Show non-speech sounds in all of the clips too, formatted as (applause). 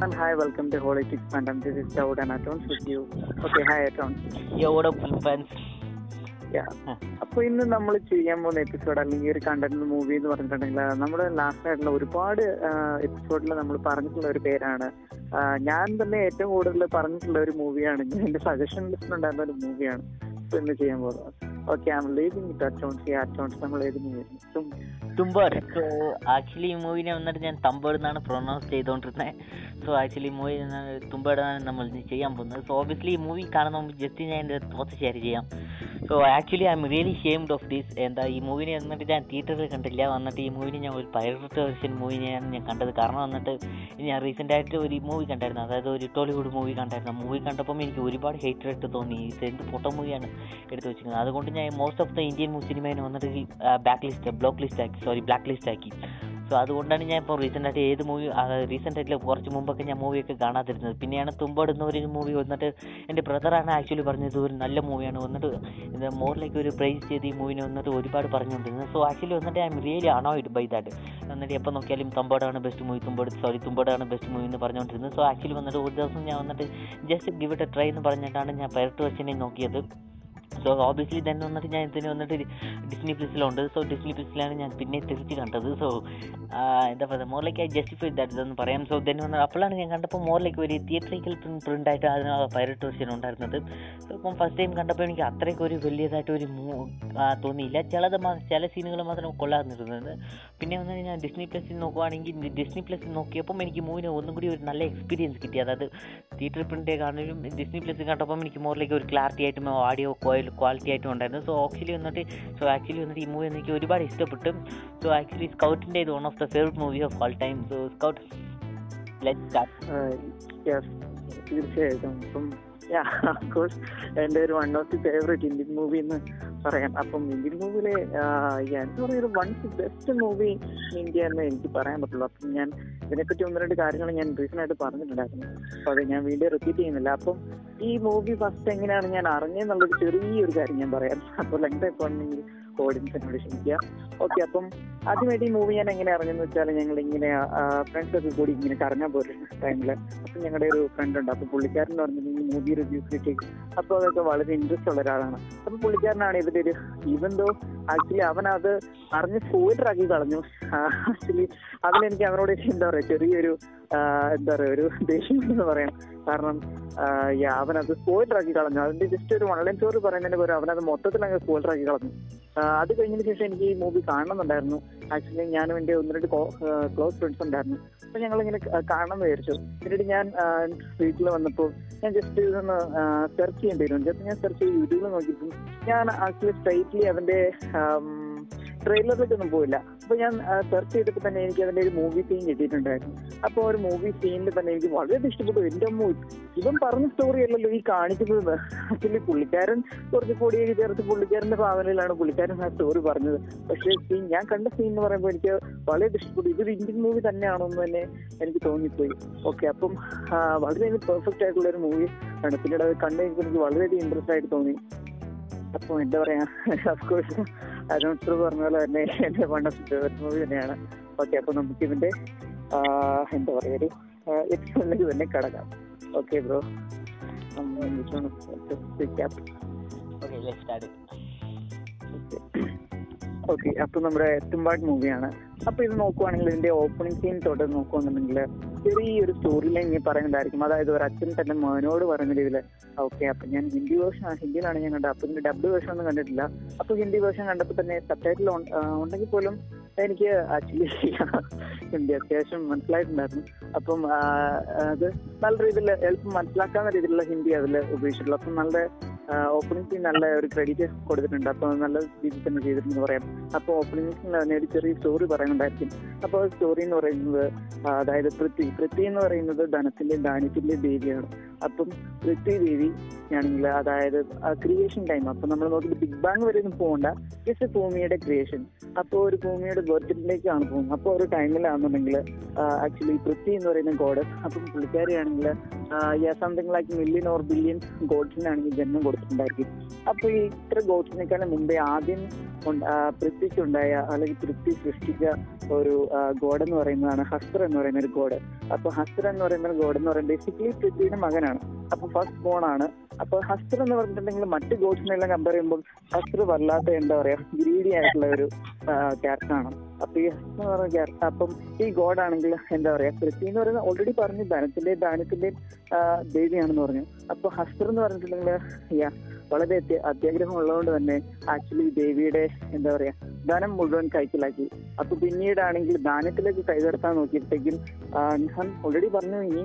And hi, welcome to Holy Six Phantom. This is Dawood and Atons with you. Okay, hi Atons. Yo, what up, fans? Yeah. അപ്പോൾ ഇന്ന് നമ്മൾ ചെയ്യാൻ പോകുന്ന episode അല്ലെങ്കിൽ ഒരു content movie എന്ന് പറഞ്ഞിട്ടുണ്ടെങ്കിൽ നമ്മുടെ ലാസ്റ്റ് ആയിട്ടുള്ള ഒരുപാട് എപ്പിസോഡിൽ നമ്മൾ പറഞ്ഞിട്ടുള്ള ഒരു പേരാണ് ഞാൻ തന്നെ ഏറ്റവും കൂടുതൽ പറഞ്ഞിട്ടുള്ള ഒരു മൂവിയാണ് എന്റെ സജഷൻ ലിസ്റ്റിൽ ഉണ്ടായിരുന്ന ഒരു മൂവിയാണ് ഇപ്പൊ ഇന്ന് ചെയ്യാൻ പോകുന്നത് ഓക്കെ ആം ലീവിംഗ് അറ്റോൺസ് ഈ അറ്റോൺസ് നമ്മൾ ഏത് മൂവി ആക്ച്വലി ഈ മൂവിനെ വന്നിട്ട് ഞാൻ തമ്പടുന്നാണ് എന്നാണ് പ്രൊനൗൺസ് ചെയ്തുകൊണ്ടിരുന്നത് സോ ആക്ച്വലി ഈ മൂവി തുമ്പേടാണ് നമ്മൾ ചെയ്യാൻ പോകുന്നത്. സോ ഓബിയസ്ലി ഈ മൂവി കാണുന്ന മുമ്പ് ജസ്റ്റ് ഞാൻ എന്റെ തോത്ത് ഷെയർ ചെയ്യാം. So actually I'm really shamed of these എന്താ ഈ മൂവിനെ വന്നിട്ട് ഞാൻ തിയേറ്ററിൽ കണ്ടില്ല. വന്നിട്ട് ഈ മൂവിനെ ഞാൻ ഒരു പൈററ്റ് വെർഷൻ മൂവിനെയാണ് ഞാൻ കണ്ടത്. കാരണം വന്നിട്ട് ഞാൻ റീസെന്റ് ആയിട്ട് ഒരു മൂവി കണ്ടായിരുന്നു. അതായത് ഒരു ടോളിവുഡ് മൂവി കണ്ടായിരുന്നു. മൂവി കണ്ടപ്പോൾ എനിക്ക് ഒരുപാട് ഹേറ്റഡ് തോന്നി. ഇത് എന്ത് പൊട്ട മൂവിയാണ് എടുത്തു വെച്ചിരിക്കുന്നത്. അതുകൊണ്ട് ഞാൻ മോസ്റ്റ് ഓഫ് ദ ഇന്ത്യൻ സിനിമേനെ വന്നിട്ട് ബാക്ക് ലിസ്റ്റ് ബ്ലോക്ക് ലിസ്റ്റ് ആക്കി. സോറി ബ്ലാക്ക് ലിസ്റ്റ് ആക്കി. സോ അതുകൊണ്ടാണ് ഞാൻ ഇപ്പോൾ റീസെന്റ് ആയിട്ട് ഏത് മൂവി റീസെന്റ് ആയിട്ട് കുറച്ച് മുമ്പൊക്കെ ഞാൻ മൂവിയൊക്കെ കാണാതിരുന്നത്. പിന്നെയാണ് തുമ്പോട് എന്ന ഒരു മൂവി വന്നിട്ട് എന്റെ ബ്രദറാണ് ആക്ച്വലി പറഞ്ഞത് ഒരു നല്ല മൂവിയാണ് വന്നിട്ട് ഇത് മോറിലേക്ക് ഒരു പ്രൈസ് ചെയ്ത് ഈ മൂവിനെ വന്നിട്ട് ഒരുപാട് പറഞ്ഞുകൊണ്ടിരുന്നത്. സോ ആക്ച്വലി വന്നിട്ട് I'm really annoyed by that എന്നിട്ട് എപ്പോൾ നോക്കിയാലും തമ്പോടാണ് ബെസ്റ്റ് മൂവി തുമ്പോട് സോറി തുമ്പോടാണ് ബെസ്റ്റ് മൂവി എന്ന് പറഞ്ഞുകൊണ്ടിരുന്നത്. സോ ആക്ച്വലി വന്നിട്ട് ഒരു ദിവസം ഞാൻ വന്നിട്ട് ജസ്റ്റ് ഗിവ് എ ട്രൈ എന്ന് പറഞ്ഞിട്ടാണ് ഞാൻ പരട്ട് നോക്കിയത്. സോ ഓബിയസ്ലി തന്നെ വന്നിട്ട് ഞാൻ ഇതിന് വന്നിട്ട് ഡിസ്നി പ്ലസിലുണ്ട് സോ ഡിസ്നി പ്ലസിലാണ് ഞാൻ പിന്നെ തിരിച്ച് കണ്ടത്. സോ എന്താ പറയുക മോറിലേക്ക് ഐ ജസ്റ്റിഫൈ ദാറ്റ് ഇതെന്ന് പറയാം. സോ ദെൻ വന്ന് അപ്പോഴാണ് ഞാൻ കണ്ടപ്പോൾ മോറിലേക്ക് ഒരു തിയേറ്ററിക്കൽ പ്രിന്റ് ആയിട്ട് അതിന് പൈററ്റ് വെർഷൻ ഉണ്ടായിരുന്നത്. സോ ഇപ്പം ഫസ്റ്റ് ടൈം കണ്ടപ്പോൾ എനിക്ക് അത്രയ്ക്ക് ഒരു വലിയതായിട്ട് ഒരു മൂ തോന്നിയില്ല. ചിലത് ചില സീനുകൾ മാത്രം കൊള്ളാതിരുന്നത് പിന്നെ വന്നാൽ ഞാൻ ഡിസ്നി പ്ലസിൽ നോക്കുവാണെങ്കിൽ ഡിസ്നി പ്ലസിൽ നോക്കിയപ്പം എനിക്ക് മൂവിന് ഒന്നും കൂടി ഒരു നല്ല എക്സ്പീരിയൻസ് കിട്ടി. അതായത് തിയേറ്റർ പ്രിന്റ് കാണാനും ഡിസ്നി പ്ലസ്സിൽ കണ്ടപ്പം എനിക്ക് മോറിലേക്ക് ഒരു ക്ലാരിറ്റി ആയിട്ടും ഓഡിയോ ക്വാളിറ്റി ആയിട്ടും ഉണ്ടായിരുന്നു. സോ ആക്ച്വലി വന്നിട്ട് സോ ആക്ച്വലി വന്നിട്ട് ഈ മൂവി എനിക്ക് ഒരുപാട് ഇഷ്ടപ്പെട്ടു. സോ ആക്ച്വലി സ്കൗട്ടിന്റെ ഇത് one of the favourite movie of all time so Scout let start തീർച്ചയായിട്ടും. ഇപ്പം (laughs) കോഴ്സ് എന്റെ ഒരു one of the favourite Indian movie എന്ന് പറയാം. അപ്പം ഇന്ത്യൻ മൂവിയിലെ എന്താ പറയുക one of the best movie India എന്ന് എനിക്ക് പറയാൻ പറ്റുള്ളൂ. അപ്പം ഞാൻ ഇതിനെപ്പറ്റി ഒന്ന് രണ്ട് കാര്യങ്ങൾ ഞാൻ ആയിട്ട് പറഞ്ഞിട്ടുണ്ടായിരുന്നു. അപ്പോൾ അത് ഞാൻ വീണ്ടും റിപ്പീറ്റ് ചെയ്യുന്നില്ല. അപ്പം ഈ മൂവി ഫസ്റ്റ് എങ്ങനെയാണ് ഞാൻ അറിഞ്ഞെന്നുള്ളൊരു ചെറിയൊരു കാര്യം ഞാൻ പറയാം. (laughs) അപ്പോൾ ലെങ്ത് ആയിപ്പോണെങ്കിൽ ഓഡിയൻസിനോട് ക്ഷമിക്കുക. ഓക്കെ അപ്പം ആദ്യമായിട്ട് ഈ മൂവി ഞാൻ എങ്ങനെ അറിഞ്ഞെന്ന് വെച്ചാൽ ഞങ്ങൾ ഇങ്ങനെ ഫ്രണ്ട്സ് ഒക്കെ കൂടി ഇങ്ങനെ കറങ്ങാൻ പോരുന്ന ടൈമിൽ അപ്പം ഞങ്ങളുടെ ഒരു ഫ്രണ്ട് ഉണ്ട്. അപ്പോൾ പുള്ളിക്കാരൻ എന്ന് പറഞ്ഞത് ഈ മൂവി റിവ്യൂസ് കിട്ടി അപ്പോൾ അതൊക്കെ വളരെ ഇൻട്രസ്റ്റ് ഉള്ള ഒരാളാണ്. അപ്പോൾ പുള്ളിക്കാരനാണ് ഇതിന്റെ ഒരു ഈവൻ ദോ ആക്ച്വലി അവൻ അത് അറിഞ്ഞ് ആക്കി കളഞ്ഞു. ആക്ച്വലി അതിലെനിക്ക് അവനോട് എന്താ പറയുക ചെറിയൊരു എന്താ പറയുക ഒരു ദേഷ്യം എന്ന് പറയാം. കാരണം അവനത് സ്പോയിലർ ആക്കി കളഞ്ഞു. അതിന്റെ ജസ്റ്റ് ഒരു ഓൺലൈൻ സ്റ്റോർ പറയുന്നതിന് അവൻ അത് മൊത്തത്തിൽ അങ്ങ് സ്പോയിലർ ആക്കി കളഞ്ഞു അത് കഴിഞ്ഞതിന് ശേഷം എനിക്ക് ഈ മൂവി കാണണമെന്നുണ്ടായിരുന്നു. ആക്ച്വലി ഞാനും എന്റെ ഒന്ന് രണ്ട് ക്ലോസ് ഫ്രണ്ട്സ് ഉണ്ടായിരുന്നു. അപ്പൊ ഞങ്ങൾ ഇങ്ങനെ കാണണമെന്ന് വിചാരിച്ചു. പിന്നീട് ഞാൻ വീട്ടിൽ വന്നപ്പോൾ ഞാൻ ജസ്റ്റ് ഇതൊന്ന് സെർച്ച് ചെയ്യേണ്ടി വരും. ഞാൻ സെർച്ച് ചെയ്ത് യൂട്യൂബിൽ നോക്കിയപ്പോൾ ഞാൻ ആക്ച്വലി സ്ട്രൈറ്റ്ലി അതിന്റെ ട്രെയിലറിലേക്കൊന്നും പോയില്ല. അപ്പൊ ഞാൻ സെർച്ച് ചെയ്തിട്ട് തന്നെ എനിക്ക് അതിന്റെ ഒരു മൂവി സീൻ കിട്ടിയിട്ടുണ്ടായിരുന്നു. അപ്പോൾ ഒരു മൂവി സീനിൽ തന്നെ എനിക്ക് വളരെ ഇഷ്ടപ്പെട്ടു. എന്റെ അമ്മ ഇവൻ പറഞ്ഞ സ്റ്റോറി അല്ലല്ലോ ഈ കാണിക്കുന്നത് ആക്ച്വലി പുള്ളിക്കാരൻ കുറച്ച് പൊടിയൊക്കെ ചേർത്ത് പുള്ളിക്കാരന്റെ ഭാവനയിലാണ് പുള്ളിക്കാരൻ ആ സ്റ്റോറി പറഞ്ഞത്. പക്ഷേ സീൻ ഞാൻ കണ്ട സീൻ എന്ന് പറയുമ്പോൾ എനിക്ക് വളരെ ഇഷ്ടപ്പെട്ടു. ഇതൊരു ഇന്ത്യൻ മൂവി തന്നെയാണോ എന്ന് തന്നെ എനിക്ക് തോന്നിപ്പോയി. ഓക്കെ അപ്പം വളരെ പെർഫെക്റ്റ് ആയിട്ടുള്ള ഒരു മൂവി ആണ്. പിന്നീട് അത് കണ്ടു എനിക്ക് വളരെയധികം ഇൻട്രസ്റ്റ് ആയിട്ട് തോന്നി. അപ്പോൾ എന്താ പറയാ? (laughs) അഫ്കോഴ്സ് അരുൺ സർ പറഞ്ഞ പോലെ തന്നെ എന്റെ വൺ ഓഫ് ഫേവറേറ്റ് മൂവി തന്നെയാണ്. ഓക്കെ അപ്പൊ നമുക്ക് ഇതിന്റെ എന്താ പറയുക ഒരു എപ്പിസോഡിലേക്ക് തന്നെ കടക്കാം. ഓക്കെ ബ്രോ ഓക്കെ അപ്പൊ നമ്മുടെ തുമ്പാട് മൂവിയാണ് അപ്പൊ ഇത് നോക്കുവാണെങ്കിൽ ഇതിന്റെ ഓപ്പണിംഗ് സീൻ തൊട്ട് നോക്കുവാണെന്നുണ്ടെങ്കിൽ ചെറിയൊരു സ്റ്റോറി ലൈൻ ഇങ്ങനെ പറയുന്നുണ്ടായിരിക്കും. അതായത് ഒരു അച്ഛൻ തന്റെ മോനോട് പറയുന്ന രീതിയിൽ ഓക്കെ അപ്പൊ ഞാൻ ഹിന്ദി വേർഷൻ ഹിന്ദിയിലാണ് ഞാൻ കണ്ടത്. അപ്പൊ ഇതിന്റെ ഡബ് വേർഷൻ ഒന്നും കണ്ടിട്ടില്ല. അപ്പൊ ഹിന്ദി വേർഷൻ കണ്ടപ്പോൾ തന്നെ സബ് ഉണ്ടെങ്കിൽ പോലും എനിക്ക് ആക്ച്വലി (laughs) ഹിന്ദി അത്യാവശ്യം മനസ്സിലായിട്ടുണ്ടായിരുന്നു. അപ്പം അത് നല്ല രീതിയിൽ എളുപ്പം മനസ്സിലാക്കാവുന്ന രീതിയിലുള്ള ഹിന്ദി അതിൽ ഉപയോഗിച്ചിട്ടുള്ളൂ. അപ്പം നല്ല ഓപ്പണിംഗ് സീൻ നല്ല ഒരു ക്രെഡിറ്റ് കൊടുത്തിട്ടുണ്ട്. അപ്പൊ നല്ല രീതിയിൽ തന്നെ ചെയ്തിട്ടുണ്ടെന്ന് പറയാം. അപ്പൊ ഓപ്പണിംഗ് സീൻ തന്നെ ഒരു ചെറിയ സ്റ്റോറി പറയുന്നുണ്ടായിരിക്കും അപ്പൊ സ്റ്റോറി എന്ന് പറയുന്നത് അതായത് പൃഥ്വി പൃഥ്വി എന്ന് പറയുന്നത് ധനത്തിന്റെ ദാനിത്തിന്റെയും ദേവിയാണ്. അപ്പം പൃഥ്വി ദേവി ആണെങ്കിൽ അതായത് ക്രിയേഷൻ ടൈം അപ്പൊ നമ്മൾ നോക്കിയിട്ട് ബിഗ് ബാങ് വരെ ഒന്നും പോകണ്ട ജസ്റ്റ് ഭൂമിയുടെ ക്രിയേഷൻ അപ്പോൾ ഒരു ഭൂമിയുടെ ബർത്ത്ഡേക്കാണ് പോകുന്നത്. അപ്പോൾ ഒരു ടൈമിലാണെന്നുണ്ടെങ്കിൽ ആക്ച്വലി പൃഥ്വി എന്ന് പറയുന്ന ഗോഡസ് അപ്പം പുള്ളിക്കാരിയാണെങ്കിൽ something like million or billion ഗോഡ്സിനാണെങ്കിൽ ജന്മം കൊടുത്തിട്ടുണ്ടായിരിക്കും അപ്പൊ ഈ ഇത്ര ഗോഡ്സിനേക്കാളും മുമ്പേ ആദ്യം പൃഥ്വിക്കുണ്ടായ അല്ലെങ്കിൽ പൃഥ്വി സൃഷ്ടിച്ച ഒരു ഗോഡ് എന്ന് പറയുന്നതാണ് ഹസ്ത്ര എന്ന് പറയുന്ന ഒരു ഗോഡ്. അപ്പൊ ഹസ്ത്ര എന്ന് പറയുന്ന ഒരു ഗോഡ് എന്ന് പറയുന്നത് ബേസിക്കലി പൃഥ്വിയുടെ മകനാണ്. അപ്പൊ ഫസ്റ്റ് ബോൺ ആണ്. അപ്പൊ ഹസ്ത്ര എന്ന് പറഞ്ഞിട്ടുണ്ടെങ്കിൽ മറ്റ് ഗോഡ്സിനെല്ലാം കമ്പയർ ചെയ്യുമ്പോൾ ഹസ്ത്ര വല്ലാത്ത എന്താ പറയാ ഗ്രീഡി ആയിട്ടുള്ള ഒരു ക്യാരക്ടറാണ് അപ്പൊ ഈ ഹസ്ത്ര എന്ന് പറയുന്ന ക്യാരക്ടർ അപ്പം ഈ ഗോഡ് ആണെങ്കിൽ എന്താ പറയാ പൃഥ്വി എന്ന് പറയുന്നത് ഓൾറെഡി പറഞ്ഞു ധനത്തിന്റെ ദാനത്തിന്റെയും ദേവിയാണെന്ന് പറഞ്ഞു. അപ്പൊ ഹസ്ത്ര എന്ന് പറഞ്ഞിട്ടുണ്ടെങ്കിൽ യാ വളരെ അത്യ- അത്യാഗ്രഹം ഉള്ളതുകൊണ്ട് തന്നെ ആക്ച്വലി ദേവിയുടെ എന്താ പറയാ ധനം മുഴുവൻ കൈക്കലാക്കി. അപ്പൊ പിന്നീടാണെങ്കിൽ ദാനത്തിലേക്ക് കൈകടത്താൻ നോക്കിയപ്പോഴത്തേക്കും ഞാൻ ഓൾറെഡി പറഞ്ഞു ഇനി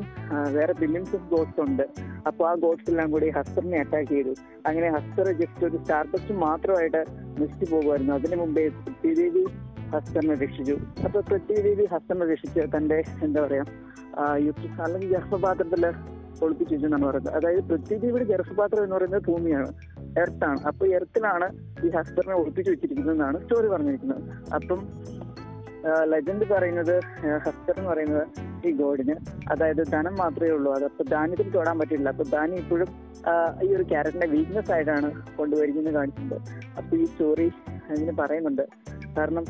വേറെ ബില്യൻസ് ഓഫ് ഗോഡ്സ് ഉണ്ട്. അപ്പൊ ആ ഗോഡ്സ് എല്ലാം കൂടി ഹസ്തറിനെ അറ്റാക്ക് ചെയ്തു. അങ്ങനെ ഹസ്തർ ജസ്റ്റ് ഒരു സ്റ്റാർബസ്റ്റ് മാത്രമായിട്ട് നശിച്ചു പോകുമായിരുന്നു. അതിനു മുമ്പേ പൃഥ്വിദേവി ഹസ്തറിനെ രക്ഷിച്ചു. അപ്പൊ പൃഥ്വിദേവി ഹസ്തറിനെ രക്ഷിച്ച് തന്റെ എന്താ പറയാ യുദ്ധ അല്ലെങ്കിൽ ഗർഭപാത്രത്തിൽ ഒളിപ്പിച്ചു എന്നാണ് പറയുന്നത്. അതായത് പൃഥ്വിയുടെ ഗർഭപാത്രം എന്ന് പറയുന്നത് ഭൂമിയാണ് എർത്താണ് അപ്പൊ എർത്തിലാണ് ഈ ഹസ്ബറിനെ ഒളിപ്പിച്ചു വെച്ചിരിക്കുന്നതെന്നാണ് സ്റ്റോറി പറഞ്ഞിരിക്കുന്നത്. അപ്പം ലെജൻഡ് പറയുന്നത് ഹസ്ബർ എന്ന് പറയുന്നത് ഈ ഗോഡിന്. അതായത് ധനം മാത്രമേ ഉള്ളൂ. അത് അപ്പൊ തൊടാൻ പറ്റില്ല. അപ്പൊ ധാന്യം ഇപ്പോഴും ഈ ഒരു ക്യാരക്ടറിന്റെ വീക്ക്നെസ് ആയിട്ടാണ് കൊണ്ടുവരിക്കുന്നത് കാണിക്കുന്നത് അപ്പൊ ഈ സ്റ്റോറി അതിന് പറയുന്നുണ്ട്. കാരണം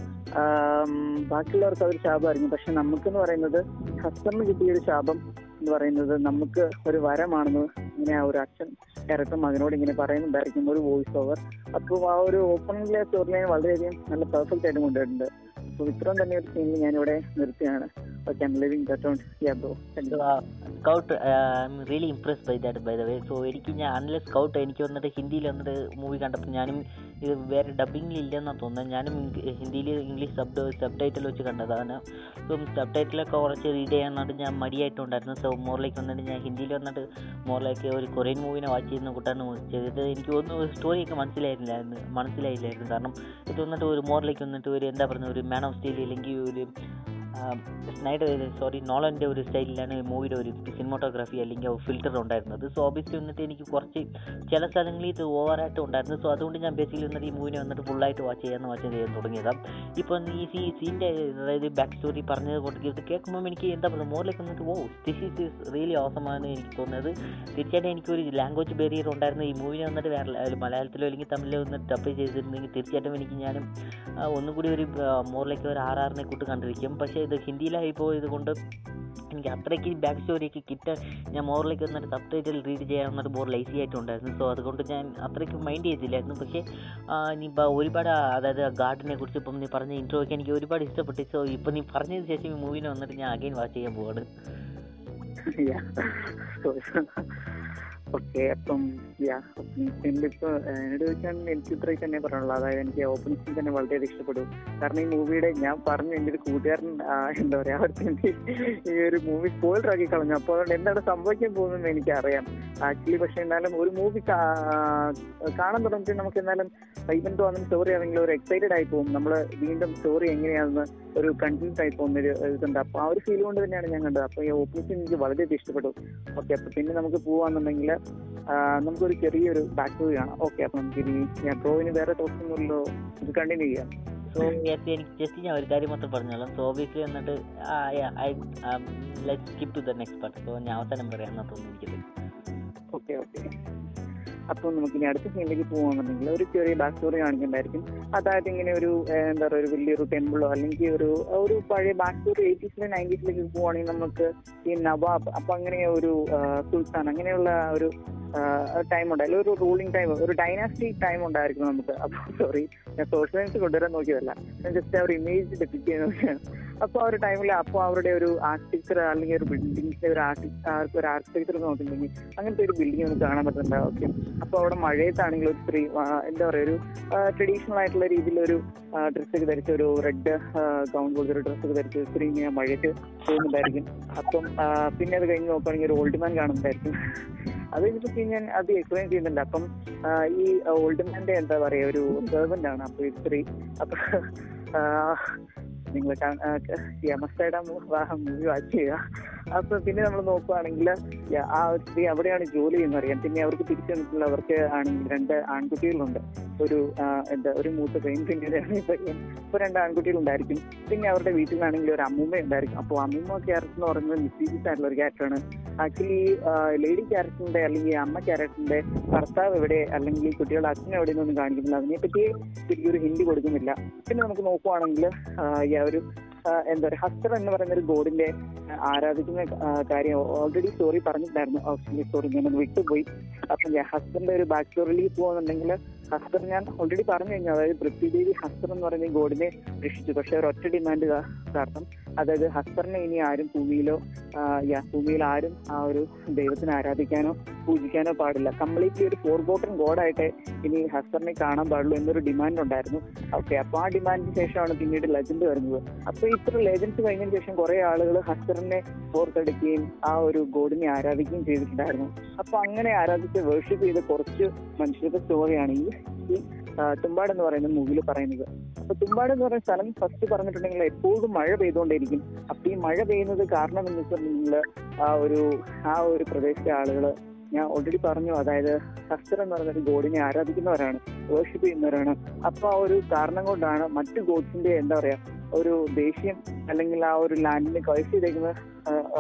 ബാക്കിയുള്ളവർക്ക് അതൊരു ശാപമായിരിക്കും പക്ഷെ നമുക്കെന്ന് പറയുന്നത് ഹസ്ബറിന് കിട്ടിയ ഒരു ശാപം എന്ന് പറയുന്നത് നമുക്ക് ഒരു വരമാണെന്ന് ഇങ്ങനെ ആ ഒരു അച്ഛൻ ക്യാരക്ടർ മകനോട് ഇങ്ങനെ പറയുന്നുണ്ടായിരിക്കും ഒരു വോയിസ് ഓവർ അപ്പോൾ ആ ഒരു ഓപ്പണിംഗിലെ സ്റ്റോറി വളരെയധികം നല്ല പെർഫെക്റ്റ് ആയിട്ട് കൊണ്ടുവരുന്നുണ്ട്. അപ്പോൾ ഇത്രയും തന്നെ ഒരു സീനിൽ ഞാനിവിടെ നിർത്തിയാണ്. Really by that by the way so എനിക്ക് ഞാൻ സ്കൗട്ട് എനിക്ക് വന്നിട്ട് ഹിന്ദിയിൽ വന്നിട്ട് മൂവി കണ്ടപ്പോൾ ഞാനും ഇത് വേറെ ഡബിങ്ങിൽ ഇല്ലെന്നാണ് തോന്നുന്നത്. ഞാനും ഹിന്ദിയിൽ ഇംഗ്ലീഷ് സബ് സബ് ടൈറ്റിൽ വെച്ച് കണ്ടതാണ്. ഇപ്പം സബ് ടൈറ്റിലൊക്കെ കുറച്ച് റീഡ് ചെയ്യാൻ വന്നിട്ട് ഞാൻ മടിയായിട്ടുണ്ടായിരുന്നു. സോ മോറിലേക്ക് വന്നിട്ട് ഞാൻ ഹിന്ദിയിൽ വന്നിട്ട് മോറിലേക്ക് ഒരു കൊറിയൻ മൂവിനെ വാച്ച് ചെയ്യുന്ന കൂട്ടാണ് ചെയ്തത്. എനിക്ക് ഒന്നും സ്റ്റോറിയൊക്കെ മനസ്സിലായിരുന്നില്ലായിരുന്നു മനസ്സിലായില്ലായിരുന്നു കാരണം ഇത് വന്നിട്ട് ഒരു മോറിലേക്ക് വന്നിട്ട് ഒരു എന്താ പറയുക ഒരു മാൻ ഒരു സ്നൈഡർ സോറി നോളന്റെ ഒരു സ്റ്റൈലിലാണ് മൂവിയുടെ ഒരു സിനിമോട്ടോഗ്രാഫി അല്ലെങ്കിൽ ഫിൽറ്റർ ഉണ്ടായിരുന്നത്. സോ ഓബിയസ്ലി വന്നിട്ട് എനിക്ക് കുറച്ച് ചില സ്ഥലങ്ങളിൽ ഇത് ഓവറായിട്ട് ഉണ്ടായിരുന്നു. സോ അതുകൊണ്ട് ഞാൻ ബേസിക്കലി വന്നിട്ട് ഈ മൂവിനെ വന്നിട്ട് ഫുള്ളായിട്ട് വാച്ച് ചെയ്യാമെന്ന് വാച്ച് ചെയ്യാൻ തുടങ്ങിയതാണ്. ഇപ്പോൾ ഈ സീ സീന്റെ അതായത് ബാക്ക് സ്റ്റോറി പറഞ്ഞത് കൊണ്ട് ഇത് കേൾക്കുമ്പോൾ എനിക്ക് എന്താ പറയുക മോറിലേക്ക് വന്നിട്ട് oh this is is really ഓസമാണ് എനിക്ക് തോന്നുന്നത്. തീർച്ചയായിട്ടും എനിക്കൊരു ലാംഗ്വേജ് ബാരിയർ ഉണ്ടായിരുന്നു. ഈ മൂവിനെ വന്നിട്ട് വേറെ മലയാളത്തിലോ അല്ലെങ്കിൽ തമിഴിലോ വന്നിട്ട് ഡബ് ചെയ്തിരുന്നെങ്കിൽ തീർച്ചയായിട്ടും എനിക്ക് ഞാനും ഒന്നുകൂടി ഒന്നും കൂടി ഒരു മോറിലേക്ക് ഒരു ആറാറിനെ കൂട്ട് കണ്ടിരിക്കും. പക്ഷേ ഇത് ഹിന്ദിയിലായി പോയത് കൊണ്ട് എനിക്ക് അത്രയ്ക്ക് ബാക്ക് സ്റ്റോറിയൊക്കെ കിട്ടാൻ ഞാൻ മോറിലേക്ക് വന്നിട്ട് സബ് ടൈറ്റിൽ റീഡ് ചെയ്യാൻ വന്നിട്ട് മോർ ലൈസി ആയിട്ടുണ്ടായിരുന്നു. സോ അതുകൊണ്ട് ഞാൻ അത്രയ്ക്ക് മൈൻഡ് ചെയ്തില്ലായിരുന്നു. പക്ഷേ ഇനിയിപ്പോൾ ഒരുപാട് അതായത് ഗാർഡനെ കുറിച്ച് ഇപ്പം നീ പറഞ്ഞ ഇൻട്രോ ഒക്കെ എനിക്ക് ഒരുപാട് ഇഷ്ടപ്പെട്ടു. സോ ഇപ്പം നീ പറഞ്ഞതിന് ശേഷം ഈ മൂവിനെ വന്നിട്ട് ഞാൻ അഗൈൻ വാച്ച് ചെയ്യാൻ പോവാണ്. ഓക്കെ അപ്പം യാ ഇപ്പോൾ ഇപ്പൊ എന്നോട് ചോദിച്ചാൽ എനിക്ക് ഇത്രയും തന്നെ പറയാനുള്ളൂ. അതായത് എനിക്ക് ഓപ്പണിംഗ് സീൻ തന്നെ വളരെയധികം ഇഷ്ടപ്പെട്ടു. കാരണം ഈ മൂവിയുടെ ഞാൻ പറഞ്ഞു എന്റെ ഒരു കൂട്ടുകാരൻ എന്താ പറയാ അവർക്ക് എനിക്ക് ഈ ഒരു മൂവി സ്പോയിലർ കളഞ്ഞു. അപ്പോൾ അതുകൊണ്ട് എന്താണ് സംഭവിക്കാൻ പോകുന്നതെന്ന് എനിക്കറിയാം. ആക്ച്വലി പക്ഷെ എന്നാലും ഒരു മൂവി കാണാൻ തുടങ്ങിയിട്ട് നമുക്ക് എന്നാലും ഇവൻ തോന്നും സ്റ്റോറി ആണെങ്കിൽ ഒരു എക്സൈറ്റഡ് ആയി പോകും. നമ്മൾ വീണ്ടും സ്റ്റോറി എങ്ങനെയാണെന്ന് ഒരു കൺഫ്യൂസ് ആയി പോകുന്ന ഒരു ഇതുണ്ട്. അപ്പൊ ആ ഒരു ഫീൽ കൊണ്ട് തന്നെയാണ് ഞാൻ കണ്ടത്. അപ്പൊ ഈ ഓപ്പണിംഗ് സീൻ എനിക്ക് വളരെയധികം ഇഷ്ടപ്പെട്ടു. ഓക്കെ അപ്പോൾ പിന്നെ നമുക്ക് പോവാന്നുണ്ടെങ്കിൽ നമുക്കൊരു ചെറിയൊരു ബാക്ക് സ്റ്റോറി കാണാം. ഓക്കെ അപ്പൊ നമുക്ക് ഇനി ഞാൻ ഡ്രോയിന് വേറെ തോന്നുന്നില്ലല്ലോ ഇത് കണ്ടിന്യൂ ചെയ്യാം. സോ എനിക്ക് ജസ്റ്റ് ഞാൻ ഒരു കാര്യം മാത്രം പറഞ്ഞോളാം. സോ ഓബിയസ്ലി വന്നിട്ട് I let skip to the next part so ഞാൻ അവസാനം പറയാമെന്നാണ് തോന്നുന്നു ഓക്കെ ഓക്കെ അപ്പോൾ നമുക്ക് ഇനി അടുത്ത സീനിലേക്ക് പോകുകയാണെന്നുണ്ടെങ്കിൽ ഒരു ചെറിയ ബാക്ക് സ്റ്റോറി കാണിക്കണ്ടായിരിക്കും. അതായത് ഇങ്ങനെ ഒരു എന്താ പറയുക ഒരു വലിയൊരു ടെമ്പിളോ അല്ലെങ്കിൽ ഒരു ഒരു പഴയ ബാക്ക് സ്റ്റോറി എയ്റ്റീസിലെ നയന്റീസിലേക്ക് പോവുകയാണെങ്കിൽ നമുക്ക് ഈ നവാബ് അപ്പൊ അങ്ങനെ ഒരു സുൽത്താൻ അങ്ങനെയുള്ള ഒരു ടൈം ഉണ്ടായില്ല ഒരു റൂളിംഗ് ടൈം ഒരു ഡൈനാസ്റ്റി ടൈം ഉണ്ടായിരിക്കും നമുക്ക്. അപ്പോൾ സോറി ഞാൻ സോഷ്യൽ സയൻസ് കൊണ്ടുവരാൻ നോക്കിയതല്ല. ഞാൻ ജസ്റ്റ് ആ ഒരു ഇമേജ് ഡെപ്പിക്ട് അപ്പോൾ ആ ഒരു ടൈമിൽ അപ്പോൾ അവരുടെ ഒരു ആർക്കിടെക്ചർ അല്ലെങ്കിൽ ഒരു ബിൽഡിംഗിന്റെ ഒരു ഒരു ആർക്കിടെക്ചർ നോക്കിയിട്ടുണ്ടെങ്കിൽ അങ്ങനത്തെ ഒരു ബിൽഡിംഗ് നമുക്ക് കാണാൻ പറ്റുന്നുണ്ടാവും അപ്പോൾ അവിടെ മഴയത്താണെങ്കിൽ ഒരു സ്ത്രീ എന്താ പറയുക ഒരു ട്രഡീഷണൽ ആയിട്ടുള്ള രീതിയിലൊരു ഡ്രസ്സ് ഒക്കെ ധരിച്ച ഒരു റെഡ് ഗൗൺ പോലത്തെ ഒരു ഡ്രസ്സ് ഒക്കെ ധരിച്ച സ്ത്രീ ഇങ്ങനെ മഴയ്ക്ക് പോകുന്നുണ്ടായിരിക്കും. അപ്പം പിന്നെ അത് കഴിഞ്ഞ് നോക്കുകയാണെങ്കിൽ ഒരു ഓൾഡ് മാൻ കാണുന്നുണ്ടായിരിക്കും. അത് കഴിഞ്ഞിട്ട് ഞാൻ അത് എക്സ്പ്ലെയിൻ ചെയ്യുന്നുണ്ട്. അപ്പം ഈ ഓൾഡ് മാന്റെ എന്താ പറയാ ഒരു സെർവന്റ് ആണ്. അപ്പൊ ഈ സ്ത്രീ അപ്പൊ നിങ്ങൾ മസ്റ്റായിട്ട് മൂവി വാച്ച് ചെയ്യുക അപ്പൊ പിന്നെ നമ്മൾ നോക്കുവാണെങ്കിൽ ആ സ്ത്രീ അവിടെയാണ് ജോലി എന്ന് അറിയാം. പിന്നെ അവർക്ക് തിരിച്ചു വന്നിട്ടുള്ള അവർക്ക് ആണെങ്കിൽ രണ്ട് ആൺകുട്ടികളുണ്ട്. ഒരു എന്താ ഒരു മൂത്ത പെയിൻ പിന്നീടാണ് പയ്യൻ ഇപ്പൊ രണ്ട് ആൺകുട്ടികളുണ്ടായിരിക്കും. പിന്നെ അവരുടെ വീട്ടിലാണെങ്കിൽ ഒരു അമ്മൂമ്മ ഉണ്ടായിരിക്കും. അപ്പോൾ അമ്മൂമ്മ ക്യാരക്ടർ എന്ന് പറയുന്നത് മിസ്റ്റീരിയസ് ആയിട്ടുള്ള ഒരു ക്യാരക്ടറാണ് ആക്ച്വലി ലേഡി ക്യാരക്ടറിന്റെ അല്ലെങ്കിൽ അമ്മ ക്യാരക്ടറിന്റെ ഭർത്താവ് എവിടെ അല്ലെങ്കിൽ കുട്ടികളുടെ അച്ഛൻ എവിടെയെന്നൊന്നും കാണിക്കുന്നില്ല. അതിനെപ്പറ്റി ഒരു ഹിന്ദി കൊടുക്കുന്നില്ല. പിന്നെ നമുക്ക് നോക്കുവാണെങ്കിൽ ഈ ഒരു എന്താ പറയുക ഹസ്റ്റർ എന്ന് പറയുന്ന ഒരു ഗോഡിന്റെ ആരാധിക്കുന്ന കാര്യം ഓൾറെഡി സ്റ്റോറി പറഞ്ഞിട്ടുണ്ടായിരുന്നു. സോറി ഞാൻ ഒന്ന് വിട്ടുപോയി. അപ്പൊ ഞാൻ ഹസ്തറിന്റെ ഒരു ബാക്ക് സ്റ്റോറിയിലേക്ക് പോകുന്നുണ്ടെങ്കിൽ ഹസ്തർ ഞാൻ ഓൾറെഡി പറഞ്ഞു കഴിഞ്ഞു. അതായത് പൃഥ്വിദേവി ഹസ്തർ എന്ന് പറയുന്ന ഈ ഗോഡിനെ രക്ഷിച്ചു. പക്ഷെ ഒരൊറ്റ ഡിമാൻഡ് കാരണം അതായത് ഹസ്തറിനെ ഇനി ആരും ഭൂമിയിലോ ഭൂമിയിൽ ആരും ആ ഒരു ദൈവത്തിനെ ആരാധിക്കാനോ പൂജിക്കാനോ പാടില്ല. കംപ്ലീറ്റ്ലി ഒരു ഫോർ ബോട്ടൺ ഗോഡായിട്ട് ഇനി ഹസ്തറിനെ കാണാൻ പാടുള്ളൂ എന്നൊരു ഡിമാൻഡ് ഉണ്ടായിരുന്നു. ഓക്കെ അപ്പൊ ആ ഡിമാൻഡിന് ശേഷമാണ് പിന്നീട് ലെജൻഡ് വരുന്നത്. അപ്പൊ ഇത്ര ലേജൻസ് കഴിഞ്ഞതിന് ശേഷം കുറെ ആളുകൾ ഹസ്തറിനെ ഓർത്തെടുക്കുകയും ആ ഒരു ഗോഡിനെ ആരാധിക്കുകയും ചെയ്തിട്ടുണ്ടായിരുന്നു. അപ്പൊ അങ്ങനെ ആരാധിച്ച് വേർഷിപ്പ് ചെയ്ത കുറച്ച് മനുഷ്യരുടെ സ്റ്റോറിയാണ് ഈ തുമ്പാട് എന്ന് പറയുന്ന മൂവിയിൽ പറയുന്നത്. അപ്പൊ തുമ്പാട് എന്ന് പറയുന്ന സ്ഥലം ഫസ്റ്റ് പറഞ്ഞിട്ടുണ്ടെങ്കിൽ എപ്പോഴും മഴ പെയ്തുകൊണ്ടേയിരിക്കും. അപ്പൊ ഈ മഴ പെയ്യുന്നത് കാരണം എന്ന് വെച്ചിട്ടുണ്ടെങ്കിൽ ആ ഒരു ആ ഒരു പ്രദേശത്തെ ആളുകൾ ഞാൻ ഓൾറെഡി പറഞ്ഞു അതായത് ഹസ്തർ എന്ന് പറയുന്ന ഒരു ഗോഡിനെ ആരാധിക്കുന്നവരാണ് വേർഷിപ്പ് ചെയ്യുന്നവരാണ്. അപ്പൊ ആ ഒരു കാരണം കൊണ്ടാണ് മറ്റു ഗോഡ്സിന്റെ എന്താ പറയാ ഒരു ദേഷ്യം അല്ലെങ്കിൽ ആ ഒരു ലാൻഡിനെ കഴ്സ് ചെയ്തേക്കുന്നത്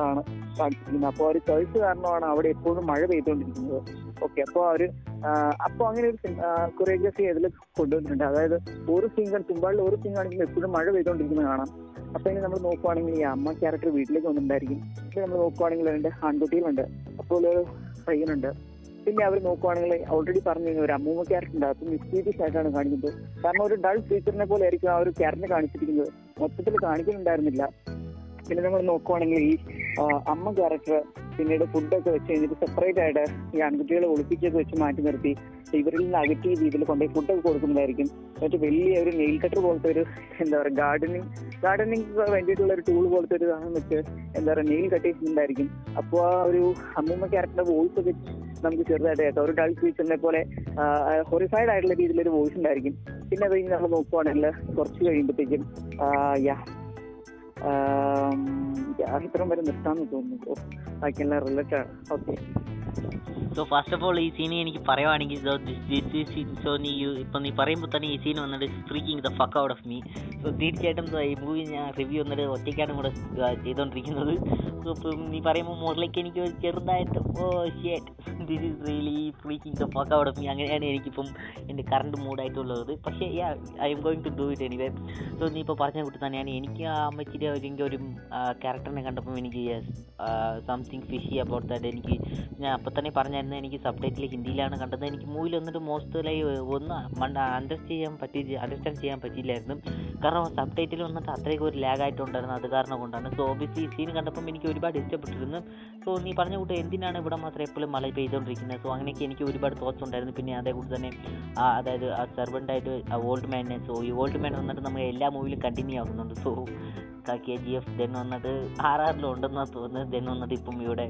ആണ് കാണിച്ചിരിക്കുന്നത്. അപ്പോൾ ഒരു ചോയ്സ് കാരണമാണ് അവിടെ എപ്പോഴും മഴ പെയ്തുകൊണ്ടിരിക്കുന്നത്. ഓക്കെ അപ്പോൾ അവർ അപ്പോൾ അങ്ങനെ ഒരു കൊറിയോഗ്രാഫി ഇതിൽ കൊണ്ടുവന്നിട്ടുണ്ട്. അതായത് ഒരു സീൻ തുമ്പാളിൽ ഒരു സീൻ ആണെങ്കിലും എപ്പോഴും മഴ പെയ്തുകൊണ്ടിരിക്കുന്നത് കാണാം. അപ്പൊ നമ്മൾ നോക്കുവാണെങ്കിൽ ഈ അമ്മ ക്യാരക്ടർ വീട്ടിലേക്ക് വന്നിട്ടുണ്ടായിരിക്കും. നമ്മൾ നോക്കുവാണെങ്കിൽ രണ്ട് ആൺകുട്ടികളുണ്ട്. അപ്പോൾ ഒരു പയ്യനുണ്ട്. പിന്നെ അവർ നോക്കുവാണെങ്കിൽ ഓൾറെഡി പറഞ്ഞു ഒരു അമ്മൂമ്മ ക്യാരക്ടർ ഉണ്ട്. അത് മിസ്റ്റീരിയസ് ആയിട്ടാണ് കാണിക്കുന്നത്. കാരണം ഒരു ഡൾ ഫീച്ചറിനെ പോലെ ആയിരിക്കും ആ ഒരു ക്യാരക്ടർ കാണിച്ചിരിക്കുന്നത്. മൊത്തത്തിൽ കാണിക്കുന്നുണ്ടായിരുന്നില്ല പിന്നെ നമ്മൾ നോക്കുവാണെങ്കിൽ ഈ അമ്മ ക്യാരക്ടർ പിന്നീട് ഫുഡൊക്കെ വെച്ച് കഴിഞ്ഞിട്ട് സെപ്പറേറ്റ് ആയിട്ട് ഈ ആൺകുട്ടികളെ ഒളിപ്പിച്ചൊക്കെ വെച്ച് മാറ്റി നിർത്തി ഇവരിൽ നിന്ന് അകറ്റിയ രീതിയിൽ കൊണ്ടുപോയി ഫുഡൊക്കെ കൊടുക്കുന്നതായിരിക്കും. മറ്റു വലിയ ഒരു നെയിൽ കട്ടർ പോലത്തെ ഒരു എന്താ പറയുക ഗാർഡനിങ് ഗാർഡനിങ് വേണ്ടിയിട്ടുള്ള ഒരു ടൂൾ പോലത്തെ ഒരു സാധനം വെച്ച് എന്താ പറയുക നെയിൽ കട്ട് ചെയ്തിട്ടുണ്ടായിരിക്കും. അപ്പോൾ ആ ഒരു അമ്മൂമ്മ ക്യാരക്ടറിന്റെ വോയിസ് ഒക്കെ നമുക്ക് ചെറുതായിട്ട് കേട്ടോ ഒരു ഡൾ ഫീച്ചറിനെ പോലെ ഹൊറിഫൈഡ് ആയിട്ടുള്ള രീതിയിലൊരു വോയിസ് ഉണ്ടായിരിക്കും. പിന്നെ അത് കഴിഞ്ഞ് നമ്മൾ നോക്കുവാണെങ്കിൽ കുറച്ച് കഴിയുമ്പോഴത്തേക്കും ഇത്രയും വരെ നിർത്താന്ന് തോന്നുന്നു ബാക്കിയെല്ലാം related okay. So first of all ഈ സീനി എനിക്ക് പറയുവാണെങ്കിൽ സോ നീ ഇപ്പം നീ പറയുമ്പോൾ തന്നെ ഈ സീൻ വന്നിട്ട് streaking the fuck out of me so തീർച്ചയായിട്ടും ഈ മൂവി ഞാൻ റിവ്യൂ വന്നിട്ട് ഒറ്റയ്ക്കാണ് കൂടെ ചെയ്തുകൊണ്ടിരിക്കുന്നത് സോ ഇപ്പം നീ പറയുമ്പോൾ മുകളിലേക്ക് എനിക്ക് ചെറുതായിട്ട് ഓ shit this is really freaking the fuck out of me അങ്ങനെയാണ് എനിക്കിപ്പം എന്റെ കറണ്ട് മൂഡായിട്ടുള്ളത് പക്ഷേ I'm going to do it anyway so നീ ഇപ്പോൾ പറഞ്ഞ കൂട്ടി തന്നെയാണ്. എനിക്ക് ആ അമ്മച്ചിരി ഒരു ഒരു ക്യാരക്ടറിനെ കണ്ടപ്പോൾ എനിക്ക് സംതിങ് ഫിഷി അബൌട്ട് ദാറ്റ് എനിക്ക് ഞാൻ അപ്പം തന്നെ പറഞ്ഞായിരുന്നു എനിക്ക് സബ് ടൈറ്റിൽ ഹിന്ദിയിലാണ് കണ്ടത്. എനിക്ക് മൂവിൽ വന്നിട്ട് മോസ്റ്റ്ലി ഒന്ന് അണ്ടർസ്റ്റാൻഡ് ചെയ്യാൻ പറ്റി അണ്ടർസ്റ്റാൻഡ് ചെയ്യാൻ പറ്റിയില്ലായിരുന്നു. കാരണം സബ് വന്നിട്ട് അത്രയ്ക്ക് ഒരു ലാഗ് ആയിട്ടുണ്ടായിരുന്നു. അത് കാരണം കൊണ്ടാണ്. സോ ഓബിയസ്ലി സീൻ കണ്ടപ്പം എനിക്ക് ഒരുപാട് ഇഷ്ടപ്പെട്ടിരുന്നു. സോ നീ പറഞ്ഞ കൂട്ട് എന്തിനാണ് ഇവിടെ മാത്രം എപ്പോഴും മഴ പെയ്തുകൊണ്ടിരിക്കുന്നത്? സോ അങ്ങനെയൊക്കെ എനിക്ക് ഒരുപാട് തോട്ട്സ് ഉണ്ടായിരുന്നു. പിന്നെ അതേ കൂടി തന്നെ അതായത് ആ സെർവന്റായിട്ട് ഓൾഡ് മാനെ സോ ഈ ഓൾഡ് മാൻ വന്നിട്ട് നമ്മൾ എല്ലാ മൂവിലും കണ്ടിന്യൂ ആകുന്നുണ്ട് so K G F then വന്നിട്ട് ആർ ആറിലും ഉണ്ടെന്നാ തോന്നുന്നത്. ദെൻ വന്നിട്ട് ഇപ്പം ഇവിടെ.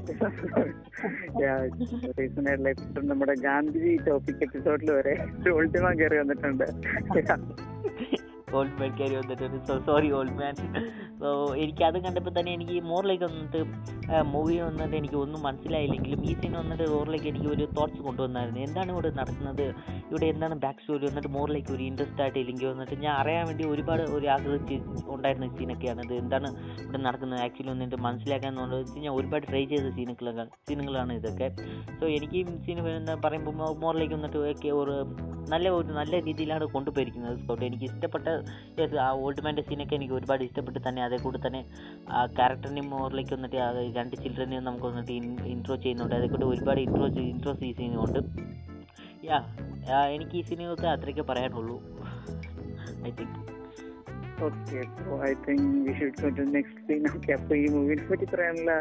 നമ്മുടെ ഗാന്ധിജി ടോപ്പിക് എപ്പിസോഡിൽ വരെ ഉൾട്ടിമ കയറി വന്നിട്ടുണ്ട്. ഓൾഡ് മാൻ കയറി വന്നിട്ടുണ്ട്. സോറി ഓൾഡ് മാൻ സോ എനിക്ക് അത് കണ്ടപ്പോൾ തന്നെ എനിക്ക് മോറിലേക്ക് വന്നിട്ട് മൂവി വന്നിട്ട് എനിക്ക് ഒന്നും മനസ്സിലായില്ലെങ്കിലും ഈ സീൻ വന്നിട്ട് മോറിലേക്ക് എനിക്ക് ഒരു തോട്ട്സ് കൊണ്ടുവന്നായിരുന്നു. എന്താണ് ഇവിടെ നടക്കുന്നത്? ഇവിടെ എന്താണ് ബാക്ക് സ്റ്റോറി വന്നിട്ട് മോറിലേക്ക് ഒരു ഇൻട്രസ്റ്റ് ആയിട്ട് ഇല്ലെങ്കിൽ വന്നിട്ട് ഞാൻ അറിയാൻ വേണ്ടി ഒരുപാട് ഒരു ആഗ്രഹിച്ച് ഉണ്ടായിരുന്ന സീനൊക്കെയാണ് ഇത്. എന്താണ് ഇവിടെ നടക്കുന്നത്? ആക്ച്വലി വന്നിട്ട് മനസ്സിലാക്കാൻ എന്നുള്ളത് ഞാൻ ഒരുപാട് ട്രൈ ചെയ്ത സീനുകളാണ് സീനുകളാണ് ഇതൊക്കെ. സോ എനിക്ക് ഈ സീൻ പറയുമ്പോൾ മോറിലേക്ക് വന്നിട്ട് ഒക്കെ ഒരു നല്ല ഒരു നല്ല രീതിയിലാണ് കൊണ്ടുപോയിരിക്കുന്നത്. സ്കൗട്ട് എനിക്ക് ഇഷ്ടപ്പെട്ട ആ ഓൾഡ് മാന്റെ സീനൊക്കെ എനിക്ക് ഒരുപാട് ഇഷ്ടപ്പെട്ട് തന്നെ അതേ കൂടെ തന്നെ ആ ക്യാരക്ടറിനെയും മോറിലേക്ക് വന്നിട്ട് ആ രണ്ട് ചിൽഡ്രനെയും നമുക്ക് വന്നിട്ട് ഇൻട്രോ ചെയ്യുന്നുണ്ട്. അതേ കൂടെ ഒരുപാട് ഇൻട്രോ ഇൻട്രോസ് ഈ സീനുമുണ്ട് യാ എനിക്ക് ഈ സിനിമയൊക്കെ അത്രയ്ക്ക് പറയാനുള്ളൂ. I think okay I think we should go to next scene okay അപ്പൊ ഈ മൂവിനെ പറ്റി പറയാനുള്ള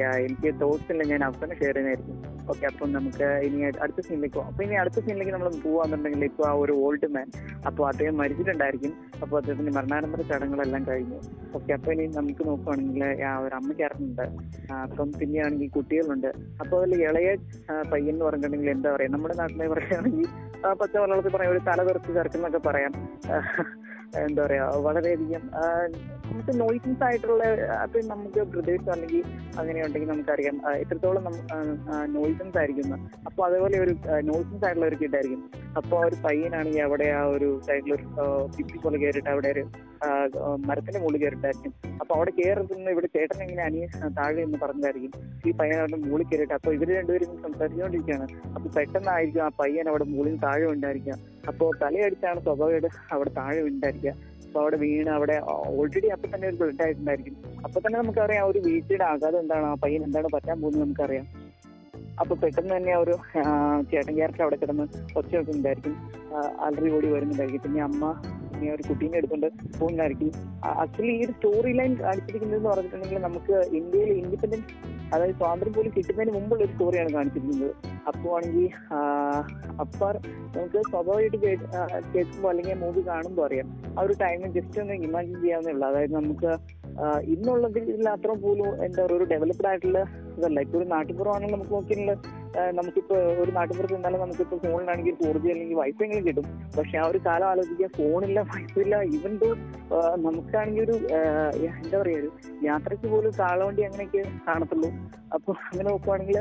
യാ എനിക്ക് തോട്ട്സ് ഇല്ല. ഞാൻ അവസാനം ഷെയർ ചെയ്യുന്നതായിരിക്കും. ഓക്കെ അപ്പം നമുക്ക് ഇനി അടുത്ത സീനിലേക്ക് പോകാം അപ്പൊ ഇനി അടുത്ത സീനിലേക്ക് നമ്മൾ പോവാന്നുണ്ടെങ്കിൽ ഇപ്പൊ ആ ഒരു ഓൾഡ് മാൻ അപ്പോൾ അദ്ദേഹം മരിച്ചിട്ടുണ്ടായിരിക്കും. അപ്പോൾ അദ്ദേഹത്തിന്റെ മരണാനന്തര ചടങ്ങുകളെല്ലാം കഴിഞ്ഞു. ഓക്കെ അപ്പൊ ഇനി നമുക്ക് നോക്കുവാണെങ്കിൽ ആ ഒരു അമ്മ ക്യാരക്ടറുണ്ട് അപ്പം പിന്നെയാണെങ്കിൽ കുട്ടികളുണ്ട്. അപ്പോൾ അതിൽ ഇളയ പയ്യൻ എന്ന് പറഞ്ഞിട്ടുണ്ടെങ്കിൽ എന്താ പറയാ? നമ്മുടെ നാട്ടിലെ പറയുകയാണെങ്കിൽ പച്ച വെള്ളത്തിൽ പറയാം ഒരു തല തെറിച്ച് ചേർക്കുന്നൊക്കെ പറയാം. എന്താ പറയാ വളരെയധികം നമുക്ക് നോയിസൻസ് ആയിട്ടുള്ള അത് നമുക്ക് പ്രദേശം അല്ലെങ്കിൽ അങ്ങനെ ഉണ്ടെങ്കിൽ നമുക്കറിയാം എത്രത്തോളം നോയിസൻസ് ആയിരിക്കും എന്ന്. അപ്പൊ അതേപോലെ ഒരു നോയിസൻസ് ആയിട്ടുള്ള ഒരു കിഡായിരിക്കും അപ്പൊ ആ ഒരു പയ്യനാണെങ്കിൽ അവിടെ ആ ഒരു സൈഡിലൊരു പിപ്പി പോലെ കയറിയിട്ട് അവിടെ ഒരു മരത്തിന്റെ മുകളിൽ കയറിയിട്ടായിരിക്കും. അപ്പൊ അവിടെ കയറുന്ന ഇവിടെ ചേട്ടൻ എങ്ങനെ അനിയ താഴെ എന്ന് പറഞ്ഞതായിരിക്കും. ഈ പയ്യൻ അവിടെ മുകളിൽ കയറിയിട്ട് അപ്പൊ ഇവർ രണ്ടുപേരും സംസാരിച്ചുകൊണ്ടിരിക്കുകയാണ്. അപ്പൊ പെട്ടെന്നായിരിക്കും ആ പയ്യൻ അവിടെ മുകളിൽ താഴെ ഉണ്ടായിരിക്കുക അപ്പോൾ തലയടിച്ചാണ് സ്വാഭാവികമായിട്ട് അവിടെ താഴെ ഉണ്ടായിരിക്കുക അപ്പൊ അവിടെ വീണ് അവിടെ ഓൾറെഡി അപ്പൊ തന്നെ ഒരു ബ്ലഡ് അപ്പൊ തന്നെ നമുക്കറിയാം ഒരു വീഴ്ചയുടെ ആഘാതം എന്താണ് ആ പയ്യൻ എന്താണ് പറ്റാൻ പോകുന്നത് നമുക്കറിയാം. അപ്പൊ പെട്ടെന്ന് തന്നെ ഒരു ചേട്ടൻ ക്യാരക്ടർ അവിടെ കിടന്ന് ഒച്ച വെക്കുന്നുണ്ടായിരിക്കും. അലറി ഓടി വരുന്നുണ്ടായിരിക്കും. പിന്നെ അമ്മ പിന്നെ ഒരു കുട്ടീനെ എടുത്തുകൊണ്ട് പോകുന്നതായിരിക്കും ആക്ച്വലി ഈ ഒരു സ്റ്റോറി ലൈൻ കാണിച്ചിരിക്കുന്നത് എന്ന് പറഞ്ഞിട്ടുണ്ടെങ്കിൽ നമുക്ക് ഇന്ത്യയിൽ ഇൻഡിപെൻഡൻസ് അതായത് സ്വാതന്ത്ര്യം പോലും കിട്ടുന്നതിന് മുമ്പുള്ള ഒരു സ്റ്റോറിയാണ് കാണിച്ചിരിക്കുന്നത്. അപ്പോൾ ആണെങ്കിൽ അപ്പാർ നമുക്ക് സ്വാഭാവികമായിട്ട് കേൾക്കുമ്പോൾ അല്ലെങ്കിൽ മൂവി കാണുമ്പോൾ അറിയാം. ആ ഒരു ടൈമിൽ ജസ്റ്റ് ഒന്ന് ഇമാജിൻ ചെയ്യാവുന്നേ ഉള്ളൂ അതായത് നമുക്ക് ഇന്നുള്ള അത്ര പോലും എന്താ പറയുക ഒരു ഡെവലപ്ഡ് ആയിട്ടുള്ള ഇതല്ല. ഇപ്പൊ ഒരു നാട്ടിൻപുറമാണെങ്കിൽ നമുക്ക് നോക്കിയിട്ടുള്ള നമുക്കിപ്പോ ഒരു നാട്ടിൻപുറത്ത് നിന്നാലും നമുക്കിപ്പോ ഫോണിലാണെങ്കിൽ ഫോർ ജി അല്ലെങ്കിൽ വൈഫൈ എങ്കിലും കിട്ടും. പക്ഷെ ആ ഒരു കാലം ആലോചിക്കുക ഫോണില്ല വൈഫൈ ഇവൻ ദോ നമുക്കാണെങ്കിൽ ഒരു എന്താ പറയാ ഒരു യാത്രയ്ക്ക് പോലും കാളവണ്ടി അങ്ങനെയൊക്കെ കാണത്തുള്ളൂ. അപ്പൊ അങ്ങനെ നോക്കുവാണെങ്കിൽ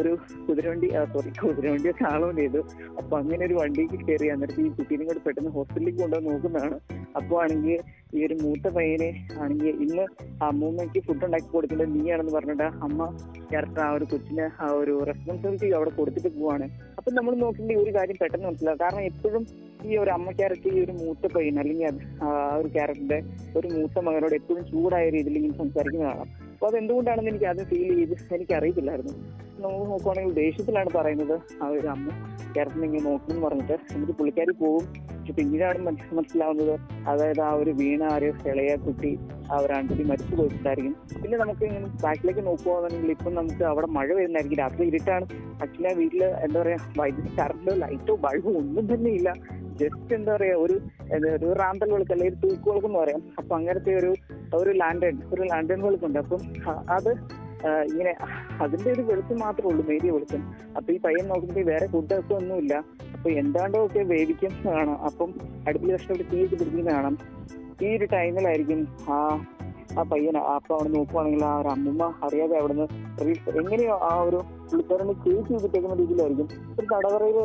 ഒരു കുതിരവണ്ടി സോറി കുതിരവണ്ടിയോ കാളവണ്ടി ചെയ്തു അപ്പൊ അങ്ങനെ ഒരു വണ്ടിക്ക് കയറി എന്നിട്ട് ഈ കുട്ടീനെ കൂടെ പെട്ടെന്ന് ഹോസ്പിറ്റലിലേക്ക് കൊണ്ടുപോയി നോക്കുന്നതാണ്. അപ്പൊ ആണെങ്കിൽ ഈ ഒരു മൂത്ത പയ്യനെ ആണെങ്കിൽ ഇന്ന് അമ്മൂമ്മയ്ക്ക് ഫുഡ് ഉണ്ടാക്കി കൊടുക്കേണ്ടത് നീയാണെന്ന് പറഞ്ഞിട്ട് അമ്മ ക്യാരക്ടർ ആ ഒരു കൊച്ചിന് ആ ഒരു റെസ്പോൺസിബിലിറ്റി അവിടെ കൊടുത്തിട്ട് പോവാണ്. അപ്പൊ നമ്മൾ നോക്കേണ്ട ഒരു കാര്യം പെട്ടെന്ന് മനസ്സിലാവും. കാരണം എപ്പോഴും ഈ ഒരു അമ്മ ക്യാരക്ടർ ഈ ഒരു മൂത്ത പയ്യൻ അല്ലെങ്കിൽ ആ ഒരു ക്യാരക്ടറിന്റെ ഒരു മൂത്ത മകനോട് എപ്പോഴും ചൂടായ രീതിയിൽ ഇങ്ങനെ സംസാരിക്കുന്നതാണ് അപ്പൊ അത് എന്തുകൊണ്ടാണെന്ന് എനിക്ക് ആദ്യം ഫീൽ ചെയ്ത് എനിക്ക് അറിയത്തില്ലായിരുന്നു നമുക്ക് നോക്കുവാണെങ്കിൽ ദേഷ്യത്തിലാണ് പറയുന്നത് ആ ഒരു അമ്മ ക്യാരക്ടറിനെ ഇങ്ങനെ നോക്കുന്നു പറഞ്ഞിട്ട് എനിക്ക് പുള്ളിക്കാരി പോകും പക്ഷെ പിന്നീടാണ് മനസ്സ് മനസ്സിലാവുന്നത് അതായത് ആ ഒരു വീണ ഒരു ഇളയ കുട്ടി ആ ഒരു ആൺകുട്ടി മരിച്ചു പോയിട്ടുണ്ടായിരിക്കും. പിന്നെ നമുക്ക് ഇങ്ങനെ ബാക്കിലേക്ക് നോക്കുകയാണെന്നുണ്ടെങ്കിൽ ഇപ്പം നമുക്ക് അവിടെ മഴ വരുന്നതായിരിക്കും. രാത്രി ഇരുട്ടാണ്. ആക്ച്വലി ആ വീട്ടിൽ എന്താ പറയാ വൈദ്യുതി കറണ്ടോ ലൈറ്റോ ബൾബോ ഒന്നും തന്നെ ഇല്ല. ജസ്റ്റ് എന്താ പറയാ ഒരു ഒരു റാന്തൽ വിളക്ക് അല്ലെങ്കിൽ ഒരു തൂക്ക് വിളക്ക് എന്ന് പറയാം. അപ്പൊ അങ്ങനത്തെ ഒരു ഒരു ലാൻഡേൺ ഒരു ലാൻഡേൺ വിളക്കുണ്ട്. അപ്പം അത് ഇങ്ങനെ അതിന്റെ ഒരു വെളിച്ചം മാത്രമേ ഉള്ളൂ നേരിയ വെളിച്ചം അപ്പൊ ഈ പയ്യൻ നോക്കുമ്പോൾ വേറെ ഫുഡൊക്കെ ഒന്നുമില്ല. അപ്പൊ എന്താണ്ടോ ഒക്കെ വേവിക്കും കാണാം അപ്പം അടുപ്പിൽ കഷ്ടപ്പെട്ട് തീയൊക്കെ പിടിക്കുന്ന കാണാം. ഈ ഒരു ടൈമിലായിരിക്കും ആ ആ പയ്യൻ അപ്പൊ അവിടെ നോക്കുവാണെങ്കിൽ ആ ഒരു അമ്മൂമ്മ അറിയാതെ അവിടുന്ന് എങ്ങനെയോ ആ ഒരു പുള്ളിക്കാരനെ ചേച്ചി ചെയ്തിട്ടേക്കുന്ന രീതിയിലായിരിക്കും. ഒരു തടവറയിൽ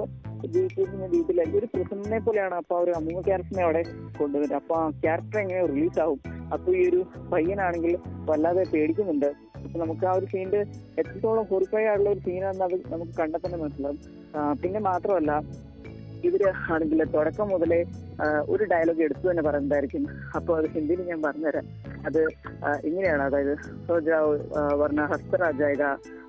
ജീവിച്ചിരിക്കുന്ന രീതിയിലായിരിക്കും. ഒരു പ്രസന്റിനെ പോലെയാണ് അപ്പൊ ഒരു അമ്മൂമ്മ ക്യാരക്ടറിനെ അവിടെ കൊണ്ടുവരുന്നത്. അപ്പൊ ആ ക്യാരക്ടർ എങ്ങനെ റിലീസ് ആവും. അപ്പൊ ഈ ഒരു പയ്യനാണെങ്കിൽ വല്ലാതെ പേടിക്കുന്നുണ്ട്. അപ്പൊ നമുക്ക് ആ ഒരു സീനിന്റെ എത്രത്തോളം ഹോറിഫൈ ആയിട്ടുള്ള ഒരു സീനാണെന്ന് അത് നമുക്ക് കണ്ടെത്തന്നെ തന്നെ മനസ്സിലാവും പിന്നെ മാത്രമല്ല ഇവർ ആണെങ്കിൽ തുടക്കം മുതലേ ഒരു ഡയലോഗ് എടുത്തു തന്നെ പറയുന്നതായിരിക്കും. അപ്പോൾ അത് ഹിന്ദിയിൽ ഞാൻ പറഞ്ഞുതരാം. അത് ഇങ്ങനെയാണ്. അതായത് സോജാവ് വർണ ഹസ്തരാജായക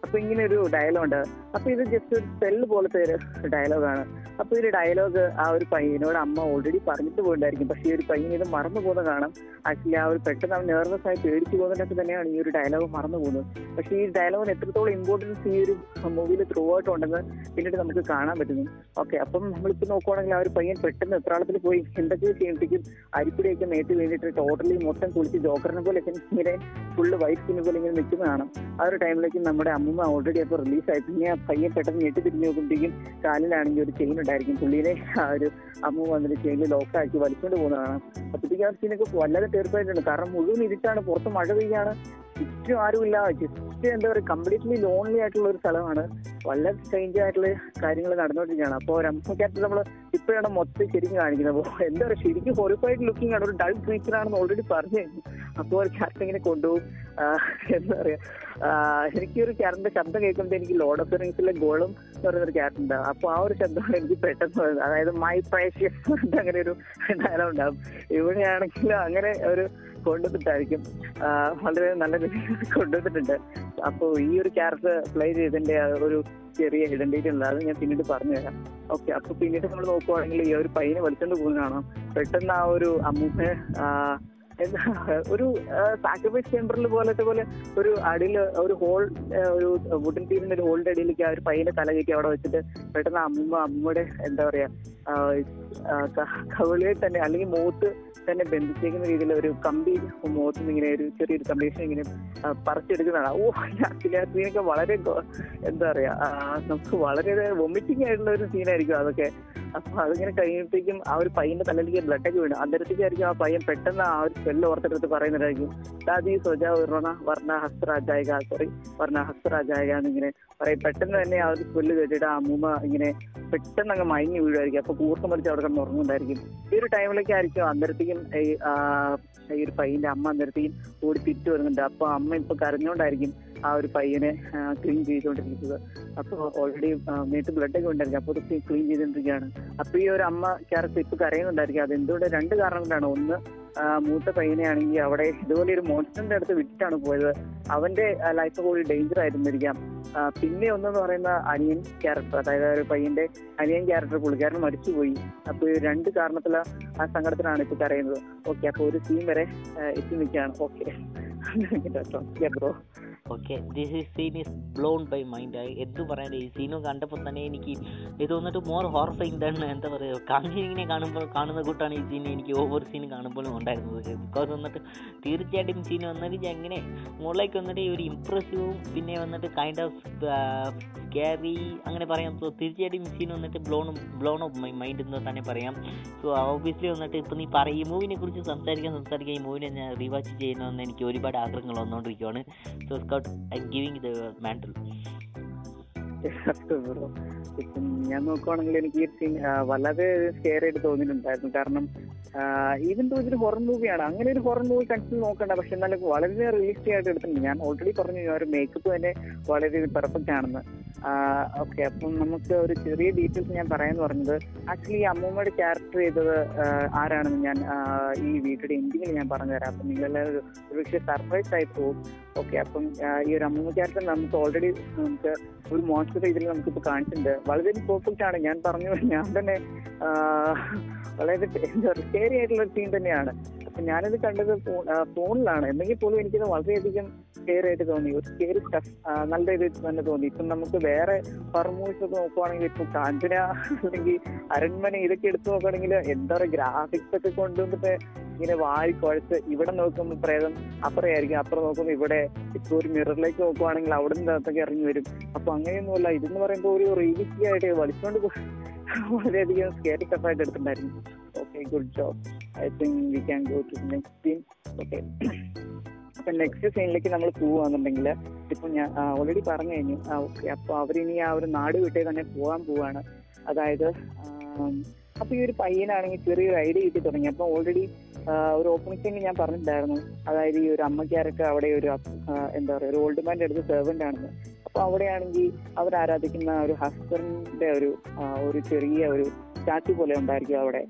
അപ്പൊ ഇങ്ങനെ ഒരു ഡയലോഗ് അപ്പൊ ഇത് ജസ്റ്റ് ഒരു സെല്ല് പോലത്തെ ഒരു ഡയലോഗാണ് അപ്പൊ ഈ ഒരു ഡയലോഗ് ആ ഒരു പയ്യനോട് അമ്മ ഓൾറെഡി പറഞ്ഞിട്ട് പോയിട്ടുണ്ടായിരിക്കും പക്ഷെ ഈ ഒരു പയ്യൻ ഇത് മറന്നു പോകുന്ന കാണാം. ആക്ച്വലി ആ ഒരു പെട്ടെന്ന് അവൻ നെർവസ് ആയി പേടിച്ചു പോകുന്നതിനൊക്കെ തന്നെയാണ് ഈ ഒരു ഡയലോഗ് മറന്നു പോകുന്നത്. പക്ഷെ ഈ ഡയലോഗിന് എത്രത്തോളം ഇമ്പോർട്ടൻസ് ഈ ഒരു മൂവിയിൽ ത്രൂ ഔട്ട് ഉണ്ടെന്ന് പിന്നീട് നമുക്ക് കാണാൻ പറ്റുന്നു. ഓക്കെ അപ്പം നമ്മളിപ്പോ നോക്കുവാണെങ്കിൽ ആ ഒരു പയ്യൻ പെട്ടെന്ന് എത്രാളത്തിൽ പോയി എന്തൊക്കെ ചെയ്യുമ്പോഴേക്കും അരിപ്പിടിയൊക്കെ നേറ്റ് വേണ്ടിയിട്ട് ടോട്ടലി മൊത്തം കുളിച്ച് ജോക്കറിനെ പോലെ ഇങ്ങനെ ഫുള്ള് വൈറ്റ് സ്കിന്നെ പോലെ ഇങ്ങനെ നിൽക്കുന്ന കാണാം. ആ ഒരു ടൈമിലേക്ക് നമ്മുടെ അമ്മൂമ്മ ഓൾറെഡി അപ്പോൾ റിലീസായി പിന്നെ ആ പയ്യൻ പെട്ടെന്ന് ഞെട്ടി തിരിഞ്ഞ് നോക്കുമ്പോഴേക്കും കാലിലാണെങ്കിൽ ഒരു ചെയിൻ ഉണ്ടായിരിക്കും. പുള്ളിനെ ആ ഒരു അമ്മ വന്നിട്ട് ചെയിനിൽ ലോക്കാക്കി വലിച്ചുകൊണ്ട് പോകുന്നതാണ്. അപ്പോഴത്തേക്കും ആ സീനൊക്കെ വല്ലാതെ തീർച്ചയായിട്ടുണ്ട് കാരണം മുഴുവൻ ഇരുട്ടാണ്. പുറത്ത് മഴ പെയ്യാണ്. ചുറ്റും ആരുമില്ല. ജസ്റ്റ് എന്താ പറയുക കംപ്ലീറ്റ്ലി ലോൺലി ആയിട്ടുള്ള ഒരു സ്ഥലമാണ്. വളരെ സ്ട്രേഞ്ച് ആയിട്ടുള്ള കാര്യങ്ങൾ നടന്നുകൊണ്ടിരിക്കുകയാണ്. അപ്പോൾ ഒരു ക്യാരക്ടർ നമ്മൾ ഇപ്പോഴാണ് മൊത്തം ശരിക്കും കാണിക്കുന്നത്. അപ്പോൾ എന്താ പറയുക ശരിക്കും ഹൊറിഫൈഡ് ലുക്കിംഗ് ആണ്. ഒരു ഡൾ ക്രീച്ചർ ആണെന്ന് ഓൾറെഡി പറഞ്ഞു അപ്പോൾ ക്യാരക്ടർ ഇങ്ങനെ കൊണ്ടുപോകും. എന്താ പറയാ? എനിക്കൊരു ക്യാരക്ടറിന്റെ ശബ്ദം കേൾക്കുമ്പോൾ എനിക്ക് ലോഡ് ഓഫ് റിങ്സിലെ ഗോളും എന്ന് പറയുന്ന ഒരു ക്യാരറ്റ് ഉണ്ട് അപ്പോൾ ആ ഒരു ശബ്ദമാണ് എനിക്ക് പെട്ടെന്ന് അതായത് മൈ പ്രേഷ്യസ് അങ്ങനെ ഒരു ഡയലോഗ് ഉണ്ടാവും. ഇവിടെയാണെങ്കിലും അങ്ങനെ ഒരു കൊണ്ടുവന്നിട്ടായിരിക്കും. വളരെ നല്ല രീതിയിൽ കൊണ്ടുവന്നിട്ടുണ്ട്. അപ്പോൾ ഈ ഒരു ക്യാരക്ടർ പ്ലേ ചെയ്തതിന്റെ ഒരു ചെറിയ ഐഡന്റിറ്റി ഉണ്ട് അത് ഞാൻ പിന്നീട് പറഞ്ഞു തരാം ഓക്കെ അപ്പൊ പിന്നീട് നമ്മൾ നോക്കുവാണെങ്കിൽ ഈ ഒരു പയ്യനെ വലിച്ചോണ്ട് പോകുന്നതാണോ? പെട്ടെന്ന് ആ ഒരു അമ്മൂമ്മ ഒരു സാക്രിഫൈസ് ചേമ്പറിൽ പോലത്തെ പോലെ ഒരു അടിയിൽ ഒരു ഹോൾ ഒരു വുഡൻ ടീമിന്റെ ഒരു ഹോളിന്റെ അടിയിലേക്ക് ആ ഒരു പയ്യന്റെ തല കയറ്റി അവിടെ വെച്ചിട്ട് പെട്ടെന്ന് അമ്മ അമ്മയുടെ എന്താ പറയാ ആ, ആ, കവിളിയെ തന്നെ അല്ലെങ്കിൽ മൂത്ത് തന്നെ ബന്ധിച്ചേക്കുന്ന രീതിയിൽ ഒരു കമ്പി നിന്ന് ഇങ്ങനെ ഒരു ചെറിയൊരു കമ്പീഷൻ ഇങ്ങനെ പറിച്ചെടുക്കുന്നതാണ്. ഓ ആക്ച്വലി വളരെ എന്താ പറയാ നമുക്ക് വളരെ വൊമിറ്റിംഗ് ആയിട്ടുള്ള ഒരു സീനായിരിക്കും അതൊക്കെ. അപ്പൊ അതിങ്ങനെ കഴിയുമ്പോഴത്തേക്കും ആ ഒരു പയ്യന്റെ തലയിലേക്ക് ബ്ലഡൊക്കെ വീണു. അന്നേരത്തേക്കായിരിക്കും ആ പയ്യൻ പെട്ടെന്ന് ആ ഒരു സ്പെല്ല് ഓർത്തെടുത്ത് പറയുന്നതായിരിക്കും. ദാദി സ്വജ വർണ വർണ ഹസ്തരാജായിക സോറി വർണ ഹസ്തരാജായിക എന്നിങ്ങനെ പറയും പെട്ടെന്ന് തന്നെ ആ ഒരു പുല്ല് കേട്ടിട്ട് ആ അമ്മൂമ്മ ഇങ്ങനെ പെട്ടെന്ന് അങ്ങ് മയങ്ങി വീഴുമായിരിക്കും. അപ്പൊ കൂർക്കം മറിച്ച് അവിടെ കിടന്ന് ഉറങ്ങുന്നുണ്ടായിരിക്കും ഈ ഒരു ടൈമിലേക്ക് ആയിരിക്കും അന്നേരത്തേക്കും ഈ ഈ ഒരു പയ്യന്റെ അമ്മ അന്നേരത്തേക്കും ഓടി തിരിച്ചു വരുന്നുണ്ട്. അപ്പൊ അമ്മ ഇപ്പൊ കരഞ്ഞോണ്ടായിരിക്കും ആ ഒരു പയ്യനെ ക്ലീൻ ചെയ്തുകൊണ്ടിരിക്കുന്നത്. അപ്പൊ ഓൾറെഡി മേത്ത് ബ്ലഡ് ഒക്കെ ഉണ്ടായിരിക്കും. അപ്പൊ ക്ലീൻ ചെയ്തുകൊണ്ടിരിക്കുകയാണ്. അപ്പൊ ഈ ഒരു അമ്മ ക്യാരക്ടർ ഇപ്പൊ കരയുന്നുണ്ടായിരിക്കും. അത് എന്തുകൊണ്ട് രണ്ട് കാരണം കൊണ്ടാണ്? ഒന്ന് മൂത്ത പയ്യനെയാണെങ്കിൽ അവിടെ ഇതുപോലെ ഒരു മോൺസ്റ്ററിന്റെ അടുത്ത് വിട്ടിട്ടാണ് പോയത്. അവന്റെ ലൈഫ് കൂടി ഡേഞ്ചർ ആയിരുന്നിരിക്കാം. പിന്നെ ഒന്നെന്ന് പറയുന്ന അനിയൻ ക്യാരക്ടർ അതായത് ഒരു പയ്യന്റെ അനിയൻ ക്യാരക്ടർ പുള്ളിക്കാരൻ മരിച്ചുപോയി. അപ്പൊ ഈ രണ്ട് കാരണത്തില ആ സങ്കടത്തിലാണ് ഇപ്പൊ കരയുന്നത്. ഓക്കെ അപ്പൊ ഒരു സീൻ വരെ എത്തി നിൽക്കുകയാണ്. Okay (laughs) bro okay this is scene is blown by mind എന്ത് പറയാൻ ഈ സീനും കണ്ടപ്പോൾ തന്നെ എനിക്ക് ഇത് വന്നിട്ട് മോർ ഹോർഫൈങ് തന്നെ എന്താ പറയുക കാഞ്ചിങ്ങിനെ കാണുമ്പോൾ കാണുന്ന കൂട്ടാണ് ഈ സീൻ എനിക്ക് ഓവർ സീൻ കാണുമ്പോഴും ഉണ്ടായിരുന്നത്. ബിക്കോസ് വന്നിട്ട് തീർച്ചയായിട്ടും സീൻ വന്നിട്ട് എങ്ങനെ മുകളിലേക്ക് വന്നിട്ട് ഈ ഒരു ഇമ്പ്രസീവും പിന്നെ വന്നിട്ട് കൈൻഡ് ഓഫ് സ്കാരി അങ്ങനെ പറയാം. സോ തീർച്ചയായിട്ടും സീൻ വന്നിട്ട് blown blown of my my mind തന്നെ പറയാം. സോ ഓബിയസ്ലി വന്നിട്ട് ഇപ്പം നീ പറയും ഈ മൂവിനെ കുറിച്ച് സംസാരിക്കാൻ സംസാരിക്കാൻ ഈ മൂവിനെ ഞാൻ റീവാച്ച് ചെയ്യണമെന്ന് എനിക്ക് ഒരുപാട് ആഗ്രഹങ്ങൾ വന്നുകൊണ്ടിരിക്കുകയാണ് so Scout I giving the medal bro ഇപ്പം ഞാൻ നോക്കുവാണെങ്കിൽ എനിക്ക് ഈ സീൻ വളരെ സ്കെയർ ആയിട്ട് തോന്നിയിട്ടുണ്ടായിരുന്നു. കാരണം ഈവൻ തോ ഇതൊരു ഹൊറർ മൂവിയാണ് അങ്ങനെ ഒരു ഹൊറർ മൂവി കൺസിഡർ നോക്കണ്ട. പക്ഷെ എന്നാലും വളരെ റിയലിസ്റ്റിക് ആയിട്ട് എടുത്തിട്ടുണ്ട്. ഞാൻ ഓൾറെഡി പറഞ്ഞു ആ ഒരു മേക്കപ്പ് തന്നെ വളരെ പെർഫെക്റ്റ് ആണെന്ന്. ഓക്കെ അപ്പം നമുക്ക് ഒരു ചെറിയ ഡീറ്റെയിൽസ് ഞാൻ പറയാന്ന് പറഞ്ഞത് ആക്ച്വലി ഈ അമ്മൂമ്മയുടെ ക്യാരക്ടർ ചെയ്തത് ആരാണെന്ന് ഞാൻ ഈ വീട്ടിലെ എൻഡിങ്ങിൽ ഞാൻ പറഞ്ഞുതരാം. അപ്പം നിങ്ങളെല്ലാവരും ഒരു പക്ഷേ സർപ്രൈസ് ആയി പോകും. ഓക്കെ അപ്പം ഈ ഒരു അമ്മൂമ്മ ക്യാരക്ടർ നമുക്ക് ഓൾറെഡി നമുക്ക് ഒരു മോൺസ്റ്റർ ഇതിൽ നമുക്കിപ്പോൾ കാണിച്ചിട്ടുണ്ട്. വളരെ പെർഫെക്റ്റ് ആണ്. ഞാൻ പറഞ്ഞു ഞാൻ തന്നെ വളരെ എന്താ പറയുക സ്കേറി ആയിട്ടുള്ള സീൻ തന്നെയാണ്. അപ്പൊ ഞാനിത് കണ്ടത് ഫോണിലാണ്. എന്നെങ്കിൽ പോലും എനിക്കത് വളരെയധികം സ്കെയർ ആയിട്ട് തോന്നി. ഒരു സ്കെയർ സ്റ്റഫ് നല്ല രീതിയിൽ തന്നെ തോന്നി. ഇപ്പം നമുക്ക് വേറെ മൂവീസ് ഒക്കെ നോക്കുവാണെങ്കിൽ ഇപ്പൊ കാഞ്ചന അല്ലെങ്കിൽ അരൺമന ഇതൊക്കെ എടുത്തു നോക്കുകയാണെങ്കിൽ എന്താ പറയുക ഗ്രാഫിക്സ് ഒക്കെ കൊണ്ടുവന്നിട്ട് ഇങ്ങനെ വാരി കുഴച്ച് ഇവിടെ നോക്കുമ്പോൾ പ്രേതം അപ്പുറയായിരിക്കും അപ്പുറം നോക്കുമ്പോൾ ഇവിടെ ഇപ്പൊ ഒരു മിററിലേക്ക് നോക്കുവാണെങ്കിൽ അവിടെ നിന്ന് അകത്തൊക്കെ ഇറങ്ങി വരും. അപ്പൊ അങ്ങനെയൊന്നുമല്ല ഇതെന്ന് പറയുമ്പോൾ ഒരു റിയലിസ്റ്റിക് ആയിട്ട് വലിച്ചുകൊണ്ട് വളരെയധികം സ്കേറി ആയിട്ട് എടുത്തിട്ടുണ്ടായിരുന്നു. Okay good job I think we can go to next scene okay അപ്പൊ നെക്സ്റ്റ് സീനിലേക്ക് നമ്മൾ പോവാന്നുണ്ടെങ്കിൽ ഇപ്പൊ ഞാൻ ഓൾറെഡി പറഞ്ഞു കഴിഞ്ഞു. ഓക്കെ അപ്പൊ അവരിനി ആ ഒരു നാട് വിട്ടേ തന്നെ പോകാൻ പോവാണ്. അതായത് അപ്പൊ ഈ ഒരു പയ്യനാണെങ്കിൽ ചെറിയൊരു ഐഡിയ കിട്ടി തുടങ്ങി. അപ്പൊ ഓൾറെഡി ഒരു ഓപ്പണിംഗ് സീനിൽ ഞാൻ പറഞ്ഞിട്ടുണ്ടായിരുന്നു. അതായത് ഈ ഒരു അമ്മക്കാരൊക്കെ അവിടെ ഒരു എന്താ പറയുക ഒരു ഓൾഡ് മാന്റെ അടുത്ത് സെർവന്റ് ആണെന്ന്. അപ്പൊ അവിടെയാണെങ്കിൽ അവർ ആരാധിക്കുന്ന ഒരു ഹസ്ബൻഡിന്റെ ഒരു ഒരു ചെറിയ ഒരു സ്റ്റാച്ചു പോലെ ഉണ്ടായിരിക്കും അവിടെ.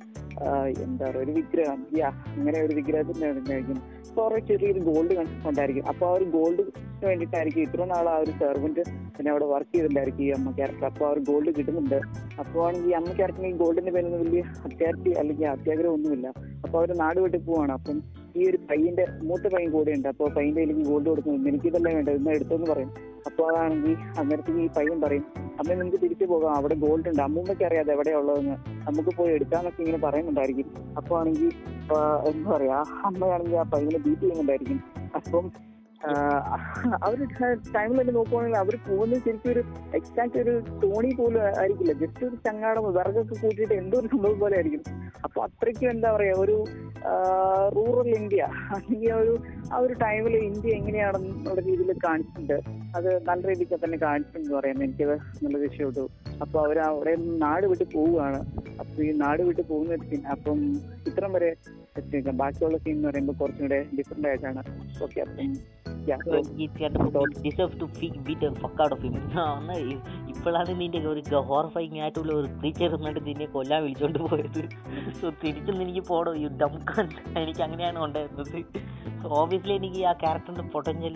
എന്താ പറയുക ഒരു വിഗ്രഹം. യാ അങ്ങനെ ഒരു വിഗ്രഹത്തിന്റെ ഉണ്ടായിരിക്കും. അപ്പൊ അവരുടെ ചെറിയൊരു ഗോൾഡ് ഉണ്ടായിരിക്കും അപ്പൊ ആ ഒരു ഗോൾഡ് വേണ്ടിയിട്ടായിരിക്കും. ഇത്ര നാൾ ആ ഒരു സെർവന്റ് പിന്നെ അവിടെ വർക്ക് ചെയ്തിട്ടുണ്ടായിരിക്കും ഈ അമ്മ ക്യാരക്ടർ അപ്പൊ അവർ ഗോൾഡ് കിട്ടുന്നുണ്ട്. അപ്പോൾ ഈ അമ്മ ക്യാരക്ടറിന് ഈ ഗോൾഡിന്റെ പേരൊന്നും വലിയ അത്യാർത്ഥി അല്ലെങ്കിൽ അത്യാഗ്രഹം ഒന്നുമില്ല. അപ്പോൾ അവർ നാട് വിട്ട് പോവാണ്. അപ്പം ഈ ഒരു പയ്യന്റെ മൂത്ത പയ്യൻ കൂടെ ഉണ്ട്. അപ്പോൾ പയ്യന്റെ കയ്യിലേക്ക് ഗോൾഡ് കൊടുക്കുന്നുണ്ട് എനിക്ക് ഇതല്ലേ വേണ്ടത്? ഇന്ന് എടുത്തെന്ന് പറയും. അപ്പോൾ അതാണെങ്കിൽ അന്നേരത്തേക്ക് ഈ പയ്യൻ പറയും അമ്മ നിങ്ങൾക്ക് തിരിച്ചു പോകാം. അവിടെ ഗോൾഡ് ഉണ്ട്. അമ്മൂമ്മയ്ക്ക് അറിയാതെ എവിടെയാ ഉള്ളതെന്ന്. നമുക്ക് പോയി എടുക്കാന്നൊക്കെ ഇങ്ങനെ പറയുന്നുണ്ടായിരിക്കും. അപ്പോൾ ആണെങ്കിൽ എന്താ പറയാ അമ്മയാണെങ്കിൽ ആ പയ്യനെ ബീറ്റ് ചെയ്യുന്നുണ്ടായിരിക്കും. അപ്പം ഒരു ടൈമിൽ തന്നെ നോക്കുവാണെങ്കിൽ അവർ പോകുന്നത് ശരിക്കും ഒരു എക്സാക്ട് ഒരു തോണി പോലും ആയിരിക്കില്ല. ജസ്റ്റ് ഒരു ചങ്ങാടം വിറകൊക്കെ കൂട്ടിയിട്ട് എന്തോ ഒരു സംഭവം പോലെ ആയിരിക്കും. അപ്പൊ അത്രയ്ക്കും എന്താ പറയാ ഒരു റൂറൽ ഇന്ത്യ അല്ലെങ്കിൽ ഒരു ആ ഒരു ടൈമിൽ ഇന്ത്യ എങ്ങനെയാണെന്നുള്ള രീതിയിൽ കാണിച്ചിട്ടുണ്ട്. അത് നല്ല രീതിക്ക് തന്നെ കാണിച്ചിട്ടുണ്ട് പറയാം. എനിക്ക് നല്ല വിഷയമുള്ളൂ അപ്പൊ അവർ അവിടെ നാട് വിട്ട് പോവുകയാണ്. അപ്പൊ ഈ നാട് വിട്ട് പോകുന്ന സീൻ അപ്പം ഇത്രം വരെ ബാക്കിയുള്ള സീൻ എന്ന് പറയുമ്പോൾ കുറച്ചും കൂടെ ഡിഫറെന്റ് ആയിട്ടാണ്. ഓക്കെ അപ്പം yeah, so- deserve to beat the fuck out of him ഒന്ന് ഇപ്പോഴാണ് നിന്റെ ഒരു ഹോർഫൈങ് ആയിട്ടുള്ള ഒരു ക്രീച്ചർ എന്നിട്ട് നിന്നെ കൊല്ലാൻ വിളിച്ചോണ്ട് പോയത്. (laughs) സോ തിരിച്ചൊന്നും എനിക്ക് പോടോ യു ഡംകാൻ (laughs) എനിക്ക് അങ്ങനെയാണ് ഉണ്ടായിരുന്നത്. സോ ഓബിയസ്ലി എനിക്ക് ആ ക്യാരക്ടറിന്റെ പൊട്ടൻഷ്യൽ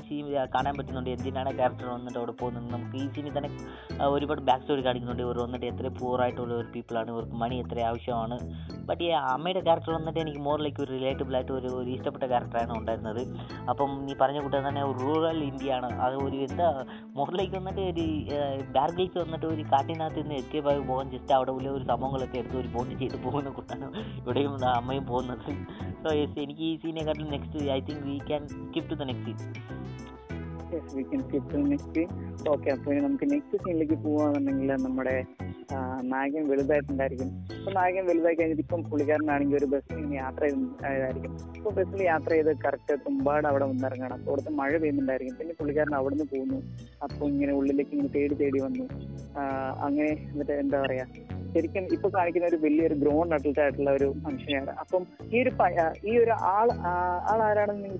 കാണാൻ പറ്റുന്നുണ്ട്. എന്തിനാണ് ക്യാരക്ടർ വന്നിട്ട് അവിടെ പോകുന്നത്? നമുക്ക് ഈ സീനിൽ തന്നെ ഒരുപാട് ബാക്ക് സ്റ്റോറി കാണിക്കുന്നുണ്ട്. ഇവർ വന്നിട്ട് എത്ര പൂർ ആയിട്ടുള്ള ഒരു പീപ്പിളാണ് ഇവർക്ക് മണി എത്ര ആവശ്യമാണ്. ബട്ട് ഈ അമ്മയുടെ ക്യാരക്ടർ വന്നിട്ട് എനിക്ക് മോർ ലൈക്ക് ഒരു റിലേറ്റബിൾ ആയിട്ട് ഒരു ഇഷ്ടപ്പെട്ട ക്യാരക്ടറാണ് ഉണ്ടായിരുന്നത്. അപ്പം നീ പറഞ്ഞ കൂട്ടം തന്നെ റൂറൽ ഇന്ത്യ ആണ്. അത് ഒരു എന്താ മുറിലേക്ക് വന്നിട്ട് ഒരു ബാർഗിലേക്ക് വന്നിട്ട് ഒരു കാട്ടിനകത്ത് നിന്ന് ആയി പോകാൻ ജസ്റ്റ് അവിടെ ഉള്ള ഒരു സംഭവങ്ങളൊക്കെ എടുത്ത് ഒരു ബോണ്ട് ചെയ്ത് പോകുന്ന കൂട്ടാണ് ഇവിടെയും അമ്മയും പോകുന്നത്. സോ യെസ് എനിക്ക് ഈ സീനെക്കാട്ടിലും next I think we can skip to the next scene we skip next okay അപ്പോൾ നമുക്ക് നെക്സ്റ്റ് സീനിലേക്ക് പോവാന്നുണ്ടെങ്കിൽ നമ്മുടെ നായകൻ വലുതായിട്ടുണ്ടായിരിക്കും. അപ്പൊ നായകൻ വലുതായി കഴിഞ്ഞിട്ട് ഇപ്പം പുള്ളിക്കാരനാണെങ്കിൽ ഒരു ബസ്സിൽ ഇങ്ങനെ യാത്ര ചെയ്തായിരിക്കും അപ്പോൾ ബസ്സിൽ യാത്ര ചെയ്ത് കറക്റ്റ് തുമ്പാട് അവിടെ വന്നിറങ്ങണം. അപ്പൊ അവിടുത്തെ മഴ പെയ്യുന്നുണ്ടായിരിക്കും. പിന്നെ പുള്ളിക്കാരൻ അവിടുന്ന് പോകുന്നു അപ്പൊ ഇങ്ങനെ ഉള്ളിലേക്ക് ഇങ്ങനെ തേടി തേടി വന്നു. അങ്ങനെ എന്നിട്ട് എന്താ പറയാ? ശരിക്കും ഇപ്പൊ കാണിക്കുന്ന ഒരു വലിയൊരു ഗ്രോൺ അഡൽട്ട് ആയിട്ടുള്ള ഒരു മനുഷ്യനാണ് അപ്പം ഈ ഒരു ഈ ഒരു ആൾ ആരാണെന്ന്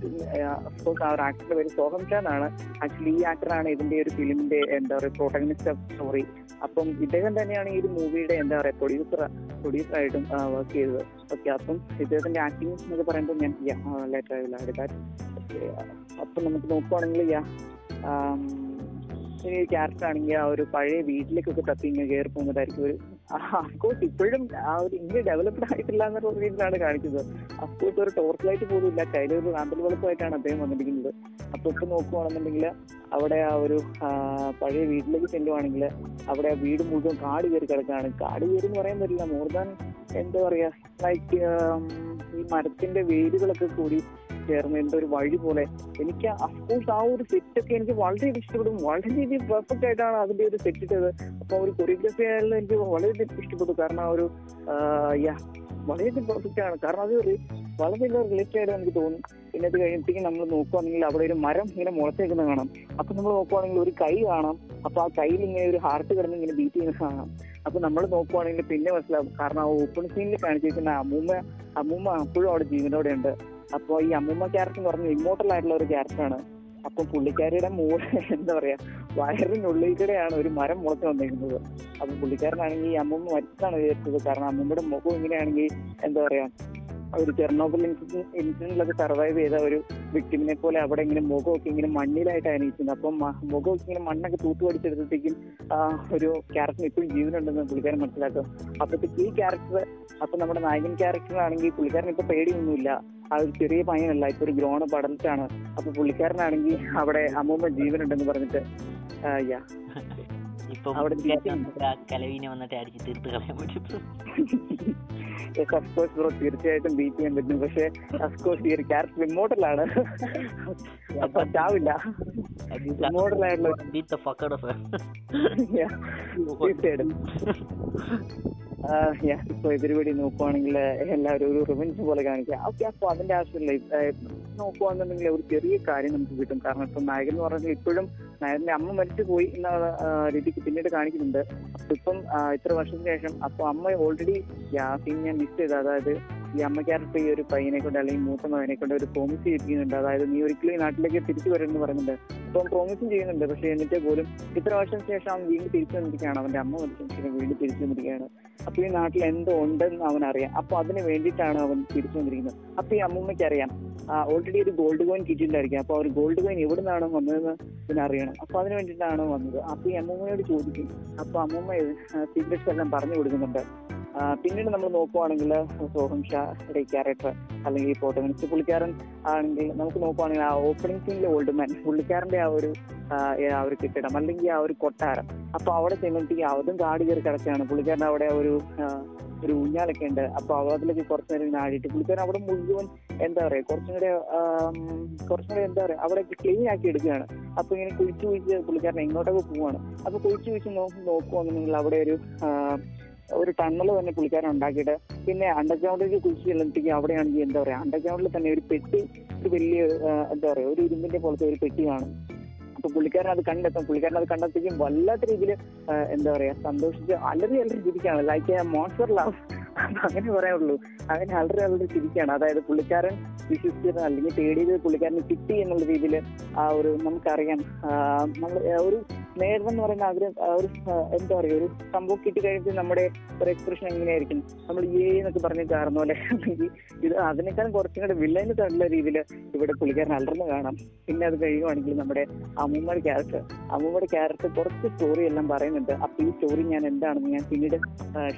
അഫ്കോഴ്സ് ആ ഒരു ആക്ടറുടെ പേര് സോഹം ആണ് ആക്ച്വലി ഈ ആക്ടറാണ് ഇതിന്റെ ഒരു ഫിലിമിന്റെ എന്താ പറയുക പ്രോട്ടഗണിസ്റ്റ് സ്റ്റോറി അപ്പം ഇദ്ദേഹം തന്നെയാണ് ഈ ഒരു മൂവിയുടെ എന്താ പറയുക പ്രൊഡ്യൂസർ പ്രൊഡ്യൂസർ ആയിട്ടും വർക്ക് ചെയ്തത്. ഓക്കെ അപ്പം ഇദ്ദേഹത്തിന്റെ ആക്ടിങ് എന്നൊക്കെ പറയുമ്പോൾ ഞാൻ ലേറ്റർ ആയില്ല അപ്പം നമുക്ക് നോക്കുവാണെങ്കിൽ യാ ഒരു ക്യാരക്ടർ ആണെങ്കിൽ ആ ഒരു പഴയ വീട്ടിലേക്കൊക്കെ തപ്പി ഇങ്ങനെ കയറി പോകുന്നതായിരിക്കും ഒരു അഫ്കോഴ്സ് ഇപ്പോഴും ആ ഒരു ഇന്ത്യ ഡെവലപ്ഡ് ആയിട്ടില്ല എന്നുള്ള രീതിയിലാണ് കാണിക്കുന്നത്. അഫ്കോഴ്സ് ഒരു ടോർച്ച് ലൈറ്റ് പോലും ഇല്ല. കയ്യിൽ ഒരു റാന്തൽ വെളുപ്പമായിട്ടാണ് അദ്ദേഹം വന്നിരിക്കുന്നത്. അപ്പൊ ഇപ്പൊ നോക്കുവാണെന്നുണ്ടെങ്കിൽ അവിടെ ആ ഒരു പഴയ വീട്ടിലേക്ക് ചെല്ലുവാണെങ്കിൽ അവിടെ വീട് മുഴുവൻ കാട് കയറി കിടക്കുകയാണ്. കാട് കയറി എന്ന് പറയാൻ പറ്റില്ല. മോർ ദാൻ എന്താ പറയാ ലൈക്ക് ഈ മരത്തിന്റെ വേരുകളൊക്കെ കൂടി ചേർന്ന് ഒരു വഴി പോലെ എനിക്ക് അഫ്കോഴ്സ് ആ ഒരു സെറ്റ് ഒക്കെ എനിക്ക് വളരെ ഇഷ്ടപ്പെടും. വളരെ രീതിയിൽ പെർഫെക്റ്റ് ആയിട്ടാണ് അതിന്റെ ഒരു സെറ്റ് ഇട്ടത്. അപ്പൊ ഒരു കൊറിയോഗ്രഫി ആയാലും എനിക്ക് വളരെ ഇഷ്ടപ്പെട്ടു കാരണം ആ ഒരു യാ വളരെ പെർഫെക്റ്റ് ആണ്. കാരണം അത് ഒരു വളരെ റിലേറ്റഡ് ആയിട്ട് നമുക്ക് തോന്നും. പിന്നെ അത് കഴിഞ്ഞിട്ട് നമ്മൾ നോക്കുവാണെങ്കിൽ അവിടെ ഒരു മരം ഇങ്ങനെ മുളച്ചേക്കുന്നത് കാണാം. അപ്പൊ നമ്മൾ നോക്കുവാണെങ്കിൽ ഒരു കൈ കാണാം. അപ്പൊ ആ കയ്യിൽ ഇങ്ങനെ ഒരു ഹാർട്ട് കിടന്ന് ഇങ്ങനെ ബീറ്റ് ചെയ്യുന്ന കാണാം. അപ്പൊ നമ്മൾ നോക്കുവാണെങ്കിൽ പിന്നെ മനസ്സിലാവും. കാരണം ആ ഓപ്പൺ സീനിൽ കാണിച്ചിരിക്കുന്ന അമ്മൂമ്മ അമ്മൂമ്മ അപ്പോഴും അവിടെ ജീവനോടെ ഉണ്ട്. അപ്പൊ ഈ അമ്മൂമ്മ ക്യാരക്ടർ എന്ന് പറഞ്ഞ ഇമ്മോട്ടൽ ആയിട്ടുള്ള ഒരു ക്യാരക്ടറാണ് അപ്പൊ പുള്ളിക്കാരിയുടെ മൂ എന്താ പറയാ വയറിനുള്ളിൽ കൂടെയാണ് ഒരു മരം മുളച്ച് വന്നിരിക്കുന്നത്. അപ്പൊ പുള്ളിക്കാരനാണെങ്കിൽ അമ്മൂമ്മ മരിച്ചാണ് വിചാരിച്ചത്. കാരണം അമ്മൂമ്മയുടെ മുഖം ഇങ്ങനെയാണെങ്കിൽ എന്താ പറയാ ഒരു ചെർണോബിൾ ഇൻസിഡന്റിലൊക്കെ സർവൈവ് ചെയ്ത ഒരു വിക്ടിമിനെ പോലെ അവിടെ ഇങ്ങനെ മുഖമൊക്കെ ഇങ്ങനെ മണ്ണിലായിട്ടാണ് ഇരിക്കുന്നത് അപ്പം മുഖമൊക്കെ ഇങ്ങനെ മണ്ണൊക്കെ ആ ഒരു ക്യാരക്ടർ ഇപ്പോഴും ജീവനുണ്ടെന്ന് പുള്ളിക്കാരൻ മനസ്സിലാക്കും അപ്പോഴത്തേക്ക് ഈ ക്യാരക്ടർ അപ്പൊ നമ്മുടെ നായകൻ ക്യാരക്ടർ ആണെങ്കിൽ പുള്ളിക്കാരൻ ഇപ്പൊ പേടിയൊന്നുമില്ല. ആ ഒരു ചെറിയ പയ്യനല്ല ഇപ്പൊ ഒരു ഗ്രോണ് പഠനത്തിലാണ് അപ്പൊ പുള്ളിക്കാരനാണെങ്കിൽ അവിടെ അമ്മൂമ്മ ജീവനുണ്ടെന്ന് പറഞ്ഞിട്ട് അവിടെ Yes, of തീർച്ചയായിട്ടും ബീറ്റ് ചെയ്യാൻ പറ്റും. പക്ഷെ അഫ്കോഴ്സ് ഈ ഒരു ക്യാരക്ടർ ഇമ്മോട്ടലാണ് അപ്പൊ ചാവില്ല. ഇമ്മോട്ടലായിട്ടുള്ള തീർച്ചയായിട്ടും. Yeah, ഇപ്പൊ ഇതിരുപടി നോക്കുവാണെങ്കിൽ എല്ലാവരും ഒരു റിവെഞ്ച് പോലെ കാണിക്കുക. ഓക്കെ അപ്പൊ അതിന്റെ ആവശ്യമില്ല. നോക്കുവാന്നുണ്ടെങ്കിൽ ഒരു ചെറിയ കാര്യം നമുക്ക് കിട്ടും. കാരണം ഇപ്പൊ നായകൻ എന്ന് പറഞ്ഞാൽ ഇപ്പോഴും നായകന്റെ അമ്മ മരിച്ചു പോയി എന്ന രീതിക്ക് പിന്നീട് കാണിക്കുന്നുണ്ട്. അപ്പൊ ഇപ്പം ഇത്ര വർഷത്തിന് ശേഷം അപ്പൊ അമ്മ ഓൾറെഡി ആ സീൻ ഞാൻ മിസ് ചെയ്ത്. അതായത് ഈ അമ്മ ക്യാരക്ടർ ഈ ഒരു പയ്യനെ കൊണ്ട് അല്ലെങ്കിൽ മൂത്ത മകനെ കൊണ്ട് ഒരു പ്രോമിസ് ചെയ്യിപ്പിക്കുന്നുണ്ട് അതായത് നീ ഒരിക്കലും ഈ നാട്ടിലേക്ക് തിരിച്ചു വരുമെന്ന് പറയുന്നുണ്ട്. അപ്പം പ്രോമിസും ചെയ്യുന്നുണ്ട്. പക്ഷെ എന്നിട്ട് പോലും ഇത്ര വർഷത്തിന് ശേഷം അവൻ വീണ്ടും തിരിച്ചു വന്നിരിക്കുകയാണ്. അവന്റെ അമ്മ മരിച്ചതിന് വീണ്ടും തിരിച്ചു വന്നിരിക്കുകയാണ്. അപ്പൊ ഈ നാട്ടിൽ എന്തോ ഉണ്ടെന്ന് അവൻ അറിയാം അപ്പൊ അതിന് വേണ്ടിയിട്ടാണ് അവൻ തിരിച്ചു വന്നിരിക്കുന്നത് അപ്പൊ ഈ അമ്മൂമ്മയ്ക്ക് അറിയാം ഓൾറെഡി ഒരു ഗോൾഡ് കോയിൻ കിട്ടിയിട്ടുണ്ടായിരിക്കും. അപ്പൊ അവർ ഗോൾഡ് കോയിൻ എവിടെ നിന്നാണ് വന്നതെന്ന് പിന്നെ അറിയണം. അപ്പൊ അതിന് വേണ്ടിയിട്ടാണ് വന്നത്. അപ്പൊ ഈ അമ്മൂമ്മയോട് ചോദിക്കും. അപ്പൊ അമ്മൂമ്മ സീക്രട്സ് എല്ലാം പറഞ്ഞു കൊടുക്കുന്നുണ്ട്. പിന്നീട് നമ്മൾ നോക്കുവാണെങ്കിൽ സോഹം ഷായുടെ ക്യാരക്ടർ അല്ലെങ്കിൽ പ്രോട്ടഗണിസ്റ്റ് പുള്ളിക്കാരൻ ആണെങ്കിൽ നമുക്ക് നോക്കുവാണെങ്കിൽ ആ ഓപ്പണിംഗ് സീനിലെ ഓൾഡ് മാൻ പുള്ളിക്കാരന്റെ ആ ഒരു ആ, ഒരു കെട്ടിടം അല്ലെങ്കിൽ ആ ഒരു കൊട്ടാരം. അപ്പൊ അവിടെ ചെന്നിട്ട് അതും കാട് കയറി കിടക്കുകയാണ്. പുള്ളിക്കാരൻ അവിടെ ഒരു ഒരു ഊഞ്ഞാലൊക്കെ ഉണ്ട്. അപ്പൊ അവതിലേക്ക് കുറച്ചു നേരം നാടിയിട്ട് പുള്ളിക്കാരൻ അവിടെ മുഴുവൻ എന്താ പറയാ കുറച്ചും കൂടെ കുറച്ചും കൂടെ എന്താ പറയാ അവിടെ ക്ലീൻ ആക്കി എടുക്കുകയാണ്. അപ്പൊ ഇങ്ങനെ കുഴിച്ചു കുഴിച്ച് പുള്ളിക്കാരൻ എങ്ങോട്ടൊക്കെ പോവാണ് അപ്പൊ കുഴിച്ചു കുഴിച്ച് നോക്കി നോക്കുവാണെങ്കിൽ അവിടെ ഒരു ഒരു ടണ്ണൽ തന്നെ പുള്ളിക്കാരൻ ഉണ്ടാക്കിയിട്ട് പിന്നെ അണ്ടർഗ്രൗണ്ടിലേക്ക് കുഴിച്ച് ചെല്ലുമ്പോഴത്തേക്ക് അവിടെയാണെങ്കിൽ എന്താ പറയാ അണ്ടർഗ്രൗണ്ടിൽ തന്നെ ഒരു പെട്ടി ഒരു വലിയ എന്താ പറയാ ഒരു ഇരുമ്പിന്റെ പോലത്തെ ഒരു പെട്ടി കാണും. അപ്പൊ പുള്ളിക്കാരൻ അത് കണ്ടെത്തും. പുള്ളിക്കാരൻ അത് കണ്ടെത്തിക്കും വല്ലാത്ത രീതിയിൽ എന്താ പറയാ സന്തോഷിച്ച് അലറി അലറി ജീവിക്കാണ് ലൈക്ക് മോൺസ്റ്റർ ലവ് അങ്ങനെ പറയാനുള്ളൂ അങ്ങനെ അലറി അലറി ചിരിക്കാണ് അതായത് പുള്ളിക്കാരൻ വിശ്വസിച്ചത് അല്ലെങ്കിൽ തേടിയത് പുള്ളിക്കാരന് കിട്ടി എന്നുള്ള രീതിയിൽ ആ ഒരു നമുക്കറിയാം. നമ്മൾ ഒരു ഒരു എന്ന് പറയുന്ന ആഗ്രഹം ഒരു എന്താ പറയുക ഒരു സംഭവം കിട്ടി കഴിഞ്ഞിട്ട് നമ്മുടെ ഒരു എക്സ്പ്രഷൻ എങ്ങനെയായിരിക്കും? നമ്മൾ ഏ എന്നൊക്കെ പറഞ്ഞ് കാരണം പോലെ ഇത് അതിനേക്കാളും കുറച്ചും കൂടെ വില്ലന് തള്ള രീതിയിൽ ഇവിടെ പുള്ളിക്കാരൻ അലർന്ന് കാണാം. പിന്നെ അത് കഴിയുവാണെങ്കിൽ നമ്മുടെ അമ്മൂമ്മയുടെ ക്യാരക്ടർ അമ്മൂമ്മയുടെ ക്യാരക്ടർ കുറച്ച് സ്റ്റോറി എല്ലാം പറയുന്നുണ്ട്. അപ്പൊ ഈ സ്റ്റോറി ഞാൻ എന്താണെന്ന് ഞാൻ പിന്നീട്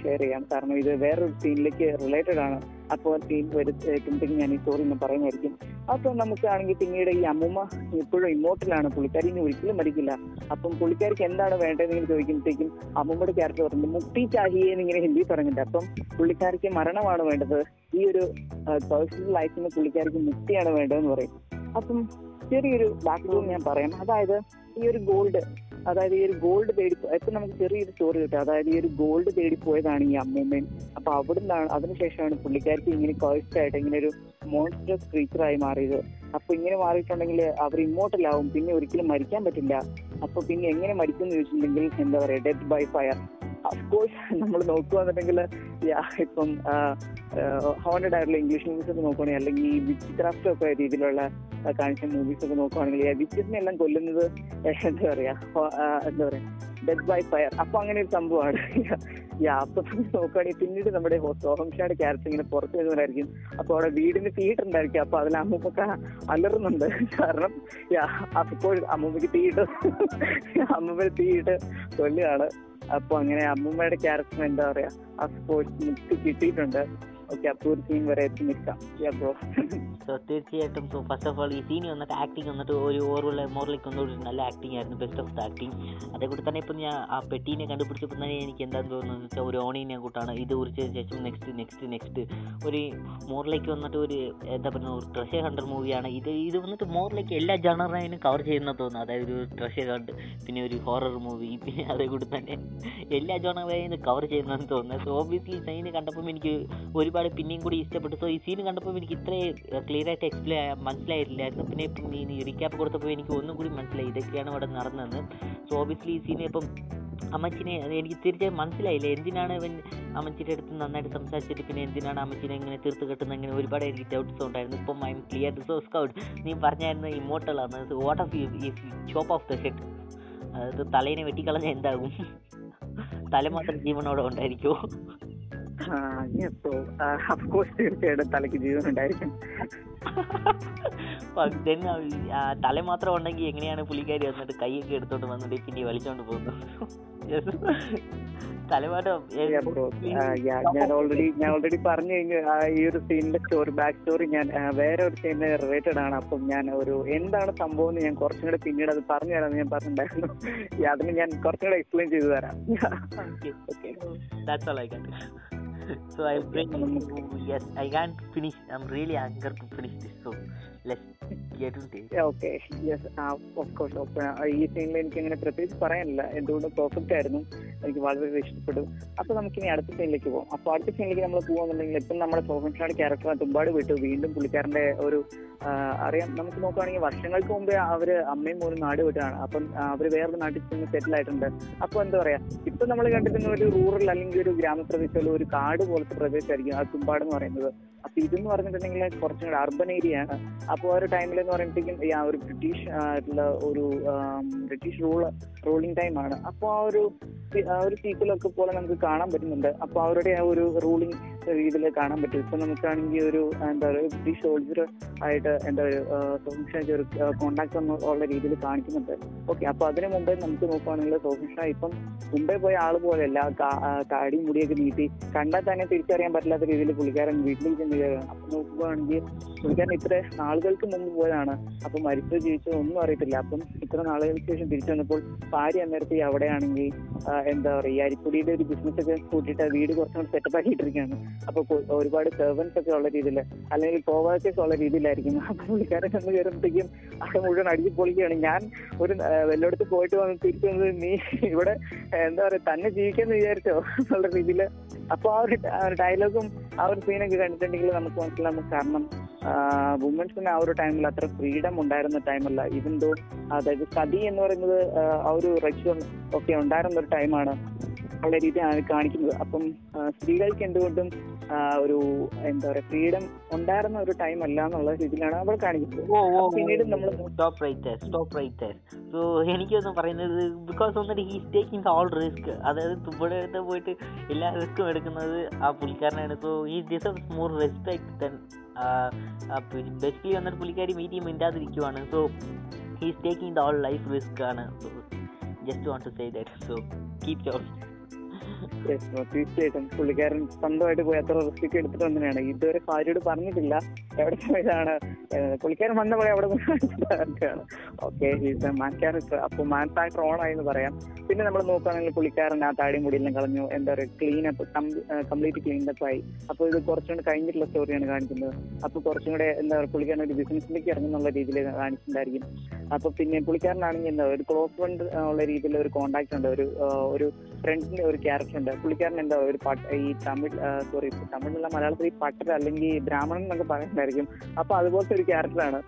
ഷെയർ ചെയ്യാം. കാരണം ഇത് വേറൊരു സീനിലേക്ക് റിലേറ്റഡ് ആണ്. അപ്പോൾ സീൻ വരുത്തുമ്പോഴത്തേക്കും ഞാൻ ഈ സ്റ്റോറി ഒന്ന് പറയുമായിരിക്കും അപ്പം നമുക്കാണെങ്കിൽ പിന്നീട് ഈ അമ്മൂമ്മ ഇപ്പോഴും ഇമോട്ടിലാണ് പുള്ളിക്കാരി ഇനി ഒരിക്കലും മരിക്കില്ല. അപ്പം പുള്ളിക്കാരിക്ക് എന്താണ് വേണ്ടതെന്ന് ചോദിക്കുമ്പോഴത്തേക്കും അമ്മൂമ്മയുടെ ക്യാരക്ടർ പറഞ്ഞു മുക്തി ചാഹിയെ എന്നിങ്ങനെ ഹിന്ദി പറഞ്ഞിട്ട് അപ്പം പുള്ളിക്കാരിക്ക് മരണമാണ് വേണ്ടത്. ഈ ഒരു പേഴ്സണൽ ലൈഫിൽ നിന്ന് പുള്ളിക്കാരിക്ക് മുക്തിയാണ് വേണ്ടതെന്ന് പറയും. അപ്പം ചെറിയൊരു ബാക്ക്ഗ്രൗണ്ട് ഞാൻ പറയാം അതായത് ഈ ഒരു ഗോൾഡ് അതായത് ഈ ഒരു ഗോൾഡ് തേടി ഇപ്പൊ നമുക്ക് ചെറിയൊരു സ്റ്റോറി കിട്ടും. അതായത് ഈ ഒരു ഗോൾഡ് തേടി പോയതാണ് ഈ അമ്മൂമ്മയും. അപ്പൊ അവിടുന്നാണ് അതിനുശേഷമാണ് പുള്ളിക്കാർക്ക് ഇങ്ങനെ കോഴ്സ്റ്റ് ആയിട്ട് ഇങ്ങനെ ഒരു മോൺസ്റ്റർ ക്രീച്ചറായി മാറിയത്. അപ്പൊ ഇങ്ങനെ മാറിയിട്ടുണ്ടെങ്കിൽ അവർ ഇമ്മോർട്ടൽ ആവും. പിന്നെ ഒരിക്കലും മരിക്കാൻ പറ്റില്ല. അപ്പൊ പിന്നെ എങ്ങനെ മരിക്കും എന്ന് ചോദിച്ചിട്ടുണ്ടെങ്കിൽ എന്താ പറയാ ഡെത്ത് ബൈ ഫയർ അഫ്കോഴ്സ് (laughs) നമ്മൾ നോക്കുകയാണെന്നുണ്ടെങ്കിൽ ഇപ്പം ഹോണ്ടഡ് ആയിട്ടുള്ള ഇംഗ്ലീഷ് മൂവീസ് ഒക്കെ നോക്കുകയാണെങ്കിൽ അല്ലെങ്കിൽ ഈ വിച്ചിക്രാഫ്റ്റ് ഒക്കെ രീതിയിലുള്ള കാണിച്ച മൂവീസ് ഒക്കെ നോക്കുകയാണെങ്കിൽ വിച്ചിനെ എല്ലാം കൊല്ലുന്നത് (laughs) എന്താ പറയാ എന്താ പറയാ ഡെഡ് ബൈ ഫയർ അപ്പൊ അങ്ങനെ ഒരു സംഭവമാണ്. (laughs) യാ അപ്പൊ നോക്കുകയാണെങ്കിൽ പിന്നീട് നമ്മുടെ സോഹംഷയുടെ ക്യാരക്ടർ ഇങ്ങനെ പുറത്തു വരുന്നവരായിരിക്കും. അപ്പൊ അവിടെ വീടിന് തീയിട്ടുണ്ടായിരിക്കും അപ്പൊ അതിൽ അമ്മൂമ്മക്ക് അലറുന്നുണ്ട്. കാരണം യാ അപ്പോൾ അമ്മൂമ്മക്ക് തീയിട്ട് അമ്മൂമ്മ തീയിട്ട് കൊല്ലുകയാണ്. അപ്പൊ അങ്ങനെ അമ്മൂമ്മയുടെ ക്യാരക്ടർ എന്താ പറയാ ആ സ്പോർട്സ് മുക്തി കിട്ടിയിട്ടുണ്ട്. (laughs) തീർച്ചയായിട്ടും സോ ഫസ്റ്റ് ഓഫ് ഓൾ ഈ സീനി വന്നിട്ട് ആക്ടിങ് വന്നിട്ട് ഒരു ഓർവുള്ള മോറിലേക്ക് ഒന്നുകൂടി നല്ല ആക്ടിങ് ആയിരുന്നു ബെസ്റ്റ് ഓഫ് ദ ആക്ടിങ് അതേകൂടി തന്നെ ഇപ്പം ഞാൻ ആ പെട്ടീനെ കണ്ടുപിടിച്ചപ്പോൾ തന്നെ എനിക്ക് എന്താണെന്ന് തോന്നുന്നത് വെച്ചാൽ ഒരു ഓണീനെ കൂട്ടാണ്. ഇത് കുറിച്ചതിന് ശേഷം നെക്സ്റ്റ് നെക്സ്റ്റ് നെക്സ്റ്റ് ഒരു മോറിലേക്ക് വന്നിട്ട് ഒരു എന്താ പറയുക ഒരു ട്രഷർ ഹണ്ടർ മൂവിയാണ് ഇത് ഇത് വന്നിട്ട് മോറിലേക്ക് എല്ലാ ജണറിനും കവർ ചെയ്യുന്ന തോന്നുന്നു. അതായത് ഒരു ട്രഷർ ഹണ്ട് പിന്നെ ഒരു ഹൊറർ മൂവി പിന്നെ അതേകൂടി തന്നെ എല്ലാ ജോണറിനും കവർ ചെയ്യുന്നതെന്ന് തോന്നുന്നത് സോ ഓബിയസ്ലി സൈന് കണ്ടപ്പം എനിക്ക് ഒരുപാട് പിന്നെയും കൂടി ഇഷ്ടപ്പെട്ടു. സോ ഈ സീൻ കണ്ടപ്പോൾ എനിക്ക് ഇത്രയും ക്ലിയർ ആയിട്ട് എക്സ്പ്ലെയിൻ മനസ്സിലായിട്ടില്ലായിരുന്നു. പിന്നെ ഇപ്പം ഈ റീക്യാപ്പ് കൊടുത്തപ്പോൾ എനിക്ക് ഒന്നും കൂടി മനസ്സിലായി. ഇതൊക്കെയാണ് ഇവിടെ നടന്നതെന്ന് സോ ഓബിയസ്ലി ഈ സീൻ ഇപ്പം അമ്മച്ചിനെ എനിക്ക് തീർച്ചയായും മനസ്സിലായില്ല. എന്തിനാണ് ഇവൻ അമ്മച്ചിയുടെ അടുത്ത് നന്നായിട്ട് സംസാരിച്ചിട്ട് പിന്നെ എന്തിനാണ് അമ്മച്ചിനെ ഇങ്ങനെ തീർത്ത് കെട്ടുന്നത്? ഇങ്ങനെ ഒരുപാട് എനിക്ക് ഡൗട്ട്സ് ഉണ്ടായിരുന്നു. ഇപ്പം I'm clear so Scout നീ പറഞ്ഞായിരുന്നു ഇമോട്ടലാണ് what of you chop off the head അതായത് തലേനെ വെട്ടിക്കളഞ്ഞാൽ എന്താകും? തല മാത്രം ജീവനോടെ ഉണ്ടായിരിക്കുമോ തീർച്ചയായിട്ടും തലയ്ക്ക് ജീവൻ ഉണ്ടായിരിക്കും തല മാത്രം ഉണ്ടെങ്കിൽ എങ്ങനെയാണ് പുള്ളിക്കാരി വന്നിട്ട് കൈയൊക്കെ എടുത്തോണ്ട് വന്നിട്ട് പിന്നെ വലിച്ചോണ്ട് പോകുന്നത് ഞാൻ ഓൾറെഡി ഞാൻ ഓൾറെഡി പറഞ്ഞു കഴിഞ്ഞു. ഈ ഒരു സീനിന്റെ സ്റ്റോറി ബാക്ക് സ്റ്റോറി ഞാൻ വേറെ ഒരു സീനിന് റിലേറ്റഡ് ആണ്. അപ്പം ഞാൻ ഒരു എന്താണ് സംഭവം എന്ന് ഞാൻ കുറച്ചും കൂടെ പിന്നീട് അത് പറഞ്ഞു തരാമെന്ന് ഞാൻ പറഞ്ഞിട്ടുണ്ടായിരുന്നു. അതിന് ഞാൻ കുറച്ചും കൂടെ എക്സ്പ്ലെയിൻ ചെയ്തു തരാം. I so I'm praying. Yes, I can't finish. I'm really eager to finish this. So let's. Okay yes of course okay ഈ സീനിൽ എനിക്ക് അങ്ങനെ പ്രത്യേകിച്ച് പറയാനില്ല. എന്തുകൊണ്ട് പെർഫെക്റ്റ് ആയിരുന്നു. എനിക്ക് വളരെ ഇഷ്ടപ്പെട്ടു. അപ്പൊ നമുക്കിനി അടുത്ത സീനിലേക്ക് പോകാം അപ്പൊ അടുത്ത സീനിലേക്ക് നമ്മൾ പോകുന്നുണ്ടെങ്കിൽ ഇപ്പം നമ്മുടെ സോഫൻഷാണ് ക്യാരക്ടർ തുമ്പാട് വിട്ടു. വീണ്ടും പുള്ളിക്കാരന്റെ ഒരു അറിയാം. നമുക്ക് നോക്കുകയാണെങ്കിൽ വർഷങ്ങൾക്ക് മുമ്പേ അവർ അമ്മയും മോനും നാട് വിട്ടാണ് അപ്പം അവർ വേറൊരു നാട്ടിൽ ചെന്ന് സെറ്റിൽ ആയിട്ടുണ്ട്. അപ്പൊ എന്താ പറയാ? ഇപ്പൊ നമ്മൾ കണ്ടിരുന്ന ഒരു റൂറൽ അല്ലെങ്കിൽ ഒരു ഗ്രാമപ്രദേശമുള്ള ഒരു കാട് പോലത്തെ പ്രദേശമായിരിക്കും ആ തുമ്പാട് എന്ന് പറയുന്നത്. അപ്പൊ ഇതെന്ന് പറഞ്ഞിട്ടുണ്ടെങ്കിൽ കുറച്ചും കൂടെ അർബൻ ഏരിയ ആണ്. അപ്പോൾ ഒരു ടൈമിൽ എന്ന് പറയുമ്പോഴത്തേക്കും ആ ഒരു ബ്രിട്ടീഷ് ആയിട്ടുള്ള ഒരു ബ്രിട്ടീഷ് റൂൾ റൂളിംഗ് ടൈമാണ് അപ്പോൾ ആ ഒരു ആ ഒരു സീക്വലൊക്കെ പോലെ നമുക്ക് കാണാൻ പറ്റുന്നുണ്ട്. അപ്പോൾ അവരുടെ ആ ഒരു റൂളിംഗ് രീതിയിൽ കാണാൻ പറ്റും. ഇപ്പൊ നമുക്കാണെങ്കിൽ ഒരു എന്താ പറയുക ബ്രിട്ടീഷ് സോൾജർ ആയിട്ട് എന്താ പറയുക ഒരു കോണ്ടാക്ട് ഉള്ള രീതിയിൽ കാണിക്കുന്നുണ്ട്. ഓക്കെ അപ്പൊ അതിനു മുമ്പേ നമുക്ക് നോക്കുകയാണെങ്കിൽ സോഫിഷ ഇപ്പം മുമ്പേ പോയ ആൾ പോലെയല്ല. താടി മുടിയൊക്കെ നീട്ടി കണ്ടാൽ തന്നെ തിരിച്ചറിയാൻ പറ്റാത്ത രീതിയിൽ പുള്ളിക്കാരൻ വീട്ടിലേക്ക് ചെന്ന് കയറുകയാണ് അപ്പൊ നോക്കുകയാണെങ്കിൽ പുള്ളിക്കാരൻ ഇത്ര നാളുകൾക്ക് മുമ്പ് പോയതാണ്. അപ്പൊ മരിച്ചോ ജീവിച്ചോ ഒന്നും അറിയത്തില്ല. അപ്പം ഇത്ര നാളുകൾക്ക് ശേഷം തിരിച്ചു വന്നപ്പോൾ ഭാര്യ അന്നേരത്തെ അവിടെയാണെങ്കിൽ എന്താ പറയുക ഈ അരിപ്പൊടിയുടെ ഒരു ബിസിനസ് ഒക്കെ കൂട്ടിയിട്ട് വീട് കുറച്ചും കൂടി സെറ്റപ്പ് ആക്കിയിട്ടിരിക്കുകയാണ്. അപ്പൊ ഒരുപാട് സെർവൻസ് ഒക്കെ ഉള്ള രീതിയിൽ അല്ലെങ്കിൽ കോവേഴ്സേഴ്സ് ഉള്ള രീതിയിലായിരിക്കും. (laughs) അപ്പൊ പുള്ളിക്കാരൻ ചെന്ന് കയറുമ്പോഴത്തേക്കും അത് മുഴുവൻ അടിച്ചു പൊളിക്കുകയാണ് ഞാൻ ഒരു ആ, പോയിട്ട് വന്ന് തിരിച്ചു വന്നത് നീ ഇവിടെ എന്താ പറയാ തന്നെ ജീവിക്കാന്ന് വിചാരിച്ചോ? എന്നുള്ള രീതിയിൽ. അപ്പൊ ആ ഒരു ഡയലോഗും ആ ഒരു സീനൊക്കെ കണ്ടിട്ടുണ്ടെങ്കിൽ നമുക്ക് മനസ്സിലാവും. കാരണം വുമൻസിന് ആ ഒരു ടൈമിൽ അത്ര ഫ്രീഡം ഉണ്ടായിരുന്ന ടൈമല്ല ദോ അതായത് സതി എന്ന് പറയുന്നത് ആ, ഒരു റഷ്യ ഒക്കെ ഉണ്ടായിരുന്ന ഒരു ടൈമാണ് ഉള്ള രീതിയാണ് കാണിക്കുന്നത്. അപ്പം സ്ത്രീകൾക്ക് എന്തുകൊണ്ടും ഒരു എന്താ പറയാ ഫ്രീഡം ഉണ്ടായിരുന്ന ഒരു ടൈം അല്ല എന്നുള്ള രീതിയിലാണ് അവർ കാണിക്കുന്നത്. പിന്നീട് നമ്മൾ stop right stop right so എനിക്കൊന്നും പറയുന്നത് ബിക്കോസ് വന്നിട്ട് ഹീസ് ടേക്കിംഗ് ഓൾ റിസ്ക് അതായത് തുമ്പടെ അടുത്ത് പോയിട്ട് എല്ലാ റിസ്ക്കും എടുക്കുന്നത് ആ പുള്ളിക്കാരനാണ്. So he deserves more respect than basically വന്നിട്ട് പുള്ളിക്കാരി മീറ്റ് ചെയ്യുമ്പോൾ മിണ്ടാതിരിക്കുവാണ്. So he's taking the all life risk ആണ്. Just want to say that so keep your തീർച്ചയായിട്ടും. പുള്ളിക്കാരൻ സ്വന്തമായിട്ട് പോയി അത്ര റിസ്ക് എടുത്തിട്ട് തന്നെയാണ് ഇതുവരെ ഭാര്യയോട് പറഞ്ഞിട്ടില്ല. എവിടെ പോയതാണ്? പുള്ളിക്കാരൻ വന്ന പോലെ അവിടെ പോയാണ് ഓക്കെ ഈസ് മാൻ ക്യാരക്ടർ അപ്പോൾ മാൻ ആയി എന്ന് പറയാം. പിന്നെ നമ്മൾ നോക്കുകയാണെങ്കിൽ പുള്ളിക്കാരൻ ആ താടിയും മുടിയെല്ലാം കളഞ്ഞു. എന്താ പറയുക clean up complete clean up ആയി. അപ്പോൾ ഇത് കുറച്ചും കൂടെ കഴിഞ്ഞിട്ടുള്ള സ്റ്റോറിയാണ് കാണിക്കുന്നത്. അപ്പോൾ കുറച്ചും കൂടെ എന്താ പറയുക പുള്ളിക്കാരൻ ഒരു ബിസിനസ്സിലേക്ക് ഇറങ്ങുന്നുള്ള രീതിയിൽ കാണിച്ചിട്ടുണ്ടായിരിക്കും. അപ്പൊ പിന്നെ പുള്ളിക്കാരനാണെങ്കിൽ എന്താ ഒരു ക്ലോസ് ഫ്രണ്ട് ഉള്ള രീതിയിൽ ഒരു കോണ്ടാക്ട് ഉണ്ട്. ഒരു ഒരു ഫ്രണ്ടിന്റെ ഒരു ക്യാരക്ടർ ഉണ്ട് പുള്ളിക്കാരൻ എന്താ ഒരു പട്ട് ഈ തമിഴ് സോറി തമിഴിലുള്ള മലയാളത്തിൽ ഈ പട്ടർ അല്ലെങ്കിൽ ബ്രാഹ്മണൻ എന്നൊക്കെ പറയുന്നതായിരിക്കും. അപ്പൊ അതുപോലത്തെ ഒരു ക്യാരക്ടറാണ്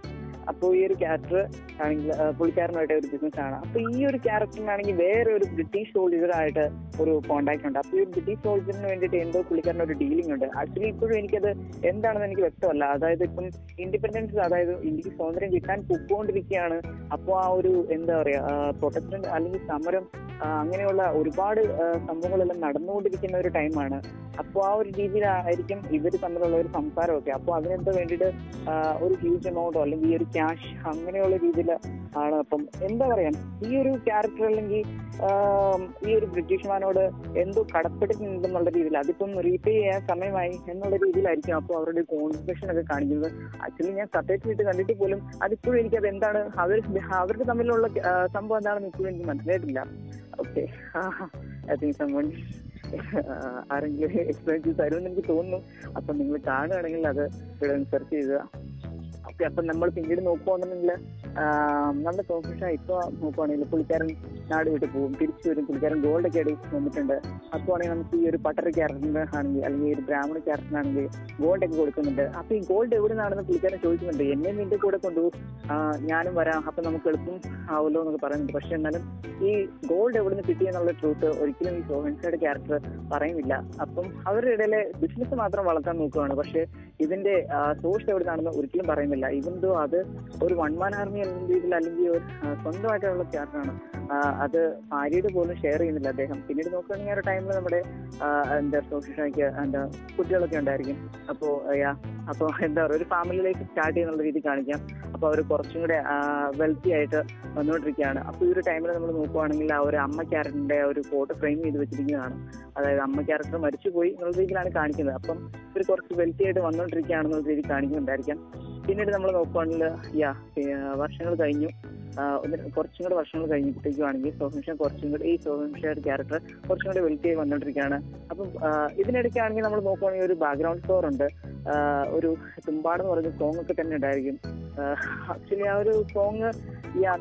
അപ്പോൾ ഈ ഒരു ക്യാരക്ടർ ആണെങ്കിൽ പുള്ളിക്കാരനായിട്ട് ഒരു ബിസിനസ് ആണ്. അപ്പൊ ഈ ഒരു ക്യാരക്ടറിനാണെങ്കിൽ വേറെ ഒരു ബ്രിട്ടീഷ് സോൾജറായിട്ട് ഒരു കോണ്ടാക്ട് ഉണ്ട്. അപ്പൊ ഈ ബ്രിട്ടീഷ് സോൾജറിന് വേണ്ടിയിട്ട് എന്തോ പുള്ളിക്കാരന്റെ ഒരു ഡീലിംഗ് ഉണ്ട്. ആക്ച്വലി ഇപ്പോഴും എനിക്കത് എന്താണെന്ന് എനിക്ക് വ്യക്തമല്ല. അതായത് ഇപ്പം ഇൻഡിപെൻഡൻസ് അതായത് ഇന്ത്യയ്ക്ക് സ്വാതന്ത്ര്യം കിട്ടാൻ പൊക്കോണ്ടിരിക്കുകയാണ്. അപ്പോൾ ആ ഒരു എന്താ പറയാ പ്രൊട്ടസ്റ്റന്റ് അല്ലെങ്കിൽ സമരം അങ്ങനെയുള്ള ഒരുപാട് സംഭവങ്ങളെല്ലാം നടന്നുകൊണ്ടിരിക്കുന്ന ഒരു ടൈമാണ് അപ്പോൾ ആ ഒരു രീതിയിലായിരിക്കും ഇവർ തമ്മിലുള്ള ഒരു സംസാരമൊക്കെ. അപ്പോൾ അതിനെന്താ വേണ്ടിയിട്ട് ഒരു ഹ്യൂജ് എമൗണ്ടോ അല്ലെങ്കിൽ ഈ ഒരു ക്യാഷ് അങ്ങനെയുള്ള രീതിയിൽ ആണ്. അപ്പം എന്താ പറയാ ഈ ഒരു ക്യാരക്ടർ അല്ലെങ്കിൽ ഈ ഒരു ബ്രിട്ടീഷ്മാനോട് എന്തോ കടപ്പെട്ടിട്ടുണ്ടെന്നുള്ള രീതിയിൽ അതിപ്പം റീപേ ചെയ്യാൻ സമയമായി എന്നുള്ള രീതിയിലായിരിക്കും അപ്പോൾ അവരുടെ കോൺവെർസേഷൻ ഒക്കെ കാണിക്കുന്നത്. ആക്ച്വലി ഞാൻ സത്യത്തിൽ കണ്ടിട്ട് പോലും അതിപ്പോഴും എനിക്ക് അത് എന്താണ് അവർ അവർക്ക് തമ്മിലുള്ള സംഭവം എന്താണെന്ന് ഇപ്പോഴും എനിക്ക് മനസ്സിലായിട്ടില്ല. ഓക്കെ ആരെങ്കിലും എക്സ്പ്ലെയിൻ തരുമെന്ന് എനിക്ക് തോന്നുന്നു. അപ്പം നിങ്ങൾ കാണുകയാണെങ്കിൽ അത് ഇവിടെ സെർച്ച് ചെയ്യുക. ഓക്കെ അപ്പൊ നമ്മൾ പിന്നീട് നോക്കുകയാണെന്നുണ്ടെങ്കിൽ നമ്മുടെ സോഫിഷ ഇപ്പൊ നോക്കുവാണെങ്കിൽ പുള്ളിക്കാരൻ നാട് വിട്ട് പോകും തിരിച്ചു വരും. പുള്ളിക്കാരൻ ഗോൾഡ് ഒക്കെ അടി വന്നിട്ടുണ്ട്. അപ്പൊ ആണെങ്കിൽ നമുക്ക് ഈ ഒരു പട്ടർ ക്യാരക്ടറിന് ആണെങ്കിൽ അല്ലെങ്കിൽ ഒരു ബ്രാഹ്മണ ക്യാരക്ടറിനാണെങ്കിൽ ഗോൾഡ് ഒക്കെ കൊടുക്കുന്നുണ്ട്. അപ്പൊ ഈ ഗോൾഡ് എവിടെ നിന്നാണെന്ന് പുള്ളിക്കാരൻ ചോദിക്കുന്നുണ്ട്. എന്നെ നിന്റെ കൂടെ കൊണ്ടുപോകും ഞാനും വരാം. അപ്പൊ നമുക്ക് എളുപ്പം ആവുമല്ലോ എന്നൊക്കെ പറയുന്നുണ്ട്. പക്ഷെ എന്നാലും ഈ ഗോൾഡ് എവിടെ നിന്ന് കിട്ടി എന്നുള്ള ട്രൂത്ത് ഒരിക്കലും ഈ സോഹൻസയുടെ ക്യാരക്ടർ പറയുന്നില്ല. അപ്പം അവരുടെ ഇടയിലെ ബിസിനസ് മാത്രം വളർത്താൻ നോക്കുകയാണ് പക്ഷെ ഇതിന്റെ സോഴ്സ് എവിടെ നിന്നാണെന്ന് ഒരിക്കലും പറയുന്നില്ല. ഇവൻ ദോ അത് ഒരു വൺ മാൻ ആർമി എന്ന രീതിയിൽ അല്ലെങ്കിൽ ഒരു സ്വന്തമായിട്ടുള്ള ക്യാരക്ടറാണ്. അത് ഭാര്യയുടെ പോലും ഷെയർ ചെയ്യുന്നില്ല അദ്ദേഹം. പിന്നീട് നോക്കുകയാണെങ്കിൽ ആ ഒരു ടൈമിൽ നമ്മുടെ എന്താ സോഷ്യക്ക് എന്താ കുട്ടികളൊക്കെ ഉണ്ടായിരിക്കും. അപ്പോ അപ്പോൾ എന്താ പറയുക ഒരു ഫാമിലി ലൈഫ് സ്റ്റാർട്ട് ചെയ്യുന്നുള്ള രീതി കാണിക്കാം. അപ്പോൾ അവർ കുറച്ചും കൂടെ വെൽത്തി ആയിട്ട് വന്നുകൊണ്ടിരിക്കുകയാണ്. അപ്പോൾ ഈ ഒരു ടൈമിൽ നമ്മൾ നോക്കുവാണെങ്കിൽ ആ ഒരു അമ്മ ക്യാരക്ടറിന്റെ ഒരു ഫോട്ടോ ഫ്രെയിം ചെയ്ത് വെച്ചിരിക്കുന്നതാണ് അതായത് അമ്മ ക്യാരക്ടർ മരിച്ചുപോയി എന്നുള്ള രീതിയിലാണ് കാണിക്കുന്നത്. അപ്പം ഇവർ കുറച്ച് വെൽത്തി ആയിട്ട് വന്നുകൊണ്ടിരിക്കുകയാണെന്നുള്ള രീതി കാണിക്കുന്നുണ്ടായിരിക്കാം. പിന്നീട് നമ്മൾ നോക്കുകയാണെങ്കിൽ യാ വർഷങ്ങൾ കഴിഞ്ഞു. കുറച്ചും കൂടെ വർഷങ്ങൾ കഴിഞ്ഞപ്പോഴത്തേക്കുവാണെങ്കിൽ സോഹൻഷ കുറച്ചും കൂടെ ഈ സോഹൻഷയുടെ ക്യാരക്ടർ കുറച്ചും കൂടെ വെൽത്തി ആയി വന്നുകൊണ്ടിരിക്കുകയാണ് അപ്പം ഇതിനിടയ്ക്കാണെങ്കിൽ നമ്മൾ നോക്കുവാണെങ്കിൽ ഒരു ബാക്ക്ഗ്രൗണ്ട് സ്കോർ ഉണ്ട്. ഒരു തുമ്പാടെന്ന് പറഞ്ഞ സോങ് ഒക്കെ തന്നെ ഉണ്ടായിരിക്കും. ആക്ച്വലി ആ ഒരു സോങ്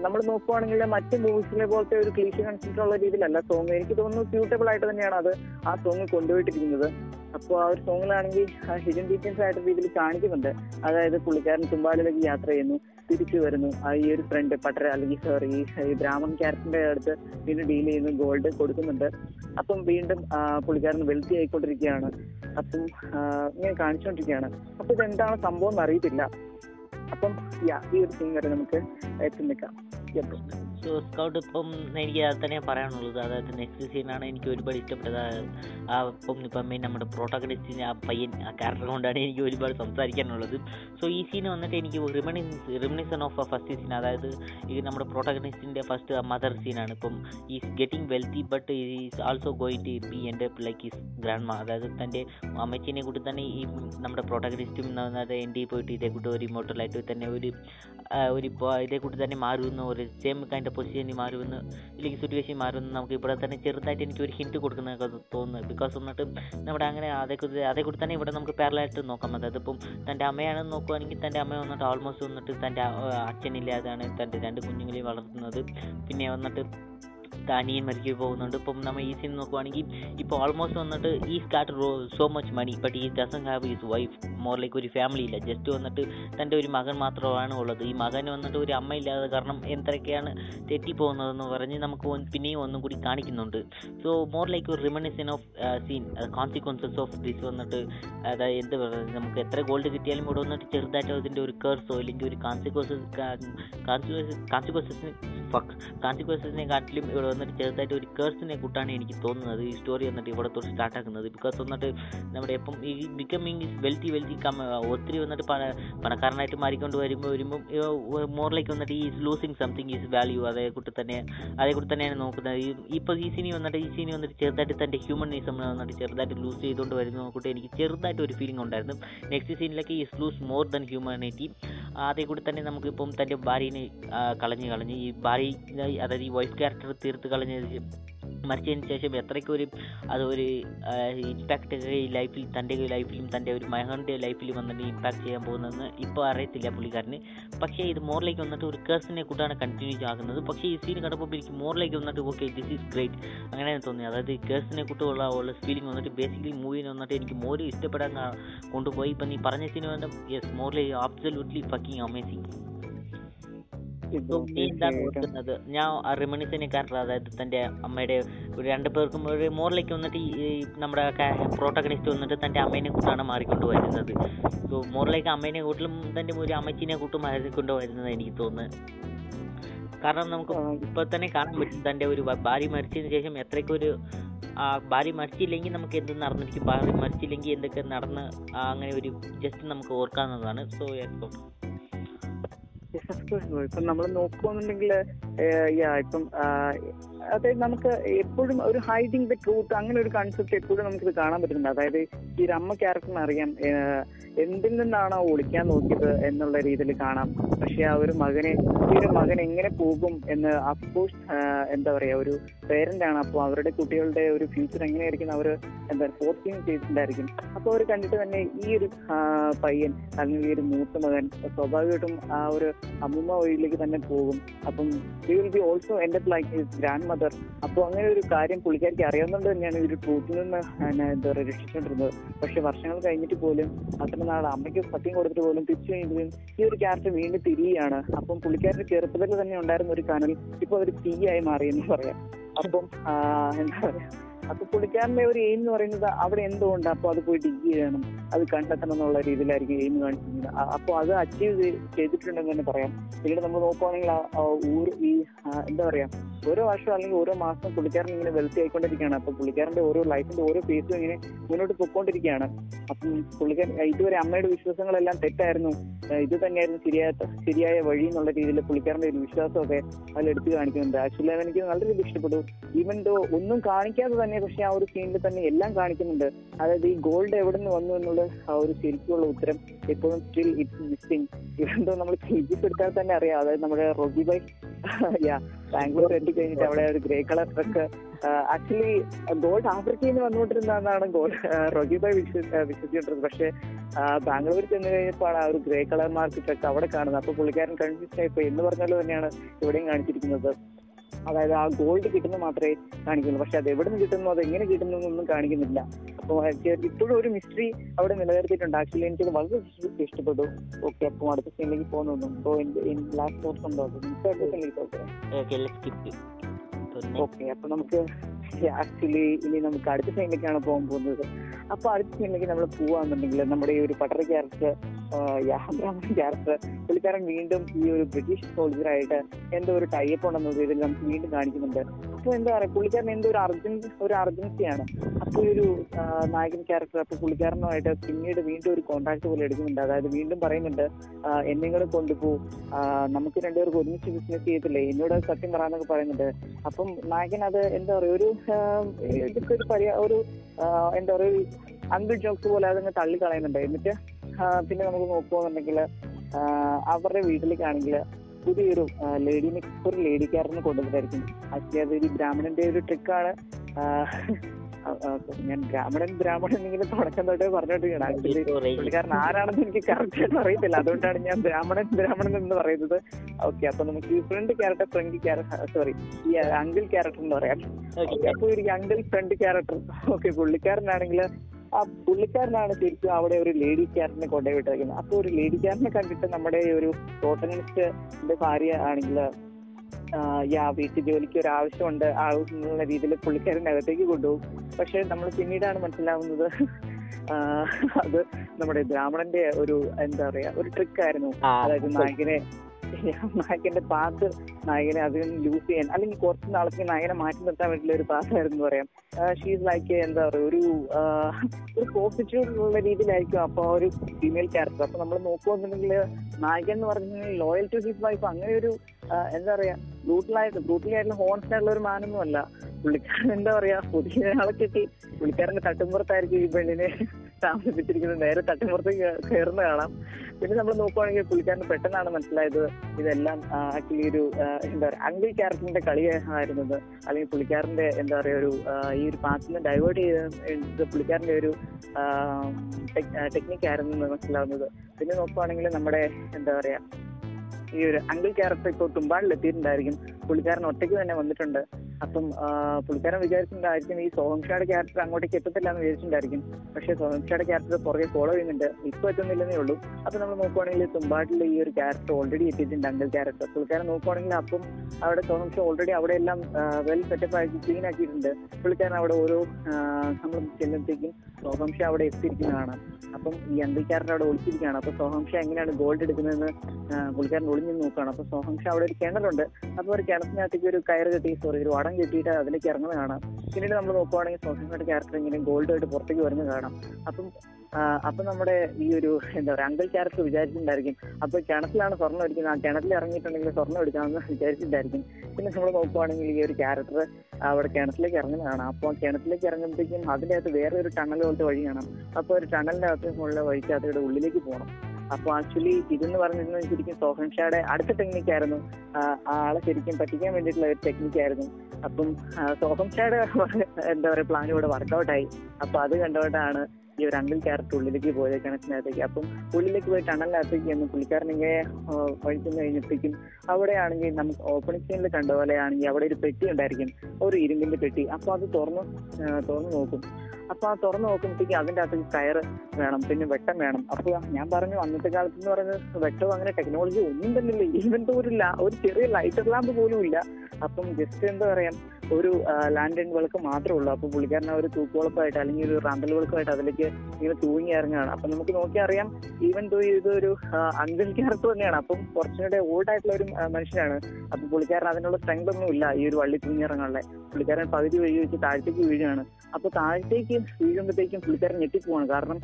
നമ്മൾ നോക്കുവാണെങ്കിൽ മറ്റ് മൂവീസിനെ പോലത്തെ ഒരു ക്ലീഷ് കൺസെപ്റ്റ് രീതിയിലല്ല സോങ് എനിക്ക് തോന്നുന്നു സ്യൂട്ടബിൾ ആയിട്ട് തന്നെയാണ് അത് ആ സോങ് കൊണ്ടുപോയിട്ടിരിക്കുന്നത്. അപ്പോൾ ആ ഒരു സോങ്ങിലാണെങ്കിൽ ഹിഡൻ ഡീറ്റെയിൽസ് ആയിട്ട് രീതിയിൽ കാണിക്കുന്നുണ്ട്. അതായത് പുള്ളിക്കാരൻ തുമ്പാലിലേക്ക് യാത്ര ചെയ്യുന്നു. തിരിച്ചു വരുന്നു. ആ ഈ ഒരു ഫ്രണ്ട് പട്ടര അല്ലെങ്കിൽ സോറി ഈ ബ്രാഹ്മൺ ക്യാരക്ടറിന്റെ അടുത്ത് വീണ്ടും ഡീൽ ചെയ്യുന്ന ഗോൾഡ് കൊടുക്കുന്നുണ്ട്. അപ്പം വീണ്ടും പുള്ളിക്കാരൻ വെൽത്തി ആയിക്കൊണ്ടിരിക്കുകയാണ്. അപ്പം ഇങ്ങനെ കാണിച്ചുകൊണ്ടിരിക്കുകയാണ്. അപ്പൊ ഇതെന്താണ് സംഭവം എന്ന് അറിയത്തില്ല. അപ്പം ഈ ഒരു സീൻ വരെ നമുക്ക് എത്തി നിൽക്കാം. സ്കൗട്ട് ഇപ്പം എനിക്ക് അത് തന്നെ പറയാനുള്ളത്. അതായത് നെക്സ്റ്റ് സീനാണ് എനിക്ക് ഒരുപാട് ഇഷ്ടപ്പെട്ടത്. ആ- ആ ഇപ്പം ഇപ്പം മെയിൻ നമ്മുടെ പ്രോട്ടഗണിസ്റ്റിന് ആ പയ്യൻ ആ ക്യാരക്ടർ കൊണ്ടാണ് എനിക്ക് ഒരുപാട് സംസാരിക്കാനുള്ളത്. സോ ഈ സീൻ വന്നിട്ട് എനിക്ക് റിമണിസ് റിമണിസൺ ഓഫ് ഫസ്റ്റ് സീൻ അതായത് ഈ നമ്മുടെ പ്രോട്ടോഗണിസ്റ്റിന്റെ ഫസ്റ്റ് മദർ സീനാണ് ഇപ്പം he's getting wealthy but he's also going to be എന്റെ ലൈക്ക് ഈസ് ഗ്രാൻഡ് മാ അതായത് തന്റെ അമ്മച്ചിനെ കൂട്ടി തന്നെ ഈ നമ്മുടെ പ്രോട്ടോഗണിസ്റ്റും എന്ന് പറഞ്ഞാൽ എന്റെ പോയിട്ട് ഇതേ കൂട്ടി ഒരു ഇമോട്ടലായിട്ട് തന്നെ ഒരു ആ, ഒരു ഇതേ കൂട്ടി തന്നെ മാറുന്ന ഒരു സെയിം കൈൻഡ് ഓഫ് പൊസിഷനിൽ മാറുമെന്ന് ഇല്ലെങ്കിൽ സിറ്റുവേഷൻ മാറുമെന്ന് നമുക്ക് ഇവിടെ തന്നെ ചെറുതായിട്ട് എനിക്ക് ഒരു ഹിന്റ് കൊടുക്കുന്നതൊക്കെ തോന്നുന്നു. ബിക്കോസ് എന്നിട്ട് നമ്മുടെ അങ്ങനെ അതേ കുറിച്ച് അതേ കൂടി തന്നെ ഇവിടെ നമുക്ക് പാരലായിട്ട് നോക്കാം. അതായത് ഇപ്പം തന്റെ അമ്മയാണെന്ന് നോക്കുവാണെങ്കിൽ തന്റെ അമ്മ വന്നിട്ട് ഓൾമോസ്റ്റ് വന്നിട്ട് തന്റെ അച്ഛനില്ലാതെയാണ് തന്റെ രണ്ട് കുഞ്ഞുങ്ങളെയും വളർത്തുന്നത്. പിന്നെ വന്നിട്ട് അനിയൻ മരിച്ചു പോകുന്നുണ്ട്. ഇപ്പം നമ്മൾ ഈ സീൻ നോക്കുവാണെങ്കിൽ ഇപ്പോൾ ഓൾമോസ്റ്റ് വന്നിട്ട് he start so much money but he doesn't have his wife more like ഒരു ഫാമിലി ഇല്ല. ജസ്റ്റ് വന്നിട്ട് തന്റെ ഒരു മകൻ മാത്രമാണ് ഉള്ളത്. ഈ മകന് വന്നിട്ട് ഒരു അമ്മയില്ലാതെ കാരണം എന്തൊക്കെയാണ് തെറ്റിപ്പോകുന്നതെന്ന് പറഞ്ഞ് നമുക്ക് പിന്നെയും ഒന്നും കൂടി കാണിക്കുന്നുണ്ട്. സോ മോർ ലൈക്ക് ഒരു reminiscence of scene consequences of this വന്നിട്ട് അതായത് എന്ത് പറയുന്നത് നമുക്ക് എത്ര ഗോൾഡ് കിട്ടിയാലും ഇവിടെ വന്നിട്ട് ചെറുതായിട്ട് അതിന്റെ ഒരു കേഴ്സോ അല്ലെങ്കിൽ ഒരു കോൺസിക്വൻസസ് കോൺസിക്വൻസസ് ഫക്ക് കോൺസിക്വൻസിനെ കാട്ടിലും ഇവിടെ വന്നിട്ട് ചെറുതായിട്ട് ഒരു കേഴ്സിനെ കൂട്ടാണ് എനിക്ക് തോന്നുന്നത്. ഈ സ്റ്റോറി വന്നിട്ട് ഇവിടെ തൊട്ട് സ്റ്റാർട്ടാക്കുന്നത് ബിക്കോസ് വന്നിട്ട് നമ്മുടെ ഇപ്പം ഈ ബിക്കമിങ് വെൽത്തി വെൽത്തി കം ഒത്തിരി വന്നിട്ട് പണ പണക്കാരനായിട്ട് മാറിക്കൊണ്ട് വരുമ്പോൾ വരുമ്പം മോറിലേക്ക് വന്നിട്ട് ഈ ലൂസിങ് സംതിങ് ഈസ് വാല്യൂ അതേ കൂട്ടി തന്നെ അതേ കൂടി തന്നെയാണ് നോക്കുന്നത്. ഈ ഇപ്പോൾ ഈ സീനി വന്നിട്ട് ഈ സീനി വന്നിട്ട് ചെറുതായിട്ട് തന്റെ ഹ്യൂമനിസം വന്നിട്ട് ചെറുതായിട്ട് ലൂസ് ചെയ്തുകൊണ്ട് വരുന്ന കൂട്ടി എനിക്ക് ചെറുതായിട്ട് ഒരു ഫീലിംഗ് ഉണ്ടായിരുന്നു. Next സീനിലേക്ക് is lose more than humanity അതേ കൂടി തന്നെ നമുക്കിപ്പം തന്റെ ഭാര്യനെ കളഞ്ഞ് കളഞ്ഞ് ഈ ഭാര്യ അതായത് ഈ വൈഫ് ക്യാരക്ടർ തീർത്ത് കളഞ്ഞ മരിച്ചതിന് ശേഷം എത്രയ്ക്കൊരു അത് ഒരു ഇമ്പാക്റ്റ് ഈ ലൈഫിൽ തന്റെ ലൈഫിലും തന്റെ ഒരു മഹന്റെ ലൈഫിലും വന്നിട്ട് ഇമ്പാക്ട് ചെയ്യാൻ പോകുന്നതെന്ന് ഇപ്പോൾ അറിയത്തില്ല പുള്ളിക്കാരന്. പക്ഷേ ഇത് മോറിലേക്ക് വന്നിട്ട് ഒരു കേഴ്സിനെ കൂട്ടാണ് കണ്ടിന്യൂ ആകുന്നത് പക്ഷേ ഈ സീൻ കണ്ടപ്പോൾ എനിക്ക് മോറിലേക്ക് വന്നിട്ട് ഓക്കെ ദിസ് ഈസ് ഗ്രേറ്റ് അങ്ങനെയാണ് തോന്നി അതായത് കേഴ്സിനെ കൂട്ടുള്ള ഉള്ള ഫീലിംഗ് വന്നിട്ട് ബേസിക്കലി മൂവിനെ വന്നിട്ട് എനിക്ക് മോര് ഇഷ്ടപ്പെടാൻ കൊണ്ടുപോയി. ഇപ്പം നീ പറഞ്ഞ വേണ്ട യെസ് മോറിലേക്ക് ആബ്സല്യൂട്ട്ലി ഫക്കിങ് അമേസിങ് എന്താണ്. ഓർക്കുന്നത് ഞാൻ റിമണിസിനെ കാരണം അതായത് തന്റെ അമ്മയുടെ ഒരു രണ്ട് പേർക്കും ഒരു മോറിലേക്ക് വന്നിട്ട് ഈ നമ്മുടെ പ്രോട്ടഗണിസ്റ്റ് വന്നിട്ട് തന്റെ അമ്മേനെ കൂട്ടാണ് മാറിക്കൊണ്ട് വരുന്നത്. സോ മോറിലേക്ക് അമ്മേനെ കൂട്ടിലും തന്റെ ഒരു അമ്മച്ചിനെ കൂട്ടും മാറിക്കൊണ്ട് വരുന്നത് എനിക്ക് തോന്നുന്നു. കാരണം നമുക്ക് ഇപ്പൊ തന്നെ കാണാൻ പറ്റും തന്റെ ഒരു ഭാര്യ മരിച്ചതിന് ശേഷം എത്രയ്ക്കൊരു ആ ഭാര്യ മരിച്ചില്ലെങ്കിൽ നമുക്ക് എന്ത് നടന്നിരിക്കും? ഭാര്യ മരിച്ചില്ലെങ്കിൽ എന്തൊക്കെ നടന്ന് അങ്ങനെ ഒരു ജസ്റ്റ് നമുക്ക് ഓർക്കാവുന്നതാണ്. So bro. ഇപ്പം നമ്മൾ നോക്കുകയാണെന്നുണ്ടെങ്കിൽ യാ ഇപ്പം അതായത് നമുക്ക് എപ്പോഴും ഒരു ഹൈഡിങ് ദ ട്രൂത്ത് അങ്ങനെ ഒരു കൺസെപ്റ്റ് എപ്പോഴും നമുക്കിത് കാണാൻ പറ്റുന്നുണ്ട്. അതായത് ഈ ഒരു അമ്മ ക്യാരക്ടറിന് അറിയാം എന്തിൽ നിന്നാണോ ഒളിക്കാൻ നോക്കിയത് എന്നുള്ള രീതിയിൽ കാണാം. പക്ഷെ ആ ഒരു മകനെ ഈ ഒരു മകൻ എങ്ങനെ പോകും എന്ന് അഫ്കോഴ്സ് എന്താ പറയാ ഒരു പേരന്റ് ആണ്. അപ്പോൾ അവരുടെ കുട്ടികളുടെ ഒരു ഫ്യൂച്ചർ എങ്ങനെയായിരിക്കും അവർ എന്താ ഫോർസിങ് ചെയ്തിട്ടുണ്ടായിരിക്കും. അപ്പോൾ അവർ കണ്ടിട്ട് തന്നെ ഈ ഒരു പയ്യൻ അല്ലെങ്കിൽ ഈ ഒരു മൂത്ത മകൻ സ്വാഭാവികമായിട്ടും ആ ഒരു അമ്മൂമ്മ വഴിയിലേക്ക് തന്നെ പോകും. അപ്പം ഹി വിൽ ബി ഓൾസോ എന്റെ ലൈക്ക് ഹിസ് ഗ്രാൻഡ് മദർ അപ്പോൾ അങ്ങനെ ഒരു കാര്യം പുള്ളിക്കാരിക്ക് അറിയാവുന്നതുകൊണ്ട് തന്നെയാണ്. ഈ ഒരു ട്രൂത്തിൽ നിന്ന് എന്താ പറയുക രക്ഷിച്ചുകൊണ്ടിരുന്നത് പക്ഷെ വർഷങ്ങൾ കഴിഞ്ഞിട്ട് പോലും അത്ര നാൾ അമ്മയ്ക്ക് സത്യം കൊടുത്തിട്ട് പോലും തിരിച്ചു കഴിഞ്ഞാലും ഈ ഒരു ക്യാരക്ടർ വീണ്ടും തിരിയാണ് അപ്പം പുള്ളിക്കാരുടെ ചെറുപ്പത്തിൽ തന്നെ ഉണ്ടായിരുന്ന ഒരു കനൽ ഇപ്പൊ ഒരു തീയായി മാറിയെന്ന് പറയാം. അപ്പം എന്താ പറയാ അപ്പൊ പുള്ളിക്കാരന്റെ ഒരു എയിം എന്ന് പറയുന്നത് അവിടെ എന്തുകൊണ്ട് അപ്പൊ അത് പോയി ഡിഗ് ചെയ്യണം? അത് കണ്ടെത്തണം എന്നുള്ള രീതിയിലായിരിക്കും എയിം കാണിച്ചിരുന്നത് അപ്പൊ അത് അച്ചീവ് ചെയ്തിട്ടുണ്ടെന്ന് തന്നെ പറയാം. പിന്നീട് നമ്മൾ നോക്കുവാണെങ്കിൽ ഈ എന്താ പറയാ ഓരോ വർഷം അല്ലെങ്കിൽ ഓരോ മാസം പുള്ളിക്കാരൻ ഇങ്ങനെ വെൽത്തി ആയിക്കൊണ്ടിരിക്കുകയാണ്. അപ്പൊ പുള്ളിക്കാരന്റെ ഓരോ ലൈഫിന്റെ ഓരോ ഫേസും ഇങ്ങനെ മുന്നോട്ട് പൊയ്ക്കൊണ്ടിരിക്കുകയാണ്. അപ്പം പുള്ളിക്കാരൻ ഇതുവരെ അമ്മയുടെ വിശ്വാസങ്ങളെല്ലാം തെറ്റായിരുന്നു. ഇത് തന്നെയായിരുന്നു ശരിയായ ശരിയായ വഴി എന്നുള്ള രീതിയിൽ പുള്ളിക്കാരന്റെ ഒരു വിശ്വാസമൊക്കെ അതിൽ എടുത്തു കാണിക്കുന്നുണ്ട്. ആക്ച്വലി എനിക്ക് നല്ല രീതിയിൽ ഇഷ്ടപ്പെട്ടു. ഈവൻ ഒന്നും കാണിക്കാതെ തന്നെ പക്ഷെ ആ ഒരു സീനിൽ തന്നെ എല്ലാം കാണിക്കുന്നുണ്ട്. അതായത് ഈ ഗോൾഡ് എവിടെ നിന്ന് വന്നു എന്നുള്ള ആ ഒരു ശരിക്കുള്ള ഉത്തരം എപ്പോഴും സ്റ്റിൽ ഇറ്റ്സ് മിസ്സിങ് ഇവൻ ദോ നമ്മൾ എടുത്താൽ തന്നെ അറിയാം. അതായത് നമ്മുടെ റോബി ബൈ യാ ബാംഗ്ലൂർ എത്തി കഴിഞ്ഞിട്ട് അവിടെ ഒരു grey colour truck actually gold ആഫ്രിക്കയിൽ നിന്ന് വന്നുകൊണ്ടിരുന്നതാണ് ഗോൾഡ് റോഗി ബൈ വിശ്വസിച്ചിട്ടുള്ളത് പക്ഷെ ബാംഗ്ലൂർ ചെന്ന് കഴിഞ്ഞപ്പോൾ ആ ഒരു ഗ്രേ കളർ മാർക്ക് ട്രക്ക് അവിടെ കാണുന്നത്. അപ്പൊ പുള്ളിക്കാരൻ കൺഫ്യൂസ് ആയിപ്പോ എന്ന് പറഞ്ഞാലും തന്നെയാണ് ഇവിടെയും കാണിച്ചിരിക്കുന്നത്. അതായത് ആ ഗോൾഡ് കിട്ടുന്ന മാത്രമേ കാണിക്കുന്നുള്ളൂ. പക്ഷെ അത് എവിടെ നിന്ന് കിട്ടുന്നു? അത് എങ്ങനെ കിട്ടുന്നു എന്നൊന്നും കാണിക്കുന്നില്ല. അപ്പോൾ ഇപ്പോഴും ഒരു മിസ്റ്ററി അവിടെ നിലനിർത്തിയിട്ടുണ്ട്. ആക്ച്വലി എനിക്കത് വളരെ ഇഷ്ട- ഇഷ്ടപ്പെട്ടു. ഓക്കെ അപ്പൊ അടുത്ത സീനിലേക്ക് പോകുന്നു സോ ലാസ്റ്റ് ഉണ്ടോ? നിങ്ങൾക്ക് അടുത്ത സീനിലേക്ക് ഓക്കെ അപ്പൊ നമുക്ക് ആക്ച്വലി ഇനി നമുക്ക് അടുത്ത സീനിലേക്കാണ് പോകാൻ പോകുന്നത്. അപ്പൊ അടുത്ത സീനിലേക്ക് നമ്മൾ പോവാന്നുണ്ടെങ്കിൽ നമ്മുടെ ഈ ഒരു പട്ടറ ക്യാരക്ടർ യാബ്രാഹ്മൺ ക്യാരക്ടർ പുള്ളിക്കാരൻ വീണ്ടും ഈ ഒരു ബ്രിട്ടീഷ് സോൾജറായിട്ട് എന്തോ ഒരു ടൈപ്പ് ഉണ്ടെന്ന രീതിയിൽ നമുക്ക് വീണ്ടും കാണിക്കുന്നുണ്ട്. അപ്പൊ എന്താ പറയാ പുള്ളിക്കാരൻ എന്തോ ഒരു അർജൻസ് ഒരു അർജൻസിയാണ് അപ്പൊ ഈ ഒരു നായകൻ ക്യാരക്ടർ അപ്പൊ പുള്ളിക്കാരനുമായിട്ട് പിന്നീട് വീണ്ടും ഒരു കോൺടാക്ട് പോലെ എടുക്കുന്നുണ്ട്. അതായത് വീണ്ടും പറയുന്നുണ്ട് എന്നെ കൊണ്ടുപോ. നമുക്ക് രണ്ടുപേർക്ക് ഒരുമിച്ച് ബിസിനസ് ചെയ്യത്തില്ലേ? എന്നോട് സത്യം പറയാന്നൊക്കെ പറയുന്നുണ്ട്. അപ്പം നായകൻ അത് എന്താ പറയുക ഒരു ഇതൊക്കെ ഒരു പരി ഒരു എന്താ പറയുക അങ്കിൾ ജോക്സ് പോലെ അതങ്ങ് തള്ളി കളയുന്നുണ്ട് എന്നിട്ട് പിന്നെ നമുക്ക് നോക്കുകയാണെന്നുണ്ടെങ്കിൽ അവരുടെ വീട്ടിലേക്കാണെങ്കിൽ പുതിയൊരു ലേഡിനെ ഒരു ലേഡിക്കാരനെ കൊണ്ടുവന്നിട്ടായിരിക്കും അത്യാവശ്യം അതൊരു ബ്രാഹ്മണന്റെ ഒരു ട്രിക്കാണ് ഞാൻ ബ്രാഹ്മണൻ ബ്രാഹ്മണൻ എന്നിങ്ങനെ തുടക്കം തൊട്ടേ പറഞ്ഞോണ്ടിരിക്കണം ആക്ച്വലി പുള്ളിക്കാരൻ ആരാണെന്ന് എനിക്ക് കറക്റ്റ് ആയിട്ട് അറിയത്തില്ല. അതുകൊണ്ടാണ് ഞാൻ ബ്രാഹ്മണൻ ബ്രാഹ്മണൻ എന്ന് പറയുന്നത്. ഓക്കെ അപ്പൊ നമുക്ക് ഈ friend character friend character sorry ഈ അങ്കിൾ ക്യാരക്ടർ എന്ന് പറയാം. അപ്പൊ ഒരു അങ്കിൾ ഫ്രണ്ട് ക്യാരക്ടർ ഓക്കെ പുള്ളിക്കാരനാണെങ്കിൽ ആ പുള്ളിക്കാരനാണ് ശരിക്കും അവിടെ ഒരു ലേഡി ക്യാരറ്റിനെ കൊണ്ടുപോയി വിട്ടിരിക്കുന്നത് അപ്പൊ ഒരു ലേഡി ക്യാരറ്റിനെ കണ്ടിട്ട് നമ്മുടെ ഈ ഒരു പ്രോട്ടനിസ്റ്റിന്റെ ഭാര്യ ആണെങ്കിൽ യാ വീട്ടു ജോലിക്ക് ഒരു ആവശ്യമുണ്ട് ആവശ്യമുള്ള രീതിയിൽ പുള്ളിക്കാരന്റെ അകത്തേക്ക് കൊണ്ടുപോകും. പക്ഷെ നമ്മൾ പിന്നീടാണ് മനസ്സിലാവുന്നത് അത് നമ്മുടെ ബ്രാഹ്മണന്റെ ഒരു എന്താ പറയാ ഒരു ട്രിക്കായിരുന്നു അതായത് നായകനെ നായകന്റെ പാത്ത് നായകനെ നിന്ന് ലൂസ് ചെയ്യാൻ അല്ലെങ്കിൽ കുറച്ച് നാളത്തേക്ക് നായകനെ മാറ്റി നിർത്താൻ വേണ്ടിയുള്ള ഒരു പാത്തായിരുന്നു പറയാം. ഷീസ് ലൈക്ക് എന്താ പറയുക ഒരു ഒരു പോസിറ്റീവ് രീതിയിലായിരിക്കും അപ്പൊ ഒരു ഫീമെയിൽ ക്യാരക്ടർ അപ്പൊ നമ്മൾ നോക്കുകയാണെന്നുണ്ടെങ്കിൽ നായകൻ എന്ന് പറഞ്ഞിട്ടുണ്ടെങ്കിൽ ലോയൽ ടു ഹിസ് വൈഫ് അങ്ങനെ ഒരു എന്താ പറയാ ബ്രൂട്ടലായിട്ട് ബ്രൂട്ടലി ആയിട്ടുള്ള ഹോൺസ്റ്റ് ആയിട്ടുള്ള ഒരു മാനൊന്നും അല്ല. പുള്ളിക്കാരൻ എന്താ പറയാ പുതിയ ആളെ കിട്ടി പുള്ളിക്കാരന്റെ തട്ടുമ്പുറത്തായിരിക്കും ഈ പെണ്ണിനെ. താമസിപ്പിച്ചിരിക്കുന്നത് നേരെ തട്ടിപ്പുറത്ത് കയറുന്ന കാണാം. പിന്നെ നമ്മൾ നോക്കുവാണെങ്കിൽ പുള്ളിക്കാരന് പെട്ടെന്നാണ് മനസ്സിലായത് ഇതെല്ലാം ആക്ച്വലി ഒരു എന്താ പറയുക അങ്കിൾ ക്യാരക്ടറിന്റെ കളി ആയിരുന്നത് അല്ലെങ്കിൽ പുള്ളിക്കാരന്റെ എന്താ പറയുക ഒരു ഈ ഒരു പാത്തിനെ ഡൈവേർട്ട് ചെയ്ത് പുള്ളിക്കാരന്റെ ഒരു ടെക്നിക്ക് ആയിരുന്നു മനസ്സിലാവുന്നത്. പിന്നെ നോക്കുവാണെങ്കിൽ നമ്മുടെ എന്താ പറയാ ഈ ഒരു അങ്കിൾ ക്യാരക്ടർ ഇപ്പോൾ തുമ്പാടിൽ എത്തിയിട്ടുണ്ടായിരിക്കും പുള്ളിക്കാരൻ ഒറ്റയ്ക്ക് തന്നെ വന്നിട്ടുണ്ട്. അപ്പം പുള്ളിക്കാരൻ വിചാരിച്ചിട്ടുണ്ടായിരിക്കും ഈ സോഹംഷയുടെ ക്യാരക്ടർ അങ്ങോട്ടേക്ക് എത്തത്തില്ല എന്ന് വിചാരിച്ചിട്ടുണ്ടായിരിക്കും. പക്ഷേ സോഹംഷയുടെ ക്യാരക്ടർ പുറകെ ഫോളോ ചെയ്യുന്നുണ്ട്. ഇപ്പൊ എത്തുന്നില്ലെന്നേ ഉള്ളൂ. അപ്പൊ നമ്മൾ നോക്കുവാണെങ്കിൽ തുമ്പാട്ടിലെ ഈ ഒരു ക്യാരക്ടർ ഓൾറെഡി എത്തിയിട്ടുണ്ട് അങ്കിൾ ക്യാരക്ടർ പുള്ളിക്കാരൻ നോക്കുവാണെങ്കിൽ അപ്പം അവിടെ സോഹംഷ ഓൾറെഡി അവിടെ എല്ലാം വെൽ സെറ്റപ്പ് ആക്കി ക്ലീൻ ആക്കിയിട്ടുണ്ട്. പുള്ളിക്കാരൻ അവിടെ ഓരോ നമ്മൾ ചെല്ലുമ്പോഴത്തേക്കും സോഹംഷ അവിടെ എത്തിയിരിക്കുന്നതാണ്. അപ്പം ഈ അന്തിക്കാരന്റെ അവിടെ ഒളിച്ചിരിക്കുകയാണ്. അപ്പൊ സോഹംഷ എങ്ങനെയാണ് ഗോൾഡ് എടുക്കുന്നതെന്ന് പുള്ളിക്കാരൻ ഒളിഞ്ഞു നോക്കുകയാണ്. അപ്പൊ സോഹംഷ അവിടെ ഒരു കിണറുണ്ട്. അപ്പൊ ഒരു കിണറ്റിനകത്തേക്ക് ഒരു കയറ് കെട്ടി സോറി ഒരു വടം കെട്ടിയിട്ട് അതിലേക്ക് ഇറങ്ങുന്നതാണ്. പിന്നീട് നമ്മൾ നോക്കുവാണെങ്കിൽ സോഹംഷയുടെ ക്യാരക്ടർ ഇങ്ങനെ ഗോൾഡ് ആയിട്ട് പുറത്തേക്ക് വരുന്നത് കാണാം. അപ്പം അപ്പൊ നമ്മുടെ ഈ ഒരു എന്താ പറയാ അങ്കിൾ ക്യാരക്ടർ വിചാരിച്ചിട്ടുണ്ടായിരിക്കും. അപ്പൊ കിണറ്റിലാണ് സ്വർണം എടുക്കുന്നത് ആ കിണറ്റിൽ ഇറങ്ങിയിട്ടുണ്ടെങ്കിൽ സ്വർണം എടുക്കാമെന്ന് വിചാരിച്ചിട്ടുണ്ടായിരിക്കും. പിന്നെ നമ്മൾ നോക്കുവാണെങ്കിൽ ഈ ഒരു ക്യാരക്ടർ അവിടെ കിണറ്റിലേക്ക് ഇറങ്ങുന്നതാണ് അപ്പൊ അപ്പോൾ കിണറ്റിലേക്ക് ഇറങ്ങുമ്പോഴത്തേക്കും അതിന്റെ അകത്ത് വേറെ ഒരു ടണൽ പോലത്തെ വഴി കാണാം. അപ്പോൾ ഒരു ടണലിന്റെ അകത്ത് മുകളിലെ വഴിക്ക് അതിയുടെ ഉള്ളിലേക്ക് പോകണം. അപ്പൊ ആക്ച്വലി ഇതെന്ന് പറഞ്ഞിരുന്നത് ശരിക്കും സോഹൻഷായുടെ അടുത്ത ടെക്നിക്കായിരുന്നു ആളെ ശരിക്കും പറ്റിക്കാൻ വേണ്ടിയിട്ടുള്ള ഒരു ടെക്നിക്കായിരുന്നു അപ്പം സോഹൻ എന്താ പറയുക പ്ലാൻ ഇവിടെ വർക്കൗട്ടായി അപ്പൊ അത് കണ്ടുകൊണ്ടാണ് ഈ ഒരു അങ്കിൾ ക്യാരക്ടർ ഉള്ളിലേക്ക് പോയത് കിണറ്റിനകത്തേക്ക് അപ്പം ഉള്ളിലേക്ക് പോയി ടണലിനകത്തേക്ക് എന്ന് പുള്ളിക്കാരൻ ഇങ്ങനെ വഴിച്ചെന്ന് കഴിഞ്ഞപ്പോഴേക്കും അവിടെയാണെങ്കിൽ നമുക്ക് ഓപ്പണിംഗ് സീനിൽ കണ്ട പോലെയാണെങ്കിൽ അവിടെ ഒരു പെട്ടി ഉണ്ടായിരിക്കും. ഒരു ഇരുമ്പിന്റെ പെട്ടി. അപ്പൊ അത് തുറന്ന് തുറന്നു നോക്കും. അപ്പൊ ആ തുറന്നു നോക്കുമ്പോഴത്തേക്ക് അതിന്റെ അകത്ത് കയറ് വേണം പിന്നെ വെട്ടം വേണം. അപ്പൊ ഞാൻ പറഞ്ഞു അന്നത്തെ കാലത്ത് എന്ന് പറയുന്നത് വെട്ടവും അങ്ങനെ ടെക്നോളജി ഒന്നും തന്നെ ഇല്ല ഈവൻ ഒരു ഒരു ചെറിയ ലൈറ്റർ ലാമ്പ് പോലും ഇല്ല. അപ്പം ജസ്റ്റ് എന്താ പറയാ ഒരു ലാൻഡ് വിളക്ക് മാത്രമേ ഉള്ളൂ. അപ്പൊ പുള്ളിക്കാരൻ ആ ഒരു തൂക്കുവളപ്പായിട്ട് അല്ലെങ്കിൽ ഒരു റാന്തൽ വിളക്കുമായിട്ട് അതിലേക്ക് ഇങ്ങനെ തൂങ്ങി ഇറങ്ങുകയാണ്. അപ്പൊ നമുക്ക് നോക്കിയാൽ അറിയാം ഈവൻ ദോ ഇതൊരു അങ്കിൾ ക്യാരക്ടർ തന്നെയാണ്. അപ്പം കുറച്ചുകൂടെ ഓൾഡ് ആയിട്ടുള്ള ഒരു മനുഷ്യനാണ്. അപ്പൊ പുള്ളിക്കാരൻ അതിനുള്ള സ്ട്രെങ്ത് ഒന്നും ഇല്ല ഈ ഒരു വള്ളി തൂങ്ങി ഇറങ്ങാനുള്ള. പുള്ളിക്കാരൻ പകുതി വഴി വെച്ച് താഴത്തേക്ക് വീഴുകയാണ്. അപ്പൊ താഴത്തേക്ക് വീഴുമ്പോഴത്തേക്കും പുള്ളിക്കാരൻ ഞെട്ടിപ്പോവാണ്. കാരണം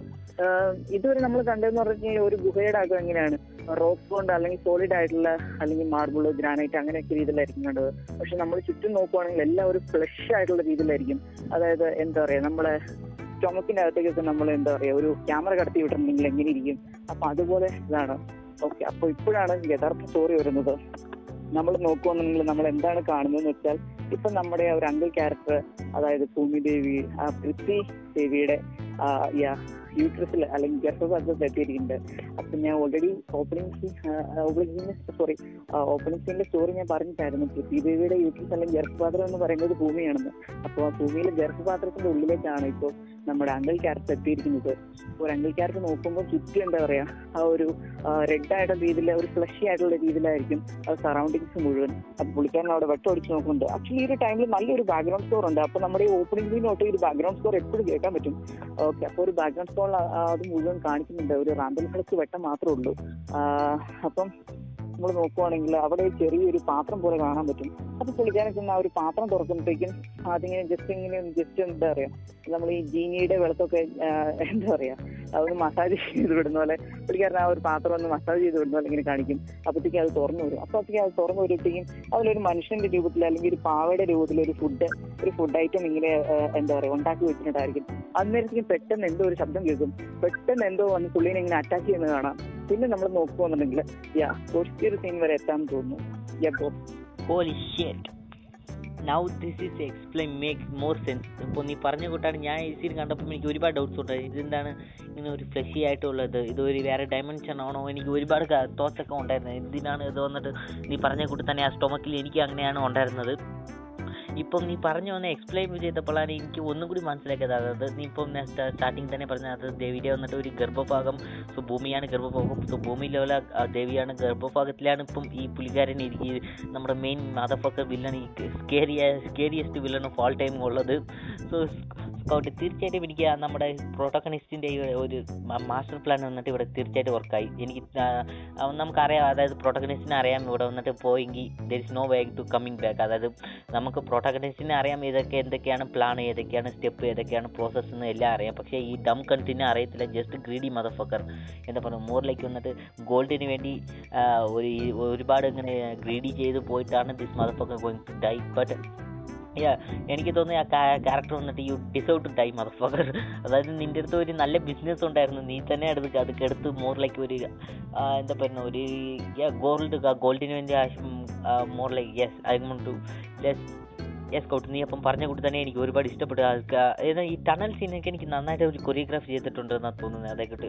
ഇതുവരെ നമ്മൾ കണ്ടതെന്ന് പറഞ്ഞു കഴിഞ്ഞാൽ ഒരു ഗുഹയുടെ അകം എങ്ങനെയാണ്? റോക്ക് കൊണ്ട് അല്ലെങ്കിൽ സോളിഡ് ആയിട്ടുള്ള അല്ലെങ്കിൽ മാർബിൾ ഗ്രാനൈറ്റ് അങ്ങനെയൊക്കെ രീതിയിലായിരിക്കും കണ്ടത്. പക്ഷെ നമ്മൾ ചുറ്റും നോക്കുവാണെങ്കിൽ എല്ലാം ഒരു ഫ്ലഷ് ആയിട്ടുള്ള രീതിയിലായിരിക്കും. അതായത് എന്താ പറയാ നമ്മളെ സ്റ്റൊമക്കിന്റെ അകത്തേക്കൊക്കെ നമ്മൾ എന്താ പറയാ ഒരു ക്യാമറ കടത്തി വിട്ടിട്ടുണ്ടെങ്കിൽ എങ്ങനെ ഇരിക്കും? അപ്പൊ അതുപോലെ ഇതാണ്. ഓക്കെ അപ്പൊ ഇപ്പോഴാണ് യഥാർത്ഥ സ്റ്റോറി വരുന്നത്. നമ്മൾ നോക്കുവാണെങ്കിൽ നമ്മൾ എന്താണ് കാണുന്നതെന്ന് വെച്ചാൽ ഇപ്പൊ നമ്മുടെ ഒരു അങ്കിൾ ക്യാരക്ടർ അതായത് ഭൂമി ദേവി പൃഥ്വി ദേവിയുടെ യൂട്രസിൽ അല്ലെങ്കിൽ ഗർഭപാത്രത്തിൽ എത്തിയിരിക്കുന്നുണ്ട്. അപ്പൊ ഞാൻ already opening scene opening sorry opening സീനിന്റെ story ഞാൻ പറഞ്ഞിട്ടായിരുന്നു. പൃഥ്വിദേവിയുടെ യൂട്രസ് അല്ലെങ്കിൽ ഗർഭപാത്രം എന്ന് പറയുന്നത് ഭൂമിയാണെന്ന്. അപ്പോൾ ആ ഭൂമിയിലെ ഗർഭപാത്രത്തിന്റെ ഉള്ളിലേക്കാണ് ഇപ്പോൾ നമ്മുടെ അങ്കിൾ ക്യാരക്ടർ എത്തിയിരിക്കുന്നത്. ഒരു അങ്കിൾ ക്യാരക്ടർ നോക്കുമ്പോൾ ചുറ്റും എന്താ പറയാ ആ ഒരു റെഡ് ആയിട്ടുള്ള രീതിയിൽ ഒരു ഫ്ലഷി ആയിട്ടുള്ള രീതിയിലായിരിക്കും ആ സറൗണ്ടിങ്സ് മുഴുവൻ. അത് പുള്ളിക്കാരൻ അവിടെ വെട്ടം അടിച്ച് നോക്കുന്നുണ്ട്. ആക്ച്വലി ഈ ഒരു ടൈമിൽ നല്ലൊരു ബാക്ക്ഗ്രൗണ്ട് സ്കോർ ഉണ്ട്. അപ്പൊ നമ്മുടെ ഈ ഓപ്പണിംഗ് സീനോട്ട് ഒരു ബാക്ക്ഗ്രൗണ്ട് സ്കോർ എപ്പോഴും കേൾക്കാൻ പറ്റും. ഓക്കെ അപ്പോൾ ഒരു ബാക്ക്ഗ്രൗണ്ട് സ്കോർ അത് മുഴുവൻ കാണിക്കുന്നുണ്ട്. ഒരു റാന്തൽ ഫ്ലക്സ് വെട്ടം മാത്രമേ ഉള്ളൂ. അപ്പം നമ്മൾ നോക്കുവാണെങ്കിൽ അവിടെ ചെറിയൊരു പാത്രം പോലെ കാണാൻ പറ്റും. അപ്പൊ പുള്ളിക്കാരൻ ചെന്ന് ആ ഒരു പാത്രം തുറക്കുമ്പോഴത്തേക്കും അതിങ്ങനെ ജസ്റ്റ് ഇങ്ങനെ ജസ്റ്റ് എന്താ പറയാ നമ്മൾ ഈ ജീനിയുടെ വെള്ളത്തൊക്കെ എന്താ പറയാ അതൊന്ന് മസാജ് ചെയ്ത് വിടുന്ന പോലെ പുള്ളിക്കാരൻ ആ ഒരു പാത്രം ഒന്ന് മസാജ് ചെയ്ത് വിടുന്ന പോലെ ഇങ്ങനെ കാണിക്കും. അപ്പോഴത്തേക്കും അത് തുറന്നു വരും. അപ്പോഴത്തേക്കും അത് തുറന്നു വരുമ്പോഴത്തേക്കും അതിലൊരു മനുഷ്യന്റെ രൂപത്തിൽ അല്ലെങ്കിൽ ഒരു പാവയുടെ രൂപത്തിൽ ഒരു ഫുഡ് ഒരു ഫുഡ് ഐറ്റം ഇങ്ങനെ എന്താ പറയാ ഉണ്ടാക്കി വെച്ചിട്ടുണ്ടായിരിക്കും. അന്നേരത്തേക്കും പെട്ടെന്ന് എന്തോ ഒരു ശബ്ദം കേൾക്കും. പെട്ടെന്ന് എന്തോ വന്ന് പുള്ളിനെ ഇങ്ങനെ അറ്റാക്ക് ചെയ്യുന്നത് കാണാം. പിന്നെ നമ്മൾ നോക്കുകയാണെന്നുണ്ടെങ്കിൽ യാ ഒരു സീൻ വരെ എത്താൻ തോന്നുന്നു. Shit now this is explain make more sense ഇപ്പോൾ നീ പറഞ്ഞ കൂട്ടാണ് ഞാൻ ഈ സീൻ കണ്ടപ്പോൾ എനിക്ക് ഒരുപാട് ഡൗട്ട്സ് ഉണ്ടായി ഇതെന്താണ് ഇങ്ങനെ ഒരു ഫ്ലഷി ആയിട്ടുള്ളത്? ഇതൊരു വേറെ ഡയമെൻഷൻ ആണോ? എനിക്ക് ഒരുപാട് തോട്ട്സ് ഒക്കെ ഉണ്ടായിരുന്നത്. എന്തിനാണ് ഇത് വന്നിട്ട് നീ പറഞ്ഞ കൂട്ടി തന്നെ ആ സ്റ്റൊമക്കിൽ എനിക്ക് അങ്ങനെയാണ് ഉണ്ടായിരുന്നത്? ഇപ്പം നീ പറഞ്ഞു വന്ന എക്സ്പ്ലെയിൻ ചെയ്തപ്പോഴാണ് എനിക്ക് ഒന്നും കൂടി മനസ്സിലാക്കിയത്. അതായത് നീ ഇപ്പം സ്റ്റാർട്ടിങ് തന്നെ പറഞ്ഞ അത് ദേവിയുടെ വന്നിട്ട് ഒരു ഗർഭഭാഗം സോ ഭൂമിയാണ് ഗർഭഭാഗം സോ ഭൂമിയിലുള്ള ദേവിയാണ് ഗർഭഭാഗത്തിലാണ് ഇപ്പം ഈ പുലികാരൻ ഇരിക്കുക നമ്മുടെ മെയിൻ മദഫക്കർ വില്ലൻ ഈ scary scariest villain of all time ഉള്ളത്. സോ സ്കൗട്ട് തീർച്ചയായിട്ടും എനിക്ക് നമ്മുടെ പ്രോട്ടോക്കണിസ്റ്റിന്റെ ഒരു മാസ്റ്റർ പ്ലാൻ വന്നിട്ട് ഇവിടെ തീർച്ചയായിട്ടും വർക്കായി എനിക്ക് നമുക്കറിയാം. അതായത് പ്രോട്ടോക്കണിസ്റ്റിനെ അറിയാം. ഇവിടെ വന്നിട്ട് പോയെങ്കിൽ there is no way to coming back അതായത് നമുക്ക് പ്രോട്ടോക്കണിസ്റ്റിനെ അറിയാം ഇതൊക്കെ എന്തൊക്കെയാണ് പ്ലാൻ ഏതൊക്കെയാണ് സ്റ്റെപ്പ് ഏതൊക്കെയാണ് പ്രോസസ്സ് എന്ന് എല്ലാം അറിയാം. പക്ഷേ ഈ ഡം കണ്ടിനെ അറിയത്തില്ല. ജസ്റ്റ് ഗ്രീഡി മദഫക്കർ എന്താ പറയുക മോറിലേക്ക് വന്നിട്ട് ഗോൾഡിന് വേണ്ടി ഒരു ഒരുപാട് ഇങ്ങനെ ഗ്രീഡി ചെയ്ത് പോയിട്ടാണ് this motherfucker going to die but എനിക്ക് തോന്നുന്നു ആ ക്യാരക്ടർ വന്നിട്ട് you deserve to time motherfucker അതായത് നിന്റെ അടുത്ത് ഒരു നല്ല ബിസിനസ് ഉണ്ടായിരുന്നു. നീ തന്നെ എടുത്ത് അതൊക്കെ എടുത്ത് മോറിലേക്ക് ഒരു എന്താ പറയുക ഒരു ഗോൾഡ് ഗോൾഡിന് വേണ്ടി ആവശ്യം മോറിലേക്ക് yes I want to less yes scout നീ അപ്പം പറഞ്ഞ കൂട്ടി തന്നെ എനിക്ക് ഒരുപാട് ഇഷ്ടപ്പെട്ടു. ആൾക്ക് ഏതാ ഈ ടണൽ സീനൊക്കെ എനിക്ക് നന്നായിട്ട് ഒരു കൊറിയോഗ്രാഫി ചെയ്തിട്ടുണ്ട് എന്നാണ് തോന്നുന്നത്. അതേ കൂട്ട്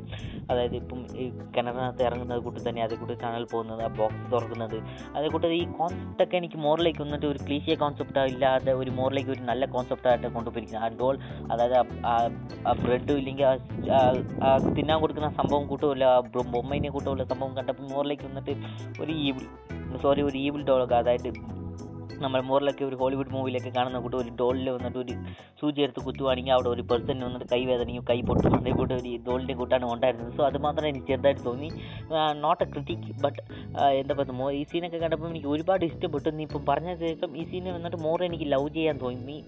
അതായത് ഇപ്പം ഈ കിണറിനകത്ത് ഇറങ്ങുന്നത് കൂട്ടി തന്നെ അതേ ടണൽ പോകുന്നത് ആ ബോക്സ് തുറക്കുന്നത്. അതേ കൂട്ട് ഈ കോൺസെപ്റ്റ് ഒക്കെ എനിക്ക് മോറിലേക്ക് വന്നിട്ട് ഒരു ക്ലീശിയ കോൺസെപ്റ്റ് ഇല്ലാതെ ഒരു മോറിലേക്ക് ഒരു നല്ല കോൺസെപ്റ്റായിട്ട് കൊണ്ടുപോയിരിക്കുന്നത് ആ ഡോൾ അതായത് ആ ബ്രെഡ് ഇല്ലെങ്കിൽ ആ- തിന്നാൻ കൊടുക്കുന്ന സംഭവം കൂട്ടുമില്ല ബൊമ്മേനെ കൂട്ടുമില്ല സംഭവം കണ്ടപ്പോൾ മോറിലേക്ക് വന്നിട്ട് ഒരു ഈവിൾ സോറി ഒരു ഈവിൾ ഡോളൊക്കെ അതായത് നമ്മൾ മോറിലൊക്കെ ഒരു ഹോളിവുഡ് മൂവിയിലൊക്കെ കാണുന്ന കൂട്ട് ഒരു ഡോളിൽ വന്നിട്ട് ഒരു സൂചി എടുത്ത് കുത്തുവാണെങ്കിൽ അവിടെ ഒരു പേഴ്സൺ വന്നിട്ട് കൈ വേദനയും കൈ പൊട്ടും. അതേ കൂട്ട് ഒരു ഡോളിന്റെ കൂട്ടാണ് ഉണ്ടായിരുന്നത്. സോ അത് മാത്രമേ എനിക്ക് ചെറുതായിട്ട് തോന്നി. നോട്ട് എ ക്രിറ്റിക് ബട്ട് എന്താ പറയുക ഈ സീനൊക്കെ കണ്ടപ്പോൾ എനിക്ക് ഒരുപാട് ഇഷ്ടപ്പെട്ടു. നീ ഇപ്പം പറഞ്ഞ ശേഷം ഈ സീനെ വന്നിട്ട് മോർ എനിക്ക് ലവ് ചെയ്യാൻ തോന്നി.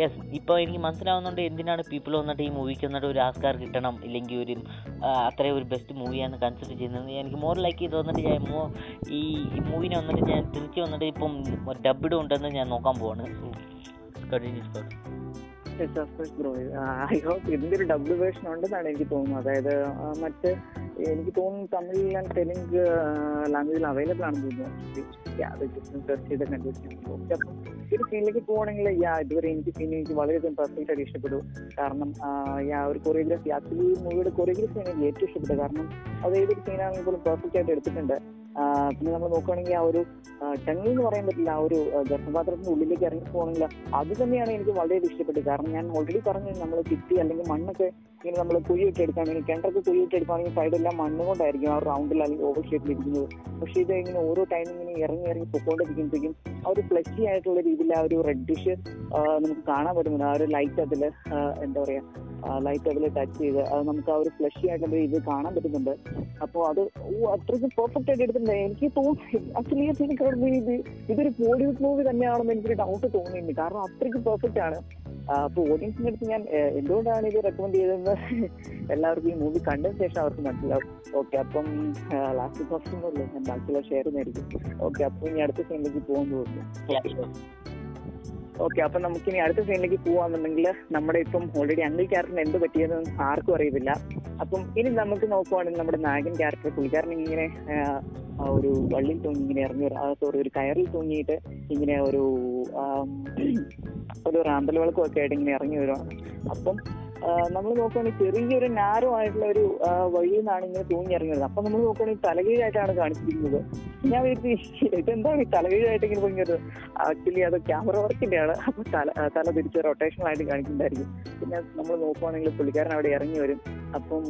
യെസ് ഇപ്പോൾ എനിക്ക് മനസ്സിലാവുന്നുണ്ട് എന്തിനാണ് പീപ്പിൾ വന്നിട്ട് ഈ മൂവിക്ക് വന്നിട്ട് ഒരു ആസ്കാർ കിട്ടണം ഇല്ലെങ്കിൽ ഒരു അത്രയും ഒരു ബെസ്റ്റ് മൂവിയാണ് കൺസിഡർ ചെയ്യുന്നത്. എനിക്ക് മോർ ലൈക്ക് ചെയ്ത് വന്നിട്ട് ഞാൻ ഈ മൂവിനെ വന്നിട്ട് ഞാൻ തിരിച്ച് വന്നിട്ട് ഇപ്പം ഡബ്ഡ് ഉണ്ടെന്ന് ഞാൻ നോക്കാൻ പോവാണ്. So continues bro I hope version ഉണ്ടെന്നാണ് എനിക്ക് തോന്നുന്നത്. അതായത് മറ്റ് എനിക്ക് തോന്നുന്നു തമിഴ് ആൻഡ് തെലുങ്ക് ലാംഗ്വേജിൽ അവൈലബിൾ ആണെന്ന് തോന്നുന്നു. സെർച്ച് ചെയ്ത് കണ്ടുപിടിച്ചു ഒരു ഫീൽഡിലേക്ക് പോകണമെങ്കിൽ യാ ഇതുവരെ എനിക്ക് സീൻ എനിക്ക് വളരെയധികം പെർഫെക്റ്റ് ആയിട്ട് ഇഷ്ടപ്പെട്ടു. കാരണം യാ ഒരു കൊറിയോഗ്രാഫി ആക്ച്വലി മൂവിയുടെ കൊറിയോഗ്രാഫി എനിക്ക് ഏറ്റവും ഇഷ്ടപ്പെട്ടു കാരണം അത് ഏതൊരു സീനാണെങ്കിൽ പോലും പെർഫെക്റ്റ് ആയിട്ട് എടുത്തിട്ടുണ്ട്. പിന്നെ നമ്മൾ നോക്കുകയാണെങ്കിൽ ആ ഒരു ടങ്ങി എന്ന് പറയാൻ പറ്റില്ല ആ ഒരു ഗർഭപാത്രത്തിന്റെ ഉള്ളിലേക്ക് ഇറങ്ങി പോകണമെങ്കിൽ അത് തന്നെയാണ് എനിക്ക് വളരെ ഇഷ്ടപ്പെട്ടത്. കാരണം ഞാൻ ഓൾറെഡി പറഞ്ഞു നമ്മൾ ചിട്ടി അല്ലെങ്കിൽ മണ്ണൊക്കെ ഇങ്ങനെ നമ്മൾ കുഴിയിട്ട് എടുക്കുകയാണെങ്കിൽ കിണറൊക്കെ കുഴിയിട്ട് എടുക്കുകയാണെങ്കിൽ സൈഡെല്ലാം മണ്ണ് കൊണ്ടായിരിക്കും ആ റൗണ്ടിൽ അല്ലെങ്കിൽ ഓവർ ഷേപ്പിൽ ഇരിക്കുന്നത്. പക്ഷേ ഇത് ഇങ്ങനെ ഓരോ ടൈം ഇങ്ങനെ ഇറങ്ങി ഇറങ്ങി പൊക്കോണ്ടിരിക്കുമ്പോഴത്തേക്കും ആ ഒരു ഫ്ലഷി ആയിട്ടുള്ള രീതിയിൽ ആ ഒരു റെഡിഷ് നമുക്ക് കാണാൻ പറ്റുന്നുണ്ട്. ആ ഒരു ലൈറ്റ് അതിൽ എന്താ പറയാ ലൈറ്റ് അതിൽ ടച്ച് ചെയ്ത് അത് നമുക്ക് ആ ഒരു ഫ്ലഷി ആയിട്ടുള്ള ഇത് കാണാൻ പറ്റുന്നുണ്ട്. അപ്പോൾ അത് അത്രയ്ക്ക് പെർഫെക്റ്റ് ആയിട്ട് എടുത്തിട്ടുണ്ട്. എനിക്ക് തോന്നി ആക്ച്വലി എനിക്ക് ഇത് ഇതൊരു ബോളിവുഡ് മൂവി തന്നെയാണെന്ന് എനിക്കൊരു ഡൗട്ട് തോന്നിയിട്ടുണ്ട്. കാരണം അത്രയ്ക്ക് പെർഫെക്റ്റ് ആണ്. അപ്പോൾ ഓഡിയൻസിന്റെ അടുത്ത് ഞാൻ എന്തുകൊണ്ടാണ് ഇത് റെക്കമെൻഡ് ചെയ്തതെന്ന് (laughs) എല്ലാവർക്കും ഈ മൂവി കണ്ടതിന് ശേഷം അവർക്ക് മനസ്സിലാവും. ഓക്കെ അപ്പം ലാസ്റ്റ് ഫസ്റ്റ് ഒന്നുമില്ല ഞാൻ ബാക്കിയുള്ള ഷെയർ നേരിക്കും ഓക്കെ അപ്പം ഇനി അടുത്ത സീനിലേക്ക് പോകാൻ തോന്നുന്നു. ഓക്കെ അപ്പൊ നമുക്ക് ഇനി അടുത്ത സീനിലേക്ക് പോവാന്നുണ്ടെങ്കിൽ നമ്മുടെ ഇപ്പം ഓൾറെഡി അങ്കിൾ ക്യാരക്ടറിന് എന്ത് പറ്റിയെന്ന് ആർക്കും അറിയത്തില്ല. അപ്പം ഇനി നമുക്ക് നോക്കുവാണെങ്കിൽ നമ്മുടെ നാഗൻ ക്യാരക്ടർ പുള്ളിക്കാരൻ ഇങ്ങനെ ഒരു വള്ളിയിൽ തൂങ്ങി ഇങ്ങനെ ഇറങ്ങി സോറി ഒരു കയറിൽ തൂങ്ങിയിട്ട് ഇങ്ങനെ ഒരു ഒരു റാന്തൽ വിളക്കും ഒക്കെ ആയിട്ട് ഇങ്ങനെ ഇറങ്ങി വരുവാണ്. അപ്പം നമ്മൾ നോക്കുകയാണെങ്കിൽ ചെറിയൊരു നാരോ ആയിട്ടുള്ള ഒരു വഴിയിൽ നിന്നാണ് ഇങ്ങനെ തൂങ്ങി ഇറങ്ങി വരുന്നത് അപ്പൊ നമ്മൾ നോക്കുകയാണെങ്കിൽ തലകീഴായിട്ടാണ് കാണിച്ചിരിക്കുന്നത്. ഞാൻ വിചാരിച്ചു ഇതെന്താണ് ഈ തലകീഴായിട്ട് ഇങ്ങനെ ആക്ച്വലി അത് ക്യാമറ വർക്കിന്റെ ആണ് അപ്പൊ തല തല തിരിച്ച് റൊട്ടേഷൻ ആയിട്ട് കാണിക്കുന്നതായിരിക്കും പിന്നെ നമ്മൾ നോക്കുവാണെങ്കിൽ പുള്ളിക്കാരൻ അവിടെ ഇറങ്ങി വരും. അപ്പം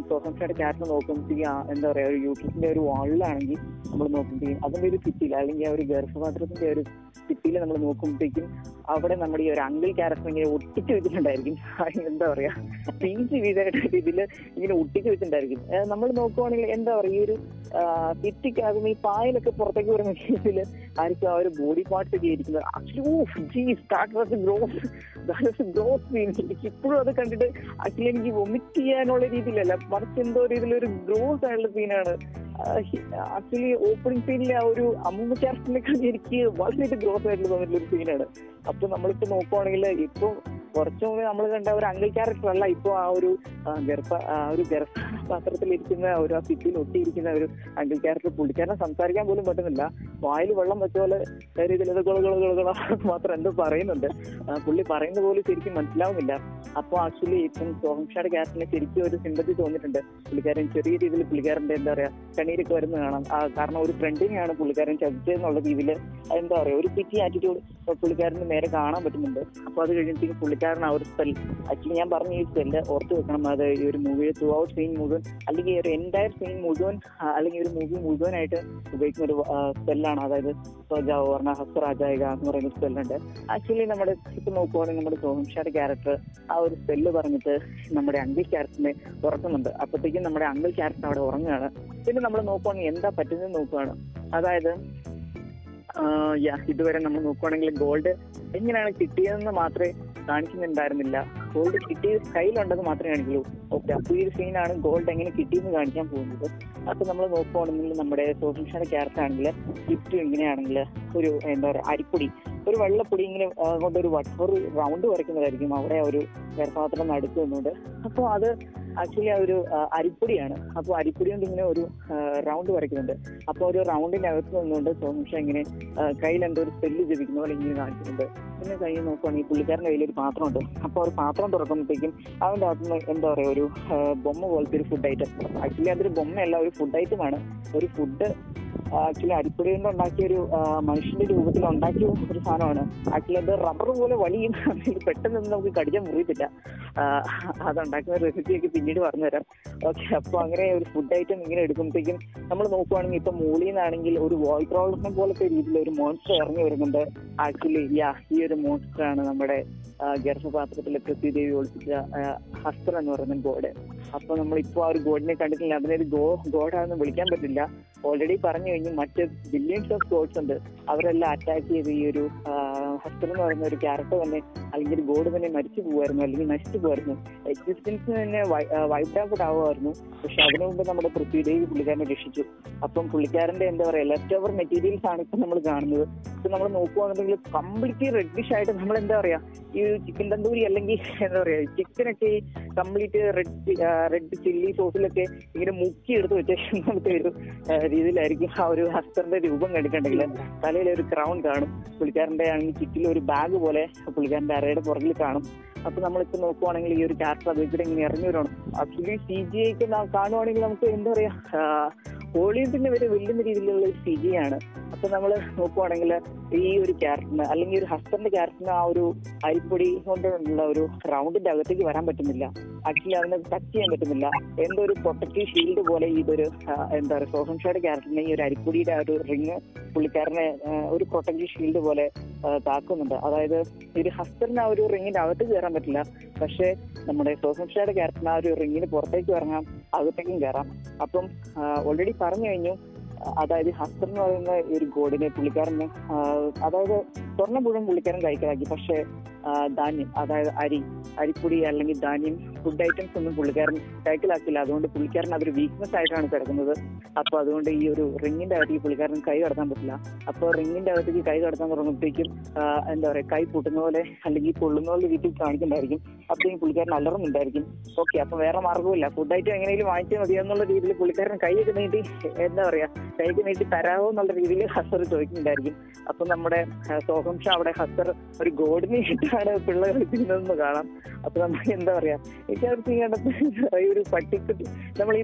ക്യാരക്ടർ നോക്കും. ആ, എന്താ പറയാ ഒരു യൂട്യൂബിന്റെ ഒരു വാളിലാണെങ്കിൽ നമ്മൾ നോക്കുമ്പോഴത്തേക്കും അതിന്റെ ഒരു ഫിറ്റിയിൽ അല്ലെങ്കിൽ ആ ഒരു ഗർഭപാത്രത്തിന്റെ ഒരു ഫിറ്റിയിൽ നമ്മൾ നോക്കുമ്പോഴത്തേക്കും അവിടെ നമ്മുടെ ഈ ഒരു അങ്കിൾ ക്യാരക്ടർ ഇങ്ങനെ ഒട്ടിച്ച് വെച്ചിട്ടുണ്ടായിരിക്കും. എന്താ പറയാ പീച്ച് വീതായിട്ട് ഇതിൽ ഇങ്ങനെ ഒട്ടിച്ച് വെച്ചിട്ടുണ്ടായിരിക്കും. നമ്മൾ നോക്കുവാണെങ്കിൽ എന്താ പറയാ ഈ ഒരു ഭിത്തിക്കകത്ത് ഈ പായലൊക്കെ പുറത്തേക്ക് വരുന്ന കേസിൽ ആയിരിക്കും ആ ഒരു ബോഡി പാർട്സ് ഒക്കെ ഇരിക്കുന്നത്. ആക്ച്വലി ഗ്രോസ് ഗ്രോസ് ഇപ്പോഴും അത് കണ്ടിട്ട് ആക്ച്വലി എനിക്ക് വൊമിറ്റ് ചെയ്യാനുള്ള രീതിയിലല്ല മറിച്ച് എന്തോ രീതിയിലൊരു ഗ്രോസ് ആയിട്ടുള്ള സീനാണ് ആക്ച്വലി ഓപ്പണിംഗ് സീനിലെ ആ ഒരു അമ്മൂമ്മ ക്യാരക്ടറിനേക്കാൾ എനിക്ക് വളരെ ഗ്രോസ് ആയിട്ടുള്ള തോന്നിയിട്ടുള്ള ഒരു സീനാണ് അപ്പൊ നമ്മളിപ്പോ നോക്കുവാണെങ്കിൽ ഇപ്പൊ കുറച്ചു മുമ്പ് നമ്മൾ കണ്ട ഒരു അങ്കിൾ ക്യാരക്ടർ അല്ല ഇപ്പൊ ആ ഒരു ഗർഭ ആ ഒരു ഗർഭപാത്രത്തിൽ ഇരിക്കുന്ന ഒരു ആ സിറ്റിയിൽ ഒട്ടിയിരിക്കുന്ന ഒരു അങ്കിൾ ക്യാരക്ടർ പുള്ളിക്കാരനെ സംസാരിക്കാൻ പോലും പറ്റുന്നില്ല. വായിൽ വെള്ളം വെച്ച പോലെ രീതിയിൽ ഇത് ഗുള ഗുള ഗുള ഗുള മാത്രം എന്തോ പറയുന്നുണ്ട്. പുള്ളി പറയുന്ന പോലും ശരിക്കും മനസ്സിലാവുന്നില്ല. അപ്പൊ ആക്ച്വലി ഇപ്പം സോഹംഷയുടെ ക്യാരക്ടറിന് ശരിക്കും ഒരു സിമ്പതി തോന്നിയിട്ടുണ്ട്. പുള്ളിക്കാരൻ ചെറിയ രീതിയിൽ പുള്ളിക്കാരന്റെ എന്താ പറയാ കണ്ണീരൊക്കെ വരുന്ന കാണാം. കാരണം ഒരു ഫ്രണ്ടിനെയാണ് പുള്ളിക്കാരൻ ചതിച്ചതെന്നുള്ള രീതിയിൽ എന്താ പറയാ ഒരു പിറ്റി ആറ്റിറ്റ്യൂഡ് പുള്ളിക്കാരന് നേരെ കാണാൻ പറ്റുന്നുണ്ട്. അപ്പൊ അത് കഴിഞ്ഞിട്ട് പുള്ളിക്കാരൻ ആ ഒരു സ്പെൽ ആക്ച്വലി ഞാൻ പറഞ്ഞ ഈ സ്പെല്ല് ഓർത്ത് വെക്കണം. അത് ഈ ഒരു മൂവി ത്രൂ ഔട്ട് സീൻ മുഴുവൻ അല്ലെങ്കിൽ ഒരു എന്റയർ സീൻ മുഴുവൻ അല്ലെങ്കിൽ ഒരു മൂവി മുഴുവനായിട്ട് ഉപയോഗിക്കുന്ന ഒരു സ്പെല്ലാണ് അതായത് സോജാ പറഞ്ഞ ഹസ്തരാജായിക എന്ന് പറയുന്ന സ്പെല്ലുണ്ട് ആക്ച്വലി നമ്മുടെ ഇപ്പൊ നോക്കുവാണെങ്കിൽ നമ്മുടെ സോഹംഷായുടെ ക്യാരക്ടർ ആ ഒരു സ്പെല്ല് പറഞ്ഞിട്ട് നമ്മുടെ അങ്കിൾ ക്യാരക്ടറിനെ ഉറക്കുന്നുണ്ട്. അപ്പോഴത്തേക്കും നമ്മുടെ അങ്കിൾ ക്യാരക്ടർ അവിടെ ഉറങ്ങുകയാണ്. പിന്നെ നമ്മൾ നോക്കുവാണെങ്കിൽ എന്താ പറ്റുന്നത് നോക്കുകയാണ് അതായത് ഇതുവരെ നമ്മൾ നോക്കുവാണെങ്കിൽ ഗോൾഡ് എങ്ങനെയാണ് കിട്ടിയതെന്ന് മാത്രമേ കാണിക്കുന്നുണ്ടായിരുന്നില്ല. ഗോൾഡ് കിട്ടിയത് കയ്യിലുണ്ടെന്ന് മാത്രമേ കാണിക്കുള്ളൂ. ഓക്കെ അപ്പോൾ ഈ ഒരു സീനാണ് ഗോൾഡ് എങ്ങനെ കിട്ടിയെന്ന് കാണിക്കാൻ പോകുന്നത്. അപ്പൊ നമ്മൾ നോക്കുവാണെങ്കിൽ നമ്മുടെ സോഷ്യൽ ക്യാരക്ടർ ആണെങ്കിൽ ഗിഫ്റ്റ് ഇങ്ങനെയാണെങ്കിൽ ഒരു എന്താ പറയുക അരിപ്പൊടി. ഒരു വെള്ളപ്പൊടി ഇങ്ങനെ കൊണ്ടൊരു ഒരു റൗണ്ട് വരയ്ക്കുന്നതായിരിക്കും. അവിടെ ഒരു ഗർഭപാത്രം നടുക്കുന്നുണ്ട്. അപ്പോൾ അത് ആക്ച്വലി ഒരു അരിപ്പൊടിയാണ്. അപ്പോൾ അരിപ്പൊടി കൊണ്ട് ഇങ്ങനെ ഒരു റൗണ്ട് വരയ്ക്കുന്നുണ്ട്. അപ്പോൾ ഒരു റൗണ്ടിന്റെ അകത്ത് നിന്നുകൊണ്ട് സോമിഷ ഇങ്ങനെ കയ്യിൽ എന്തോ ഒരു സ്പെല്ല് ജപിക്കുന്ന പോലെ ഇങ്ങനെ കാണിക്കുന്നുണ്ട്. പിന്നെ കയ്യിൽ നോക്കുവാണെങ്കിൽ പുള്ളിക്കാരന്റെ കയ്യിൽ ഒരു പാത്രമുണ്ട്. അപ്പോൾ ഒരു പാത്രം തുറക്കുമ്പോഴത്തേക്കും അവന്റെ അകത്ത് നിന്ന് എന്താ പറയുക ഒരു ബൊമ്മ പോലത്തെ ഒരു ഫുഡ് ഐറ്റം ആക്ച്വലി അതൊരു ബൊമ്മയല്ല ഒരു ഫുഡ് ഐറ്റമാണ് ഒരു ഫുഡ് ആക്ച്വലി അരിപ്പൊടി കൊണ്ട് ഉണ്ടാക്കിയ ഒരു മനുഷ്യന്റെ രൂപത്തിൽ ഉണ്ടാക്കിയ ഒരു സാധനമാണ്. ആക്ച്വലി അത് റബ്ബർ പോലെ വലിയ. (laughs) പെട്ടെന്ന് നമുക്ക് കടിക്കാൻ മുറിയത്തില്ല. അതുണ്ടാക്കുന്ന റെസിപ്പിയൊക്കെ പിന്നീട് പറഞ്ഞുതരാം ഓക്കെ അപ്പൊ അങ്ങനെ ഒരു ഫുഡ് ഐറ്റം ഇങ്ങനെ എടുക്കുമ്പോഴത്തേക്കും നമ്മൾ നോക്കുവാണെങ്കിൽ ഇപ്പൊ മൂളിയിൽ നിന്നാണെങ്കിൽ ഒരു വോയിക്രോളിനെ പോലത്തെ രീതിയിൽ ഒരു മോൺസ്റ്റർ ഇറങ്ങി വരുന്നുണ്ട്. ആക്ച്വലി യാ ഈ ഒരു മോൺസ്റ്റർ ആണ് നമ്മുടെ ഗർഭപാത്രത്തിലെ പൃഥ്വിദേവി ഒളിപ്പിച്ച ഹസ്തർ എന്ന് പറയുന്ന ഗോഡ്. അപ്പൊ നമ്മൾ ഇപ്പൊ ആ ഒരു ഗോഡിനെ കണ്ടിട്ടില്ല. അതിനൊരു ഗോ ഗോഡാണെന്ന് വിളിക്കാൻ പറ്റില്ല. ഓൾറെഡി പറഞ്ഞു കഴിഞ്ഞു മറ്റ് ബില്യൺസ് ഓഫ് ഗോഡ്സ് ഉണ്ട്. അവരെല്ലാം അറ്റാക്ക് ചെയ്ത് ഈ ഒരു ഹസ്റ്റർ എന്ന് പറയുന്ന ഒരു ക്യാരക്ടർ തന്നെ അല്ലെങ്കിൽ ഒരു ഗോഡ് തന്നെ മരിച്ചു പോകുമായിരുന്നു അല്ലെങ്കിൽ നശിച്ചു പോകുമായിരുന്നു എക്സിസ്റ്റൻസ് തന്നെ വൈബ്ഡ് ഔട്ട് ആവുമായിരുന്നു. പക്ഷെ അതിനു മുമ്പ് നമ്മുടെ പൃഥ്വിദേവി പുള്ളിക്കാരനെ രക്ഷിച്ചു. അപ്പം പുള്ളിക്കാരന്റെ എന്താ പറയാ ലെഫ്റ്റ് ഓവർ മെറ്റീരിയൽസ് ആണ് ഇപ്പൊ നമ്മൾ കാണുന്നത്. ഇപ്പൊ നമ്മൾ നോക്കുവാണെന്നുണ്ടെങ്കിൽ കംപ്ലീറ്റ്ലി റെഡിഷ് ആയിട്ട് നമ്മൾ എന്താ പറയാ ഈ ചിക്കൻ തന്തൂരി അല്ലെങ്കിൽ എന്താ പറയാ ചിക്കനൊക്കെ കംപ്ലീറ്റ് റെഡ് റെഡ് ചില്ലി സോസിലൊക്കെ ഇങ്ങനെ മുക്കി എടുത്ത് വെച്ച ഒരു രീതിയിലായിരിക്കും ഒരു ഹസ്തറിന്റെ രൂപം കണ്ടിട്ടുണ്ടെങ്കിൽ തലയിൽ ഒരു ക്രൗൺ കാണും പുള്ളിക്കാരന്റെ ആണെങ്കിൽ ചുറ്റിൽ ഒരു ബാഗ് പോലെ പുള്ളിക്കാരന്റെ അരയുടെ പുറകിൽ കാണും. അപ്പൊ നമ്മളിപ്പോ നോക്കുവാണെങ്കിൽ ഈ ഒരു ക്യാരക്ടർ ഇവിടെ ഇങ്ങനെ ഇറങ്ങി വരണം ആക്ച്വലി സി ജി ഐക്ക് നാം കാണുവാണെങ്കിൽ നമുക്ക് എന്താ പറയാ ഹോളിവുഡിനെ വരെ വെല്ലുന്ന രീതിയിലുള്ള ഒരു സി ജി ആണ്. അപ്പൊ നമ്മൾ നോക്കുവാണെങ്കിൽ ഈ ഒരു ക്യാരക്ടറിന് അല്ലെങ്കിൽ ഒരു ഹസ്ബൻഡ് ക്യാരക്ടറിന് ആ ഒരു അരിപ്പൊടി കൊണ്ടുള്ള ഒരു റൗണ്ടിന്റെ അകത്തേക്ക് വരാൻ പറ്റുന്നില്ല. ആക്ച്വലി അതിനെ ടച്ച് ചെയ്യാൻ പറ്റുന്നില്ല. എന്തോ ഒരു പ്രൊട്ടക്റ്റീവ് ഷീൽഡ് പോലെ ഇതൊരു എന്താ പറയുക സോഹംഷയുടെ ക്യാരക്ടറിനെ ഈ ഒരു അരിപ്പൊടിയുടെ ആ ഒരു റിങ് പുള്ളിക്കാരനെ ഒരു പ്രൊട്ടക്റ്റീവ് ഷീൽഡ് പോലെ താക്കുന്നുണ്ട്. അതായത് ഒരു ഹസ്ബൻഡിന് ആ ഒരു റിങ്ങിന്റെ അകത്ത് കയറാൻ പറ്റില്ല. പക്ഷേ നമ്മുടെ സോഹംഷയുടെ ക്യാരക്ടറിന് ആ ഒരു റിങ്ങിന് പുറത്തേക്ക് ഇറങ്ങാം അകത്തേക്കും കയറാം. അപ്പം ഓൾറെഡി പറഞ്ഞു കഴിഞ്ഞു അതായത് ഹസ്ബൻ എന്ന് പറയുന്ന ഒരു ഗോഡിനെ പുള്ളിക്കാരന് അതായത് സ്വർണ മുഴുവൻ പുള്ളിക്കാരൻ കൈക്കലാക്കി പക്ഷേ ധാന്യം അതായത് അരി അരിപ്പൊടി അല്ലെങ്കിൽ ധാന്യം ഫുഡ് ഐറ്റംസ് ഒന്നും പുള്ളിക്കാരൻ കൈക്കലാക്കില്ല അതുകൊണ്ട് പുള്ളിക്കാരൻ അതൊരു വീക്ക്നെസ് ആയിട്ടാണ് കിടക്കുന്നത്. അപ്പൊ അതുകൊണ്ട് ഈ ഒരു റിങ്ങിന്റെ അകത്തേക്ക് പുള്ളിക്കാരൻ കൈ കടത്താൻ പറ്റില്ല. അപ്പോൾ റിങ്ങിന്റെ അകത്തേക്ക് കൈ കടത്താൻ തുടങ്ങുമ്പോഴത്തേക്കും എന്താ പറയാ കൈ പൊട്ടുന്ന പോലെ അല്ലെങ്കിൽ പൊള്ളുന്ന പോലെ രീതിയിൽ കാണിക്കുന്നുണ്ടായിരിക്കും അപ്പോഴത്തേക്കും പുള്ളിക്കാരൻ അലറുന്നുണ്ടായിരിക്കും. ഓക്കെ അപ്പൊ വേറെ മാർഗമില്ല ഫുഡ് ഐറ്റം എങ്ങനെയും വാങ്ങിച്ചാൽ മതി എന്നുള്ള രീതിയിൽ പുള്ളിക്കാരൻ കൈയൊക്കെ നീട്ടി എന്താ പറയാ കൈക്ക് നീട്ടി തരാമോ എന്നുള്ള രീതിയിൽ ഹസർ ചോദിക്കുന്നുണ്ടായിരിക്കും. അപ്പൊ നമ്മുടെ സോഹംഷ അവിടെ ഹസർ ഒരു ഗോഡിനെ ഇട്ടാണ് പിള്ളേർ കളിക്കുന്നതെന്ന് കാണാം. അപ്പൊ നമ്മൾ എന്താ പറയാ അവർ ചെയ്യേണ്ടത് ഈ ഒരു പട്ടിക്കുട്ടി നമ്മൾ ഈ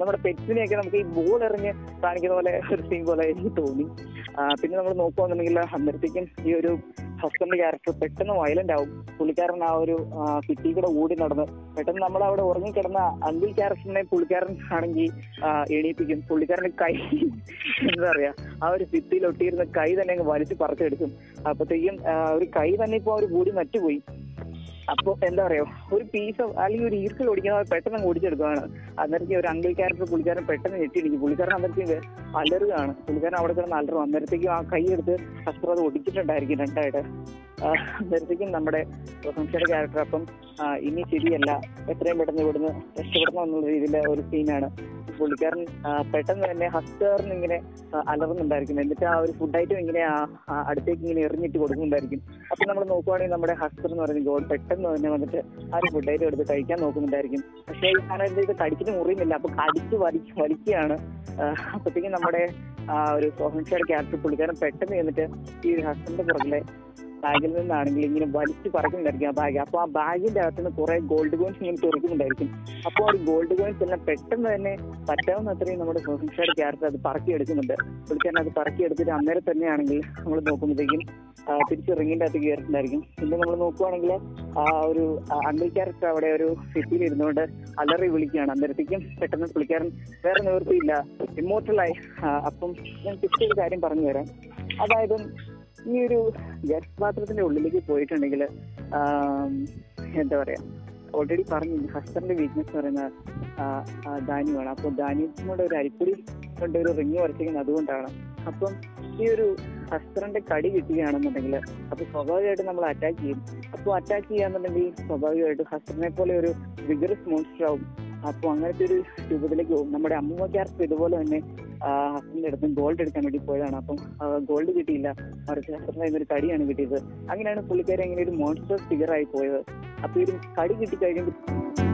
നമ്മുടെ പെറ്റ്സിനെയൊക്കെ നമുക്ക് ഈ ബോൾ എറിഞ്ഞ് കാണിക്കുന്ന പോലെ ഒരു സീൻ പോലെ എനിക്ക് തോന്നി. പിന്നെ നമ്മൾ നോക്കുകയാണെന്നുണ്ടെങ്കിൽ അന്നേരത്തേക്കും ഈ ഒരു ഹസ്ബൻഡ് ക്യാരക്ടർ പെട്ടെന്ന് വയലന്റ് ആവും. പുള്ളിക്കാരൻ ആ ഒരു സിറ്റി കൂടെ ഓടി നടന്ന് പെട്ടെന്ന് നമ്മൾ അവിടെ ഉറങ്ങിക്കിടന്ന അങ്കിൾ ക്യാരക്ടറിനെ പുള്ളിക്കാരൻ ആണെങ്കിൽ എണീപ്പിക്കും. പുള്ളിക്കാരന്റെ കൈ എന്താ പറയാ ആ ഒരു ഭിത്തിയിൽ ഒട്ടിയിരുന്ന കൈ തന്നെ അങ്ങ് വലിച്ചു പറിച്ചെടുക്കും. അപ്പത്തേക്കും ഒരു കൈ തന്നെ ഇപ്പൊ ഒരു കൂടി മറ്റുപോയി അപ്പൊ എന്താ പറയാ ഒരു പീസ് അല്ലെങ്കിൽ ഒരു ഈർക്കൽ ഓടിക്കുന്ന പെട്ടെന്ന് ഓടിച്ചെടുക്കുകയാണ് അന്നേരത്തേക്ക് ഒരു അങ്കിൾ ക്യാരക്ടർ പുള്ളിക്കാരൻ പെട്ടെന്ന് ഞെട്ടിയിടിക്കും പുള്ളിക്കാരൻ അന്നേരത്തേക്ക് അലറുകയാണ്. പുള്ളിക്കാരൻ അവിടെ കിടന്ന് അലറും. അന്നേരത്തേക്കും ആ കൈ എടുത്ത് ശസ്ത്രം അത് ഒടിച്ചിട്ടുണ്ടായിരിക്കും രണ്ടായിട്ട്. അന്നേരത്തേക്കും നമ്മുടെ സംശയുടെ ക്യാരക്ടർ അപ്പം ഇനി ശരിയല്ല. എത്രയും പെട്ടെന്ന് ഇവിടുന്ന് രക്ഷപ്പെടണം എന്നുള്ള രീതിയിലെ ഒരു സീനാണ് പുള്ളിക്കാരൻ പെട്ടെന്ന് തന്നെ ഹസ്റ്റാറിന് ഇങ്ങനെ അലറുന്നുണ്ടായിരിക്കും. എന്നിട്ട് ആ ഒരു ഫുഡ് ഐറ്റം ഇങ്ങനെ അടുത്തേക്ക് ഇങ്ങനെ എറിഞ്ഞിട്ട് കൊടുക്കുന്നുണ്ടായിരിക്കും. അപ്പൊ നമ്മൾ നോക്കുവാണെങ്കിൽ നമ്മുടെ ഹസ്റ്റർ എന്ന് പറയുന്ന ഗോൾ പെട്ടെന്ന് തന്നെ വന്നിട്ട് ആ ഒരു ഫുഡ് ഐറ്റം എടുത്ത് കഴിക്കാൻ നോക്കുന്നുണ്ടായിരിക്കും. പക്ഷേ ഈ സാധനം ഇത് കടിച്ചിട്ട് മുറിയുന്നില്ല. അപ്പൊ കടിച്ച് വലിച്ച് വലിക്കുകയാണ്. അപ്പത്തേക്കും നമ്മുടെ ആ ഒരു സോഹൻഷയുടെ ക്യാരക്ടർ പുള്ളിക്കാരൻ പെട്ടെന്ന് ചെന്നിട്ട് ഈ ഹസ്ബൻഡിന്റെ പുറകിലെ ബാഗിൽ നിന്നാണെങ്കിൽ ഇങ്ങനെ വലിച്ചു പറക്കുന്നുണ്ടായിരിക്കും ആ ബാഗ് അപ്പൊ ആ ബാഗിന്റെ അകത്ത് നിന്ന് കുറെ ഗോൾഡ് കോയിൻസ് ഇങ്ങനെ തുറക്കുന്നുണ്ടായിരിക്കും. അപ്പോൾ ആ ഗോൾഡ് കോയിൻസ് എല്ലാം പെട്ടെന്ന് തന്നെ പറ്റാവുന്ന അത്രയും നമ്മുടെ സോഹൻഷയുടെ ക്യാരക്ടർ അത് പറക്കി എടുക്കുന്നുണ്ട് പുള്ളിക്കാരൻ അത് പറക്കി എടുത്തിട്ട് അന്നേരം തന്നെയാണെങ്കിൽ നമ്മൾ നോക്കുമ്പോഴത്തേക്കും തിരിച്ച് റിങ്ങിന്റെ അകത്ത് കയറിയിട്ടുണ്ടായിരിക്കും. പിന്നെ നമ്മൾ നോക്കുവാണെങ്കിൽ ആ ഒരു അങ്കിൾ ക്യാരക്ടർ അവിടെ ഒരു സിറ്റിയിൽ ഇരുന്നുകൊണ്ട് അലറി വിളിക്കുകയാണ്. അന്നേരത്തേക്കും പെട്ടെന്ന് പുള്ളിക്കാരൻ വേറെ നിവൃത്തിയില്ല. ഇമോർട്ടലായി അപ്പം ഞാൻ ഒരു കാര്യം പറഞ്ഞു തരാം അതായത് ഈ ഒരു ഗർഭപാത്രത്തിന്റെ ഉള്ളിലേക്ക് പോയിട്ടുണ്ടെങ്കിൽ എന്താ പറയാ ഓൾറെഡി പറഞ്ഞു ഹസ്ബൻഡിന്റെ വീക്ക്നെസ് പറയുന്ന ധാന്യമാണ്. അപ്പോൾ ധാന്യത്തിനോട് ഒരു അരിപ്പൊടി കൊണ്ട് ഒരു റിങ് വരച്ചിരിക്കുന്നത് അതുകൊണ്ടാണ്. അപ്പം ഈ ഒരു ഹസ്ബൻഡിന്റെ കടി കിട്ടുകയാണെന്നുണ്ടെങ്കിൽ അപ്പൊ സ്വാഭാവികമായിട്ടും നമ്മൾ അറ്റാക്ക് ചെയ്യും. അപ്പോൾ അറ്റാക്ക് ചെയ്യാന്നുണ്ടെങ്കിൽ സ്വാഭാവികമായിട്ടും ഹസ്ബൻഡിനെ പോലെ ഒരു വിഗറസ് മോൺസ്റ്റർ ആവും. അപ്പോൾ അങ്ങനത്തെ ഒരു രൂപത്തിലേക്ക് പോകും. നമ്മുടെ അമ്മൂമ്മക്കാർക്ക് ഇതുപോലെ തന്നെ ഹസ്ബൻഡിന്റെ അടുത്ത് ഗോൾഡ് എടുക്കാൻ വേണ്ടി പോയതാണ്. അപ്പം ഗോൾഡ് കിട്ടിയില്ല. മറിച്ച് ഹസ്ബൻഡിന് ഒരു കടിയാണ് കിട്ടിയത്. അങ്ങനെയാണ് പുള്ളിക്കാരി അങ്ങനെ ഒരു മോൺസ്റ്റർ ഫിഗർ ആയി പോയത്. അപ്പൊ ഒരു കടി കിട്ടി കഴിയുമ്പോൾ